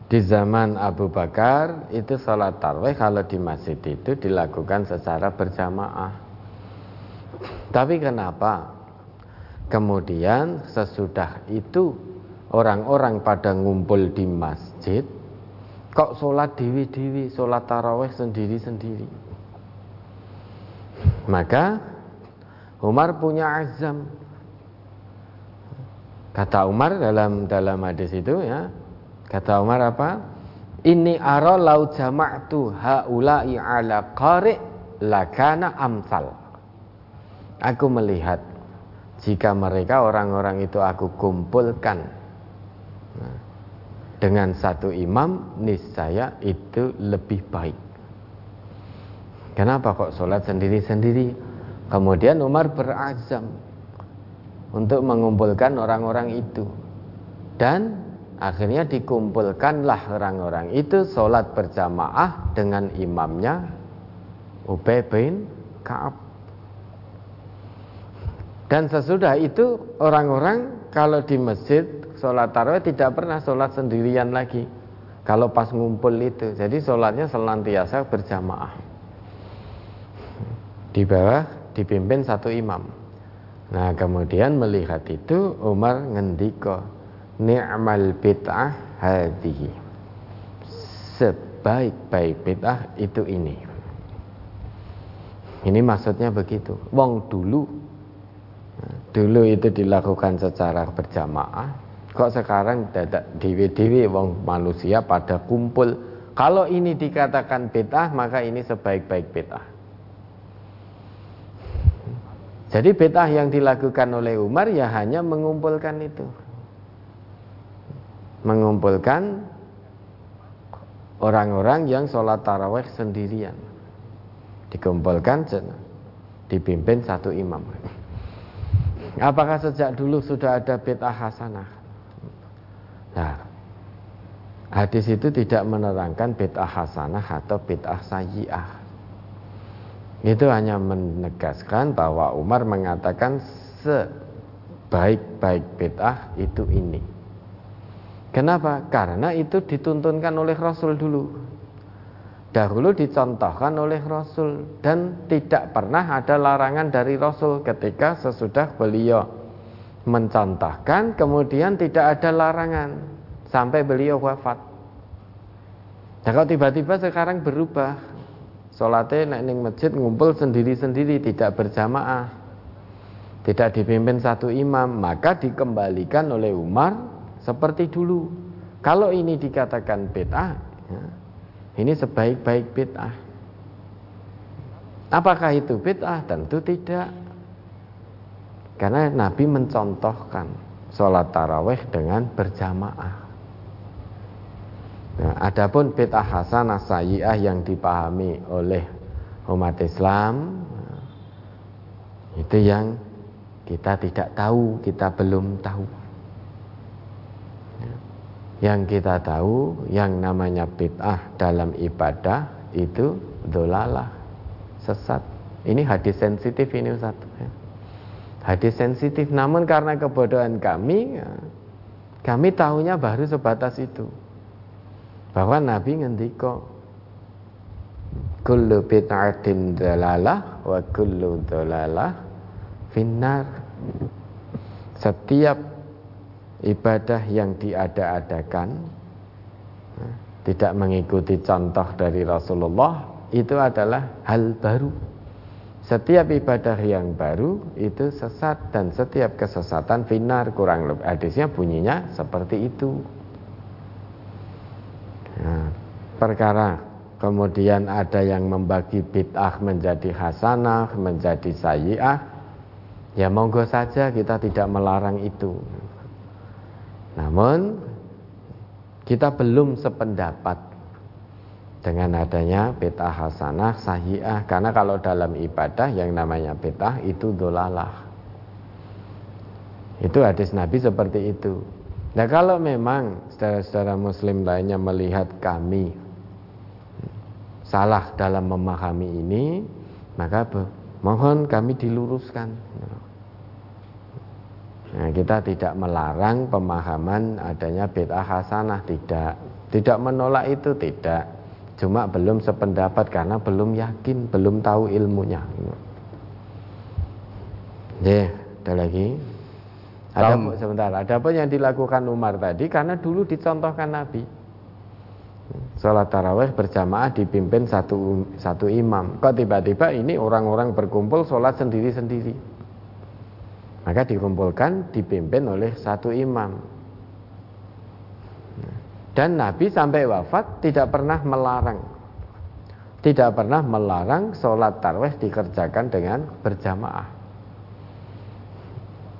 di zaman Abu Bakar itu sholat tarwih kalau di masjid itu dilakukan secara berjamaah. Tapi kenapa? Kemudian sesudah itu orang-orang pada ngumpul di masjid Kok sholat diwi-diwi, sholat taraweh sendiri-sendiri. Maka Umar punya azam. Kata Umar dalam dalam hadis itu ya, kata Umar apa? Ini ara lau jama'tu haula'i ala qari lakana amsal. Aku melihat jika mereka orang-orang itu aku kumpulkan dengan satu imam niscaya itu lebih baik. Kenapa kok sholat sendiri-sendiri? Kemudian Umar berazam untuk mengumpulkan orang-orang itu dan akhirnya dikumpulkanlah orang-orang itu sholat berjamaah dengan imamnya Ubay bin Ka'ab. Dan sesudah itu orang-orang kalau di masjid sholat tarawih tidak pernah sholat sendirian lagi. Kalau pas ngumpul itu, jadi sholatnya selantiasa berjamaah. Di bawah dipimpin satu imam. Nah kemudian melihat itu Umar ngendiko ni'mal bid'ah hadihi. Sebaik-baik bid'ah itu ini. Ini maksudnya begitu. Wong dulu dulu itu dilakukan secara berjamaah. Kok sekarang dadak dewi-dewi wong manusia pada kumpul. Kalau ini dikatakan bid'ah, maka ini sebaik-baik bid'ah. Jadi bid'ah yang dilakukan oleh Umar ya hanya mengumpulkan itu. Mengumpulkan orang-orang yang sholat taraweh sendirian dikumpulkan dipimpin satu imam. Apakah sejak dulu sudah ada bid'ah hasanah? Nah, hadis itu tidak menerangkan bid'ah hasanah atau bid'ah sayyi'ah. Itu hanya menegaskan bahwa Umar mengatakan sebaik-baik bid'ah itu ini. Kenapa? Karena itu dituntunkan oleh Rasul dulu dahulu dicontohkan oleh Rasul dan tidak pernah ada larangan dari Rasul ketika sesudah beliau mencontohkan kemudian tidak ada larangan sampai beliau wafat. Nah kalau tiba-tiba sekarang berubah Sholatnya naik masjid ngumpul sendiri-sendiri tidak berjamaah Tidak dipimpin satu imam Maka dikembalikan oleh Umar seperti dulu Kalau ini dikatakan bid'ah ya, ini sebaik-baik bid'ah. Apakah itu bid'ah? Tentu tidak. Karena Nabi mencontohkan sholat taraweh dengan berjamaah. Nah, adapun bid'ah hasanah sayyi'ah yang dipahami oleh umat Islam itu yang kita tidak tahu, kita belum tahu. Yang kita tahu yang namanya bid'ah dalam ibadah itu dolalah, sesat. Ini hadis sensitif ini Ustaz. Ya. Hadis sensitif namun karena kebodohan kami ya, kami tahunya baru sebatas itu. Bahwa Nabi ngendiko kullu bid'atin dalalah wa kullu dalalah finnar. Setiap ibadah yang diada-adakan tidak mengikuti contoh dari Rasulullah itu adalah hal baru. Setiap ibadah yang baru itu sesat dan setiap kesesatan finar kurang lebih hadisnya bunyinya seperti itu. Nah, perkara kemudian ada yang membagi bid'ah menjadi hasanah, menjadi sayyi'ah, ya monggo saja kita tidak melarang itu. Namun kita belum sependapat dengan adanya bid'ah hasanah sahihah karena kalau dalam ibadah yang namanya bid'ah itu dolalah. Itu hadis Nabi seperti itu. Nah kalau memang saudara-saudara muslim lainnya melihat kami salah dalam memahami ini, maka mohon kami diluruskan. Nah, kita tidak melarang pemahaman adanya bid'ah hasanah, tidak. Tidak menolak itu, tidak. Cuma belum sependapat karena belum yakin, belum tahu ilmunya. Ya, ada lagi. Ada sebentar, ada apa yang dilakukan Umar tadi karena dulu dicontohkan Nabi. Sholat taraweh berjamaah dipimpin satu satu imam. Kok tiba-tiba ini orang-orang berkumpul sholat sendiri-sendiri. Maka dikumpulkan dipimpin oleh satu imam. Dan Nabi sampai wafat tidak pernah melarang. Tidak pernah melarang sholat tarweh dikerjakan dengan berjamaah.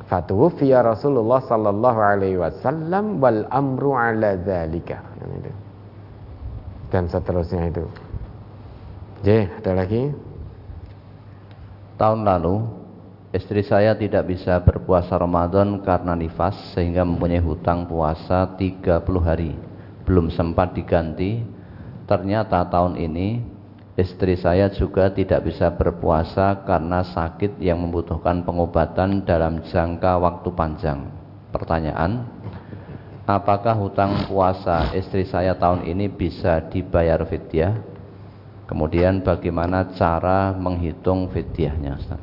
Fatuwfiya Rasulullah sallallahu alaihi wasallam wal amru ala dzalika. Dan seterusnya itu. J, ada lagi? Tahun lalu Istri saya tidak bisa berpuasa Ramadan karena nifas sehingga mempunyai hutang puasa 30 hari. Belum sempat diganti. Ternyata tahun ini istri saya juga tidak bisa berpuasa karena sakit yang membutuhkan pengobatan dalam jangka waktu panjang. Pertanyaan, apakah hutang puasa istri saya tahun ini bisa dibayar fidyah? Kemudian bagaimana cara menghitung fidyahnya Ustaz?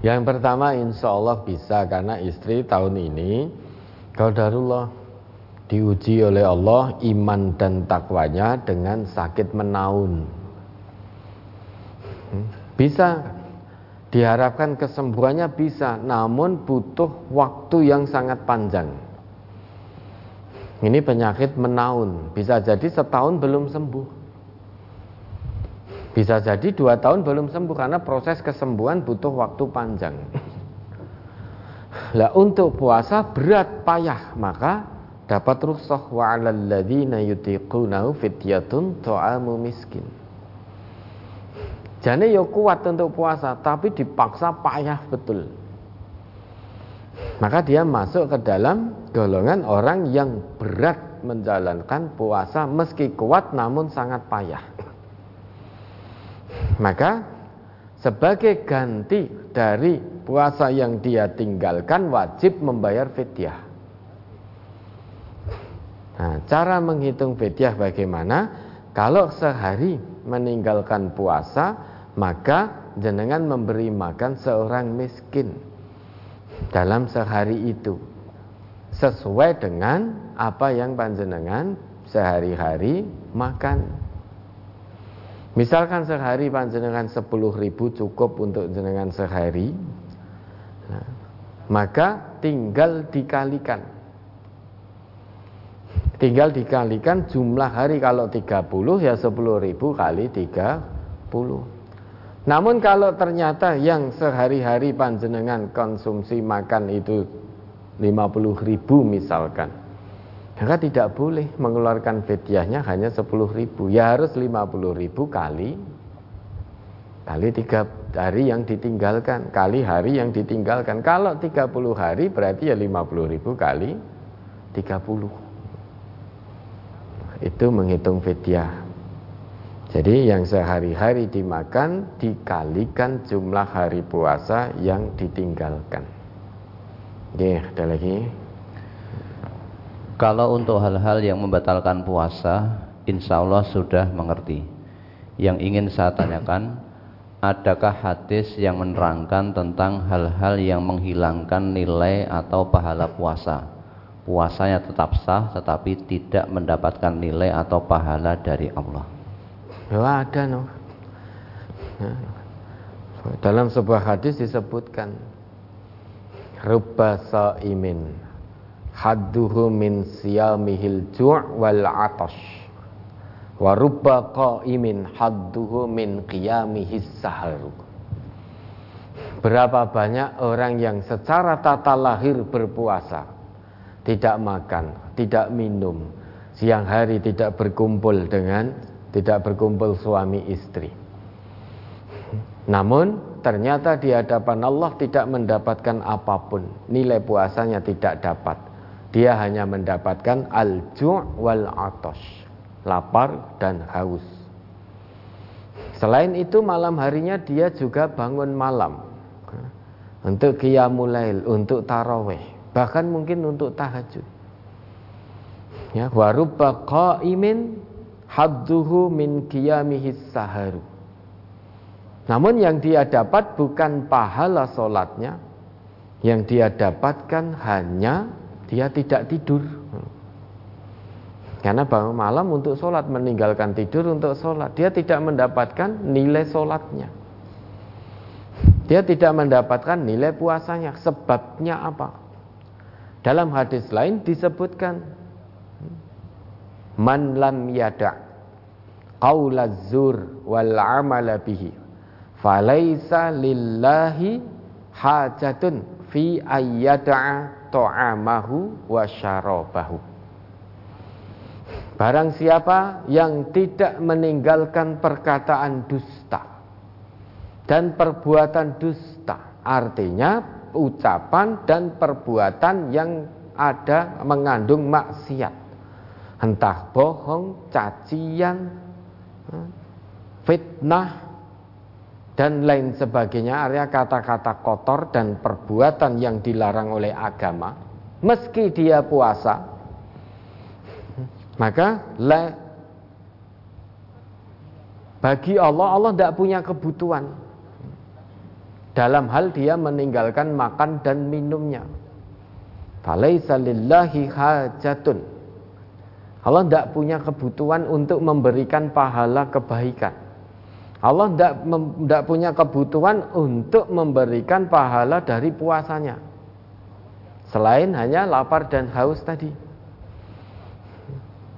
Yang pertama insya Allah bisa karena istri tahun ini Kaudarullah diuji oleh Allah iman dan takwanya dengan sakit menaun. Hmm, bisa diharapkan kesembuhannya bisa, namun butuh waktu yang sangat panjang. Ini penyakit menaun, bisa jadi setahun belum sembuh. Bisa jadi dua tahun belum sembuh karena proses kesembuhan butuh waktu panjang. Lah untuk puasa berat payah maka dapat rukhsah wa 'alal ladzina yutiqunahu fidyatun ta'amu miskin. Jane yo ya kuat untuk puasa tapi dipaksa payah betul. Maka dia masuk ke dalam golongan orang yang berat menjalankan puasa meski kuat namun sangat payah. Maka sebagai ganti dari puasa yang dia tinggalkan wajib membayar fidyah. Nah, cara menghitung fidyah bagaimana? Kalau sehari meninggalkan puasa, maka jenengan memberi makan seorang miskin dalam sehari itu sesuai dengan apa yang panjenengan sehari-hari makan. Misalkan sehari panjenengan 10 ribu cukup untuk jenengan sehari nah, Maka tinggal dikalikan Tinggal dikalikan jumlah hari kalau 30 ya 10 ribu kali 30 Namun kalau ternyata yang sehari-hari panjenengan konsumsi makan itu 50 ribu misalkan maka tidak boleh mengeluarkan fidyahnya hanya 10 ribu. Ya harus 50 ribu kali kali tiga hari yang ditinggalkan kali hari yang ditinggalkan. Kalau 30 hari berarti ya 50 ribu kali 30 itu menghitung fidyah jadi yang sehari-hari dimakan dikalikan jumlah hari puasa yang ditinggalkan Oke, ada lagi kalau untuk hal-hal yang membatalkan puasa, insya Allah sudah mengerti. Yang ingin saya tanyakan, adakah hadis yang menerangkan tentang hal-hal yang menghilangkan nilai atau pahala puasa? Puasanya tetap sah, tetapi tidak mendapatkan nilai atau pahala dari Allah. Ya ada no. Ya. Dalam sebuah hadis disebutkan rubba imin hadduhu min siyamihil ju' wal atash wa rubba qa'imin hadduhu min qiyamihis saharu Berapa banyak orang yang secara tata lahir berpuasa Tidak makan, tidak minum Siang hari tidak berkumpul dengan Tidak berkumpul suami istri. Namun ternyata di hadapan Allah tidak mendapatkan apa pun Nilai puasanya tidak dapat. Dia hanya mendapatkan al-ju' wal atash, lapar dan haus. Selain itu malam harinya dia juga bangun malam. Untuk qiyamul untuk taraweh, bahkan mungkin untuk tahajud. Ya, wa rubba qa'imin hadduhu min qiyamihis saharu. Namun yang dia dapat bukan pahala solatnya, yang dia dapatkan hanya dia tidak tidur. Karena bangun malam untuk sholat meninggalkan tidur untuk sholat. Dia tidak mendapatkan nilai sholatnya. Dia tidak mendapatkan nilai puasanya. Sebabnya apa dalam hadis lain disebutkan man lam yada qaulazur wal amala bihi falaisa lillahi hajatun fi ayyada'a ta'amahu wa syarabahu. Barang siapa yang tidak meninggalkan perkataan dusta dan perbuatan dusta artinya ucapan dan perbuatan yang ada mengandung maksiat. Entah bohong, cacian, fitnah dan lain sebagainya. Area kata-kata kotor dan perbuatan yang dilarang oleh agama. Meski dia puasa maka la, bagi Allah Allah tidak punya kebutuhan dalam hal dia meninggalkan makan dan minumnya falaisa lillahi hajatun Allah tidak punya kebutuhan untuk memberikan pahala kebaikan. Allah tidak punya kebutuhan untuk memberikan pahala dari puasanya. Selain hanya lapar dan haus tadi.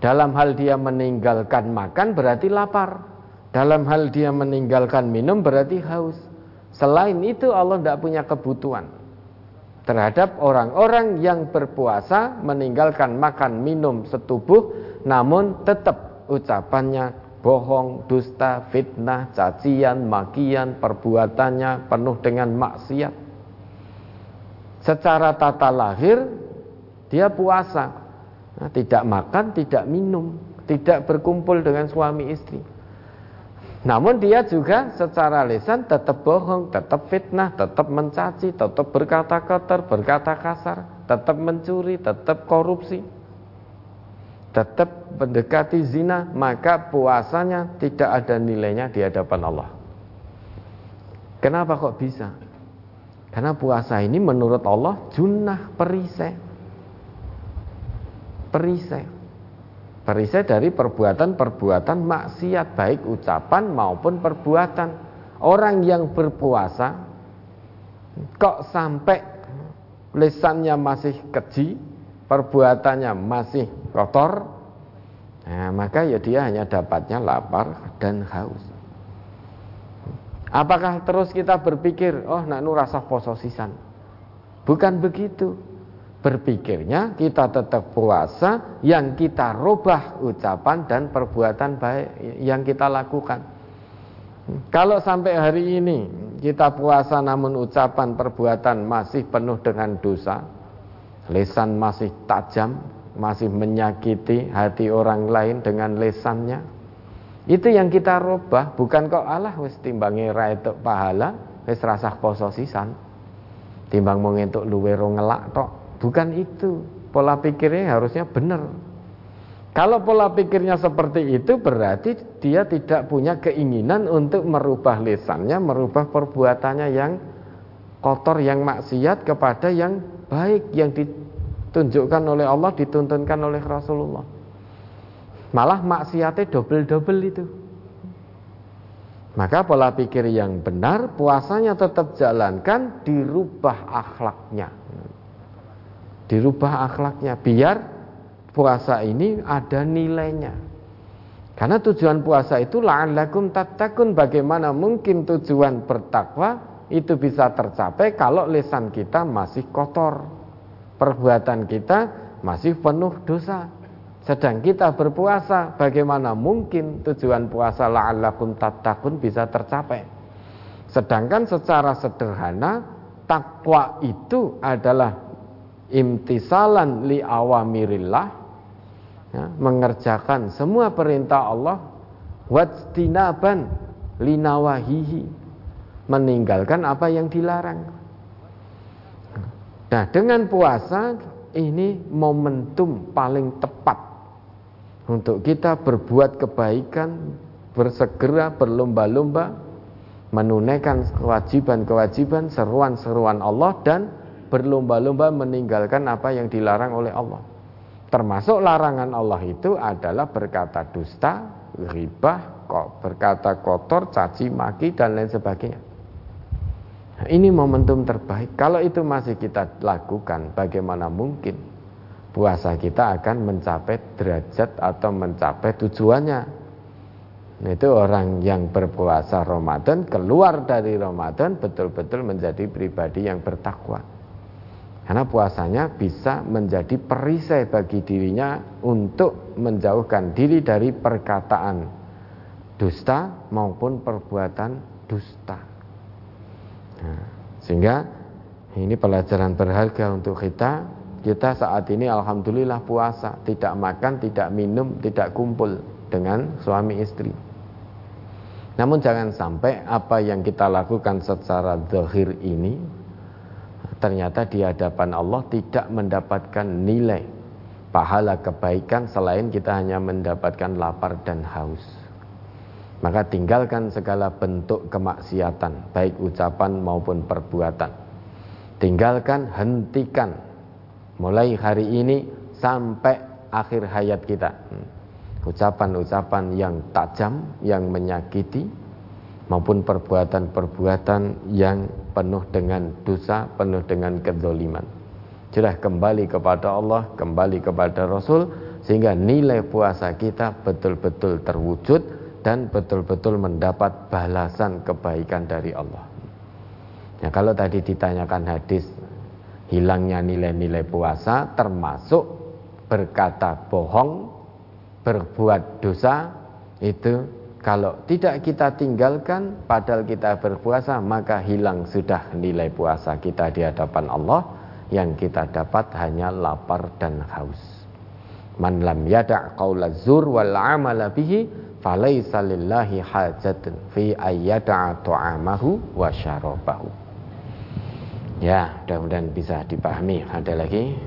Dalam hal dia meninggalkan makan berarti lapar. Dalam hal dia meninggalkan minum berarti haus. Selain itu Allah tidak punya kebutuhan terhadap orang-orang yang berpuasa meninggalkan makan minum setubuh namun tetap ucapannya bohong, dusta, fitnah, cacian, makian, perbuatannya penuh dengan maksiat. Secara tata lahir dia puasa, nah, tidak makan, tidak minum, tidak berkumpul dengan suami istri. Namun dia juga secara lisan tetap bohong, tetap fitnah, tetap mencaci, tetap berkata kotor, berkata kasar, tetap mencuri, tetap korupsi, tetap mendekati zina, maka puasanya tidak ada nilainya di hadapan Allah. Kenapa kok bisa? Karena puasa ini menurut Allah junnah perisai. Perisai Perisai dari perbuatan-perbuatan maksiat baik ucapan maupun perbuatan. Orang yang berpuasa kok sampai lisannya masih keji, perbuatannya masih kotor, nah, maka ya dia hanya dapatnya lapar dan haus. Apakah terus kita berpikir, oh nak rasa pososisan? Bukan begitu berpikirnya kita tetap puasa yang kita rubah ucapan dan perbuatan baik yang kita lakukan. Kalau sampai hari ini kita puasa namun ucapan perbuatan masih penuh dengan dosa, lesan masih tajam, masih menyakiti hati orang lain dengan lesannya. Itu yang kita rubah, bukan kok Allah wis timbangi ra pahala, wis rasah poso sisan. Timbang mau ngentuk luwe ngelak tok. Bukan itu. Pola pikirnya harusnya benar. Kalau pola pikirnya seperti itu berarti dia tidak punya keinginan untuk merubah lisannya, merubah perbuatannya yang kotor, yang maksiat kepada yang baik, yang ditunjukkan oleh Allah, dituntunkan oleh Rasulullah. Malah maksiatnya double-double itu. Maka pola pikir yang benar, puasanya tetap jalankan, dirubah akhlaknya dirubah akhlaknya biar puasa ini ada nilainya. Karena tujuan puasa itu la'allakum tattaqun bagaimana mungkin tujuan bertakwa itu bisa tercapai kalau lisan kita masih kotor. Perbuatan kita masih penuh dosa. Sedang kita berpuasa, bagaimana mungkin tujuan puasa la'allakum tattaqun bisa tercapai? Sedangkan secara sederhana takwa itu adalah imtisalan li awamirillah ya, mengerjakan semua perintah Allah wajtinaban linawahihi meninggalkan apa yang dilarang. Nah dengan puasa ini momentum paling tepat untuk kita berbuat kebaikan bersegera berlomba-lomba menunaikan kewajiban-kewajiban seruan-seruan Allah dan berlomba-lomba meninggalkan apa yang dilarang oleh Allah. Termasuk larangan Allah itu adalah berkata dusta, ribah, kok berkata kotor, caci maki dan lain sebagainya. Nah, ini momentum terbaik. Kalau itu masih kita lakukan, bagaimana mungkin puasa kita akan mencapai derajat atau mencapai tujuannya? Nah, itu orang yang berpuasa Ramadan keluar dari Ramadan betul-betul menjadi pribadi yang bertakwa. Karena puasanya bisa menjadi perisai bagi dirinya untuk menjauhkan diri dari perkataan dusta maupun perbuatan dusta. Nah, Sehingga ini pelajaran berharga untuk kita. Kita saat ini alhamdulillah puasa, tidak makan, tidak minum, tidak kumpul dengan suami istri. Namun jangan sampai apa yang kita lakukan secara zahir ini ternyata di hadapan Allah tidak mendapatkan nilai pahala kebaikan selain kita hanya mendapatkan lapar dan haus. Maka tinggalkan segala bentuk kemaksiatan, baik ucapan maupun perbuatan. Tinggalkan, hentikan mulai hari ini sampai akhir hayat kita. Ucapan-ucapan yang tajam, yang menyakiti, maupun perbuatan-perbuatan yang penuh dengan dosa, penuh dengan kezoliman. Sudah kembali kepada Allah, kembali kepada Rasul, sehingga nilai puasa kita betul-betul terwujud dan betul-betul mendapat balasan kebaikan dari Allah. Ya, kalau tadi ditanyakan hadis hilangnya nilai-nilai puasa termasuk berkata bohong, berbuat dosa itu kalau tidak kita tinggalkan padahal kita berpuasa maka hilang sudah nilai puasa kita di hadapan Allah yang kita dapat hanya lapar dan haus. Man lam yada' qaula zur wal amala bihi falaisa lillahi hajatun fi ayyada'a ta'amahu wa syarabahu. Ya, mudah-mudahan bisa dipahami. Ada lagi?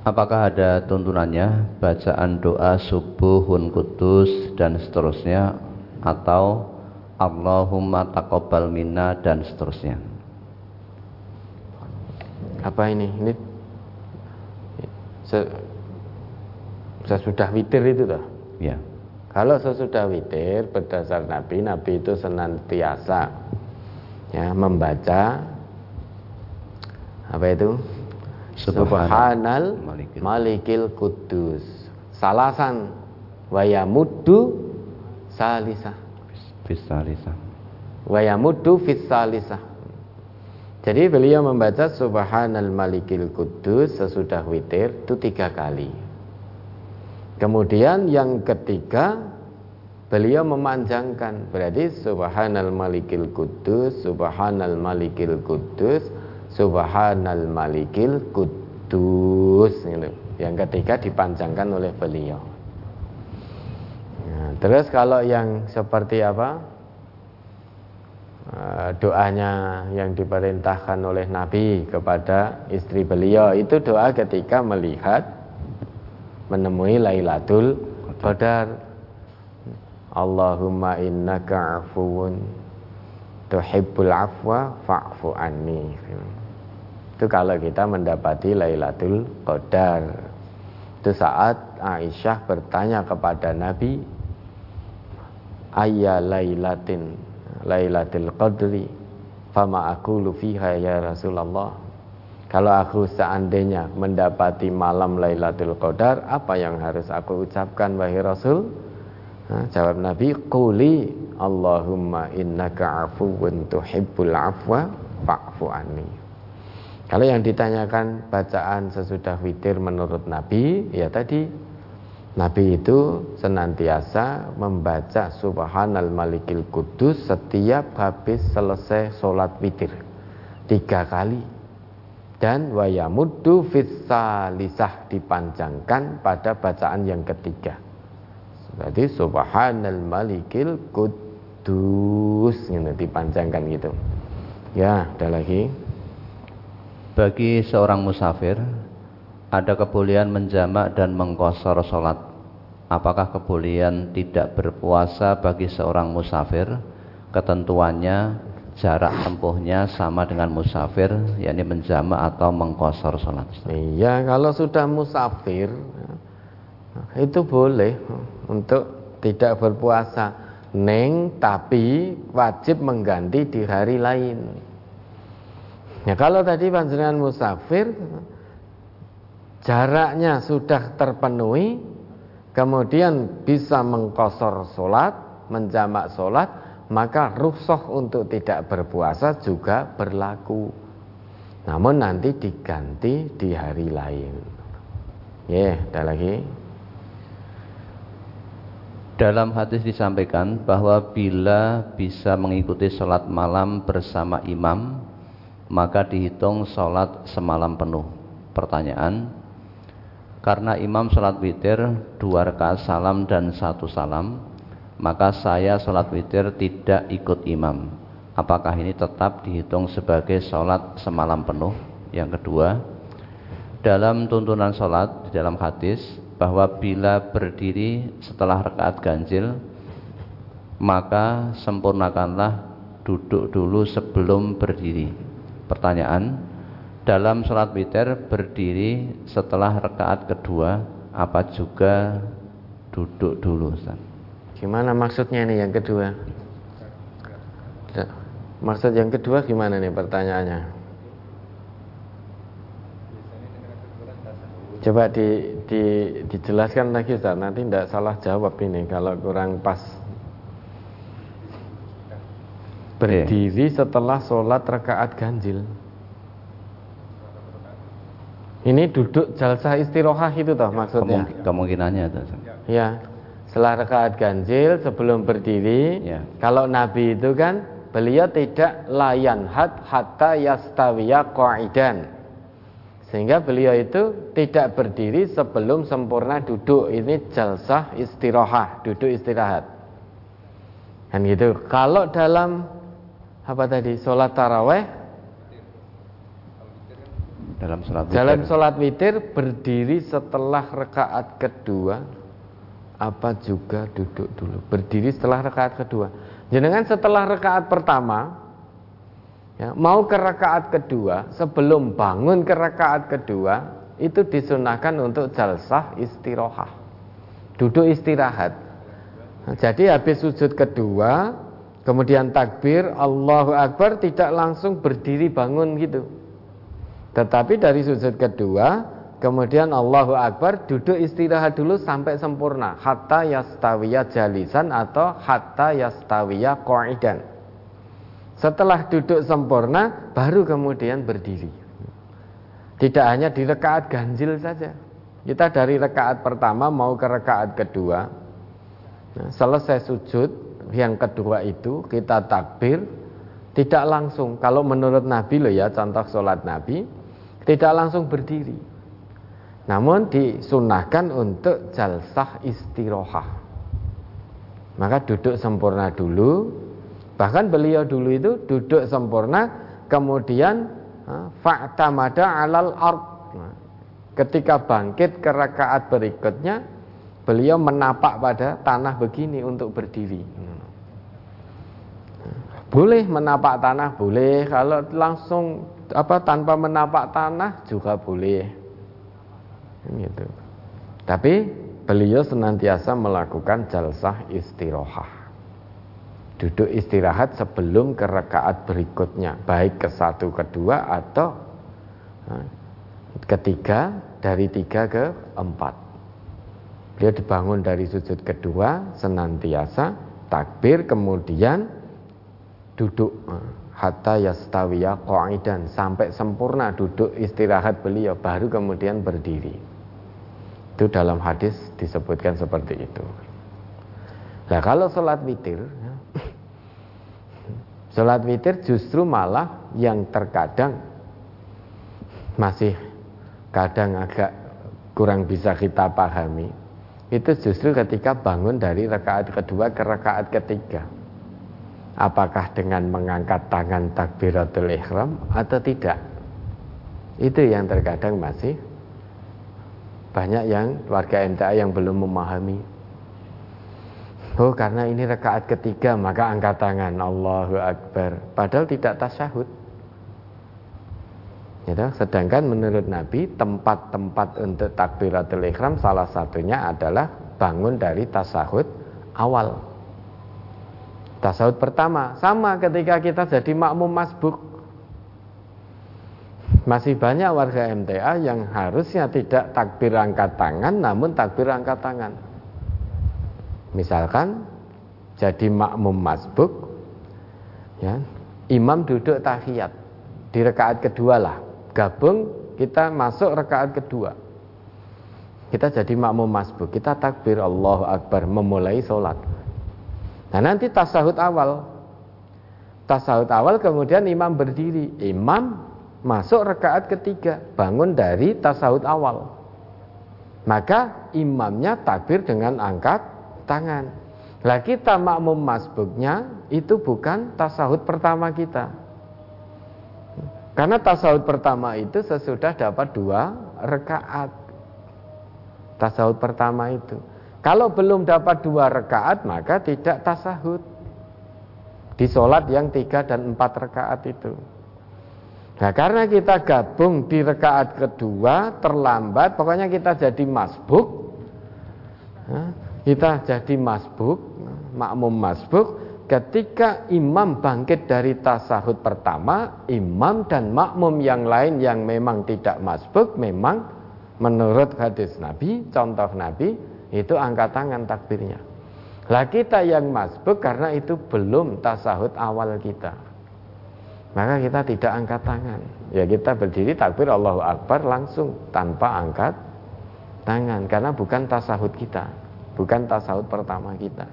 Apakah ada tuntunannya bacaan doa subuhun kudus dan seterusnya atau Allahumma taqabbal minna dan seterusnya? Apa ini? Ini sesudah witir itu toh? Ya. Kalau sesudah witir berdasar Nabi, Nabi itu senantiasa ya membaca apa itu? Subhanal Malikil Kudus Salasan Wayamuddu Salisah. Fisalisah Wayamuddu Fisalisah Jadi beliau membaca Subhanal Malikil Kudus Sesudah witir itu tiga kali. Kemudian yang ketiga Beliau memanjangkan. Berarti Subhanal Malikil Kudus Subhanal Malikil Kudus Subhanal Malikil Kudus gitu. Yang ketiga dipanjangkan oleh beliau. Nah, terus kalau yang seperti apa? Eh, doanya yang diperintahkan oleh Nabi kepada istri beliau itu doa ketika melihat menemui Lailatul Qadar. Allahumma innaka afuun tuhibbul afwa fa'fu anni itu kalau kita mendapati Lailatul Qadar. Itu saat Aisyah bertanya kepada Nabi ayya lailatin lailatul qadri fama aku fiha ya Rasulullah? Kalau aku seandainya mendapati malam Lailatul Qadar apa yang harus aku ucapkan wahai Rasul? Nah, jawab Nabi quli Allahumma innaka afuwun tuhibbul afwa fa'fu kalau yang ditanyakan bacaan sesudah witir menurut Nabi, ya tadi Nabi itu senantiasa membaca Subhanal Malikil Kudus setiap habis selesai sholat witir tiga kali dan wayamuddu fisalisah dipanjangkan pada bacaan yang ketiga. Berarti Subhanal Malikil Kudus ini dipanjangkan gitu. Ya, ada lagi. Bagi seorang musafir ada kebolehan menjamak dan mengkosor sholat. Apakah kebolehan tidak berpuasa bagi seorang musafir? Ketentuannya jarak tempuhnya sama dengan musafir, yakni menjamak atau mengkosor sholat. Iya, kalau sudah musafir itu boleh untuk tidak berpuasa. Neng tapi wajib mengganti di hari lain. Ya kalau tadi panjenengan musafir jaraknya sudah terpenuhi kemudian bisa mengkosor sholat menjamak sholat maka rukhsah untuk tidak berpuasa juga berlaku. Namun nanti diganti di hari lain. Ya yeah, ada lagi? Dalam hadis disampaikan bahwa bila bisa mengikuti sholat malam bersama imam, maka dihitung sholat semalam penuh. Pertanyaan, karena imam sholat witir dua rakaat salam dan satu salam, maka saya sholat witir tidak ikut imam. Apakah ini tetap dihitung sebagai sholat semalam penuh? Yang kedua, dalam tuntunan sholat di dalam hadis bahwa bila berdiri setelah rakaat ganjil maka sempurnakanlah duduk dulu sebelum berdiri. Pertanyaan, dalam sholat witir berdiri setelah rakaat kedua apa juga duduk dulu Ustaz? Gimana maksudnya ini yang kedua? Maksud yang kedua gimana nih pertanyaannya? Coba di, di, dijelaskan lagi Ustaz, nanti tidak salah jawab ini kalau kurang pas. Berdiri setelah sholat rakaat ganjil. Ini duduk jalsah istirohah itu toh maksudnya? kemungkinannya itu. Ya, setelah rakaat ganjil sebelum berdiri. Ya. Kalau Nabi itu kan beliau tidak layan hat hatta yastawiya qa'idan sehingga beliau itu tidak berdiri sebelum sempurna duduk. Ini jalsah istirahat, duduk istirahat. Kan gitu. Kalau dalam apa tadi? Sholat taraweh dalam sholat witir. Dalam sholat witir berdiri setelah rekaat kedua apa juga duduk dulu. Berdiri setelah rekaat kedua. Jangan setelah rekaat pertama ya, mau ke rakaat kedua sebelum bangun ke rakaat kedua itu disunahkan untuk jalsah istirahat duduk istirahat nah, jadi habis sujud kedua kemudian takbir Allahu Akbar tidak langsung berdiri bangun gitu tetapi dari sujud kedua kemudian Allahu Akbar duduk istirahat dulu sampai sempurna hatta yastawiya jalisan atau hatta yastawiya qa'idan setelah duduk sempurna, baru kemudian berdiri. Tidak hanya di rekaat ganjil saja. Kita dari rekaat pertama mau ke rekaat kedua. Nah, selesai sujud, yang kedua itu kita takbir, tidak langsung. Kalau menurut Nabi loh ya, contoh sholat Nabi, tidak langsung berdiri. Namun disunahkan untuk jalsah istirohah. Maka duduk sempurna dulu, Bahkan beliau dulu itu duduk sempurna, kemudian fa'tamada alal ard. Ketika bangkit ke rakaat berikutnya, beliau menapak pada tanah begini untuk berdiri. Boleh menapak tanah, boleh. Kalau langsung apa tanpa menapak tanah juga boleh. Gitu. Tapi beliau senantiasa melakukan jalsah istirohah duduk istirahat sebelum ke rakaat berikutnya baik ke satu kedua atau ketiga dari tiga ke empat dia dibangun dari sujud kedua senantiasa takbir kemudian duduk hatta yastawiya qa'idan sampai sempurna duduk istirahat beliau baru kemudian berdiri. Itu dalam hadis disebutkan seperti itu. Nah kalau sholat witir Sholat witir justru malah yang terkadang masih kadang agak kurang bisa kita pahami. Itu justru ketika bangun dari rakaat kedua ke rakaat ketiga apakah dengan mengangkat tangan takbiratul ihram atau tidak? Itu yang terkadang masih banyak yang warga MTA yang belum memahami. Oh karena ini rekaat ketiga maka angkat tangan. Allahu Akbar. Padahal tidak tasyahud. Ya, Sedangkan menurut Nabi tempat-tempat untuk takbiratul ikhram salah satunya adalah bangun dari tasahud awal Tasahud pertama sama ketika kita jadi makmum masbuk masih banyak warga MTA yang harusnya tidak takbir angkat tangan namun takbir angkat tangan Misalkan jadi makmum masbuk ya, imam duduk tahiyat di rekaat kedua lah. Gabung kita masuk rekaat kedua. Kita jadi makmum masbuk, kita takbir Allahu Akbar memulai sholat. Nah nanti tasahud awal. Tasahud awal kemudian imam berdiri. Imam masuk rekaat ketiga, bangun dari tasahud awal. Maka imamnya takbir dengan angkat tangan. Lah kita makmum masbuknya itu bukan tasahud pertama kita. Karena tasahud pertama itu sesudah dapat dua rekaat. Tasahud pertama itu. Kalau belum dapat dua rekaat maka tidak tasahud. Di sholat yang tiga dan empat rekaat itu. Nah karena kita gabung di rekaat kedua terlambat, pokoknya kita jadi masbuk, kita jadi masbuk, makmum masbuk. Ketika imam bangkit dari tasahud pertama, imam dan makmum yang lain yang memang tidak masbuk, memang menurut hadis Nabi, contoh Nabi, itu angkat tangan takbirnya. Lah kita yang masbuk karena itu belum tasahud awal kita maka kita tidak angkat tangan. Ya kita berdiri takbir Allahu Akbar langsung tanpa angkat tangan karena bukan tasahud kita, bukan tasahud pertama kita.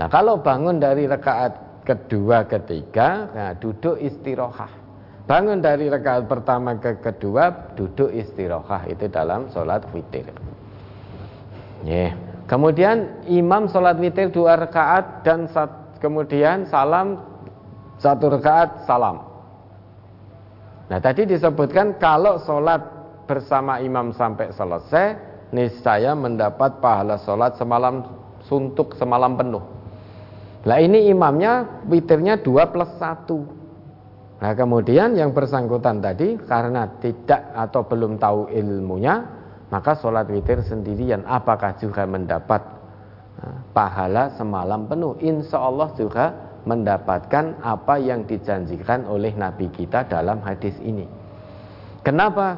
Nah kalau bangun dari rekaat kedua ketiga, nah, duduk istirahat. Bangun dari rekaat pertama ke kedua, duduk istirahat itu dalam sholat witir. Yeah. Kemudian imam sholat witir dua rekaat dan kemudian salam satu rakaat salam. Nah tadi disebutkan kalau sholat bersama imam sampai selesai, niscaya mendapat pahala sholat semalam suntuk semalam penuh. Nah ini imamnya witirnya dua plus satu. Nah kemudian yang bersangkutan tadi karena tidak atau belum tahu ilmunya, maka sholat witir sendirian apakah juga mendapat nah, pahala semalam penuh? Insya Allah juga mendapatkan apa yang dijanjikan oleh Nabi kita dalam hadis ini. Kenapa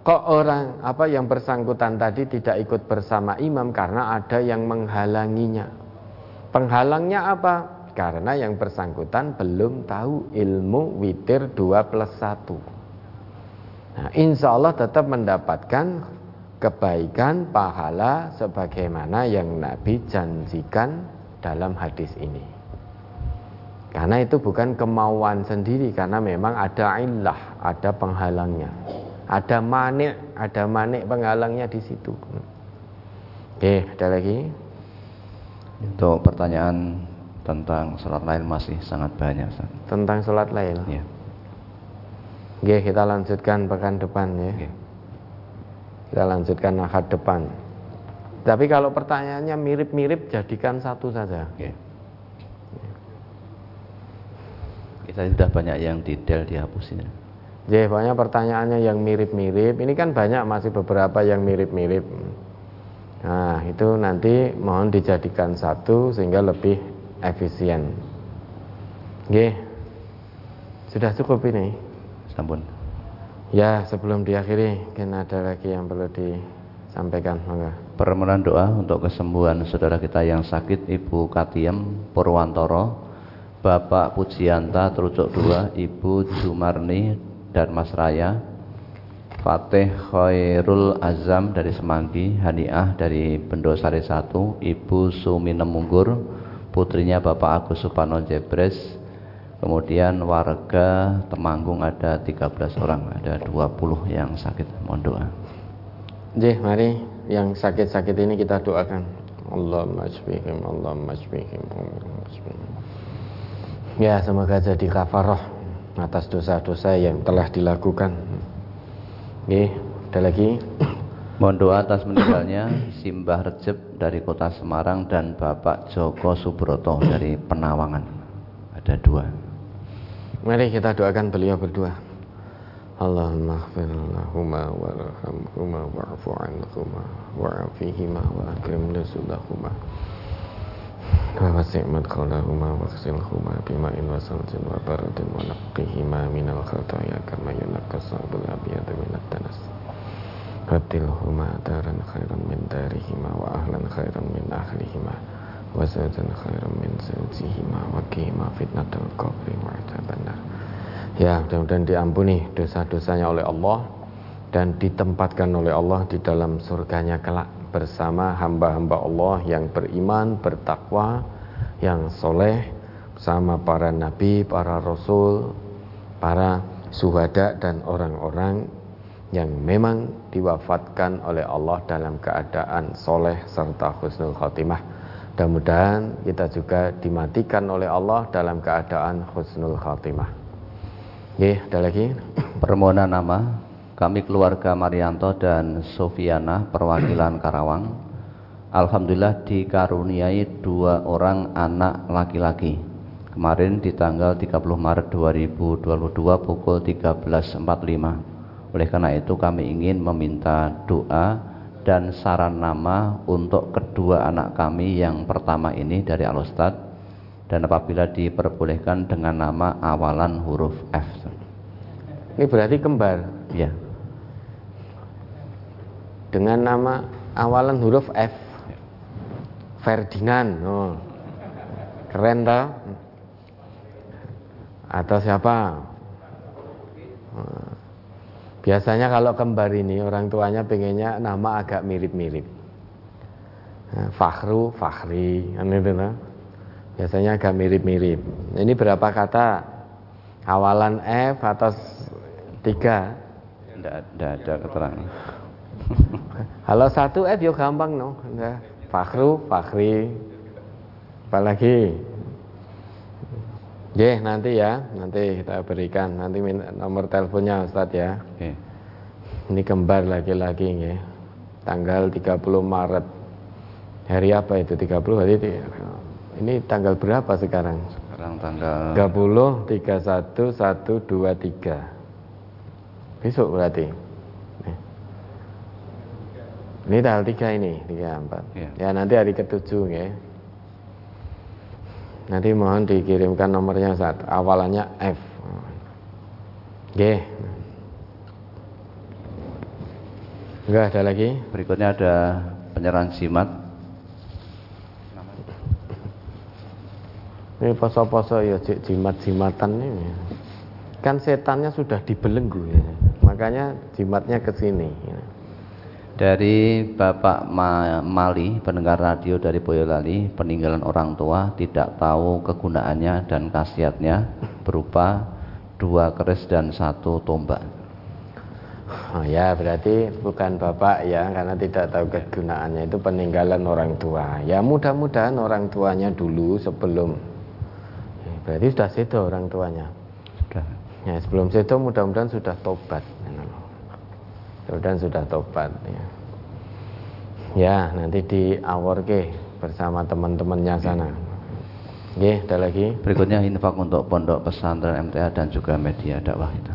kok orang apa yang bersangkutan tadi tidak ikut bersama imam karena ada yang menghalanginya. Penghalangnya apa? Karena yang bersangkutan belum tahu ilmu witir 2 plus 1. Nah, insya Allah tetap mendapatkan kebaikan pahala sebagaimana yang Nabi janjikan dalam hadis ini. Karena itu bukan kemauan sendiri karena memang ada illah, ada penghalangnya. Ada manik, ada manik penghalangnya di situ. Oke, ada lagi? Untuk pertanyaan tentang sholat lain masih sangat banyak. Ustaz. Tentang sholat lain? Ya. Oke, kita lanjutkan pekan depan ya. Oke. Kita lanjutkan akad depan. Tapi kalau pertanyaannya mirip-mirip jadikan satu saja. Oke. Kita sudah banyak yang detail dihapusin. Ya, banyak pertanyaannya yang mirip-mirip. Ini kan banyak masih beberapa yang mirip-mirip. Nah, itu nanti mohon dijadikan satu sehingga lebih efisien. Oke. Sudah cukup ini. Sampun. Ya, sebelum diakhiri, mungkin ada lagi yang perlu disampaikan. Maka. Permohonan doa untuk kesembuhan saudara kita yang sakit Ibu Katiem Purwantoro Bapak Pujianta Terucuk 2 Ibu Jumarni dan Mas Raya Fatih Khairul Azam dari Semanggi Haniah dari Bendosari 1 Ibu Suminem Munggur putrinya Bapak Agus Supano Jebres kemudian warga Temanggung ada 13 orang ada 20 yang sakit mohon doa Jih, mari yang sakit-sakit ini kita doakan Allahumma shfihim Allahumma shfihim Allahumma shfihim Ya semoga jadi kafaroh atas dosa-dosa yang telah dilakukan. Oke, ada lagi. Mohon doa atas meninggalnya Simbah Recep dari kota Semarang dan Bapak Joko Subroto dari Penawangan. Ada dua. Mari kita doakan beliau berdua. Allahumma khfir lahuma warhamhuma wa'fu anhuma wa'afihima wa akrim nuzulahuma wa wasi' madkhalahuma wa khsilhuma bima'in wa salsin wa baradin wa naqqihima minal khataya kama yunaqqa sabul abiyadu minat tanas. Badilhuma daran khairan min darihima wa ahlan khairan min ahlihima وزوجا خيرا من زوجهما وقهما فتنة القبر وعذاب النار Ya mudah-mudahan diampuni dosa-dosanya oleh Allah dan ditempatkan oleh Allah di dalam surganya kelak bersama hamba-hamba Allah yang beriman, bertakwa, yang soleh bersama para nabi, para rasul, para suhada dan orang-orang yang memang diwafatkan oleh Allah dalam keadaan soleh serta husnul khotimah. Mudah-mudahan kita juga dimatikan oleh Allah dalam keadaan husnul khotimah. Oke, ada lagi? Permohonan nama kami keluarga Marianto dan Sofiana perwakilan Karawang. Alhamdulillah dikaruniai dua orang anak laki-laki. Kemarin di tanggal 30 Maret 2022 pukul 13.45. Oleh karena itu kami ingin meminta doa dan saran nama untuk kedua anak kami yang pertama ini dari Alustad dan apabila diperbolehkan dengan nama awalan huruf F. Ini berarti kembar. Ya. Dengan nama awalan huruf F. Ferdinand. Oh. Keren tau? Atau siapa? Biasanya kalau kembar ini orang tuanya pengennya nama agak mirip-mirip. Nah, Fakhru, Fakhri, kan itu lah. Biasanya agak mirip-mirip. Ini berapa kata? Awalan F atas tiga? Tidak ada keterangan. Kalau satu F ya gampang no. Fakhru, Fakhri. Apalagi? Oke, nanti ya, nanti kita berikan nanti nomor teleponnya Ustadz ya. Oke. Ini kembar lagi-lagi ya. Tanggal 30 Maret. Hari apa itu? 30 hari itu. Ini tanggal berapa sekarang? Sekarang tanggal 30, 31, 1, 2, 3. Besok berarti. Ini tanggal 3 ini, 3, 4. Ya, ya nanti hari ketujuh ya. Nanti mohon dikirimkan nomornya saat awalannya F. Oke. Enggak ada lagi? Berikutnya ada penyerahan jimat. Ini poso-poso ya jimat-jimatan ini. Kan setannya sudah dibelenggu ya. Makanya jimatnya ke sini. Ya dari Bapak Mali, pendengar radio dari Boyolali, peninggalan orang tua tidak tahu kegunaannya dan khasiatnya berupa dua keris dan satu tombak. Oh ya, berarti bukan Bapak ya, karena tidak tahu kegunaannya itu peninggalan orang tua. Ya mudah-mudahan orang tuanya dulu sebelum berarti sudah sedo orang tuanya. Sudah. Ya, sebelum sedo mudah-mudahan sudah tobat. Mudah-mudahan sudah tobat ya. Ya, nanti di ke bersama teman-temannya sana. Oke, ada lagi. Berikutnya infak untuk pondok pesantren MTA dan juga media dakwah itu.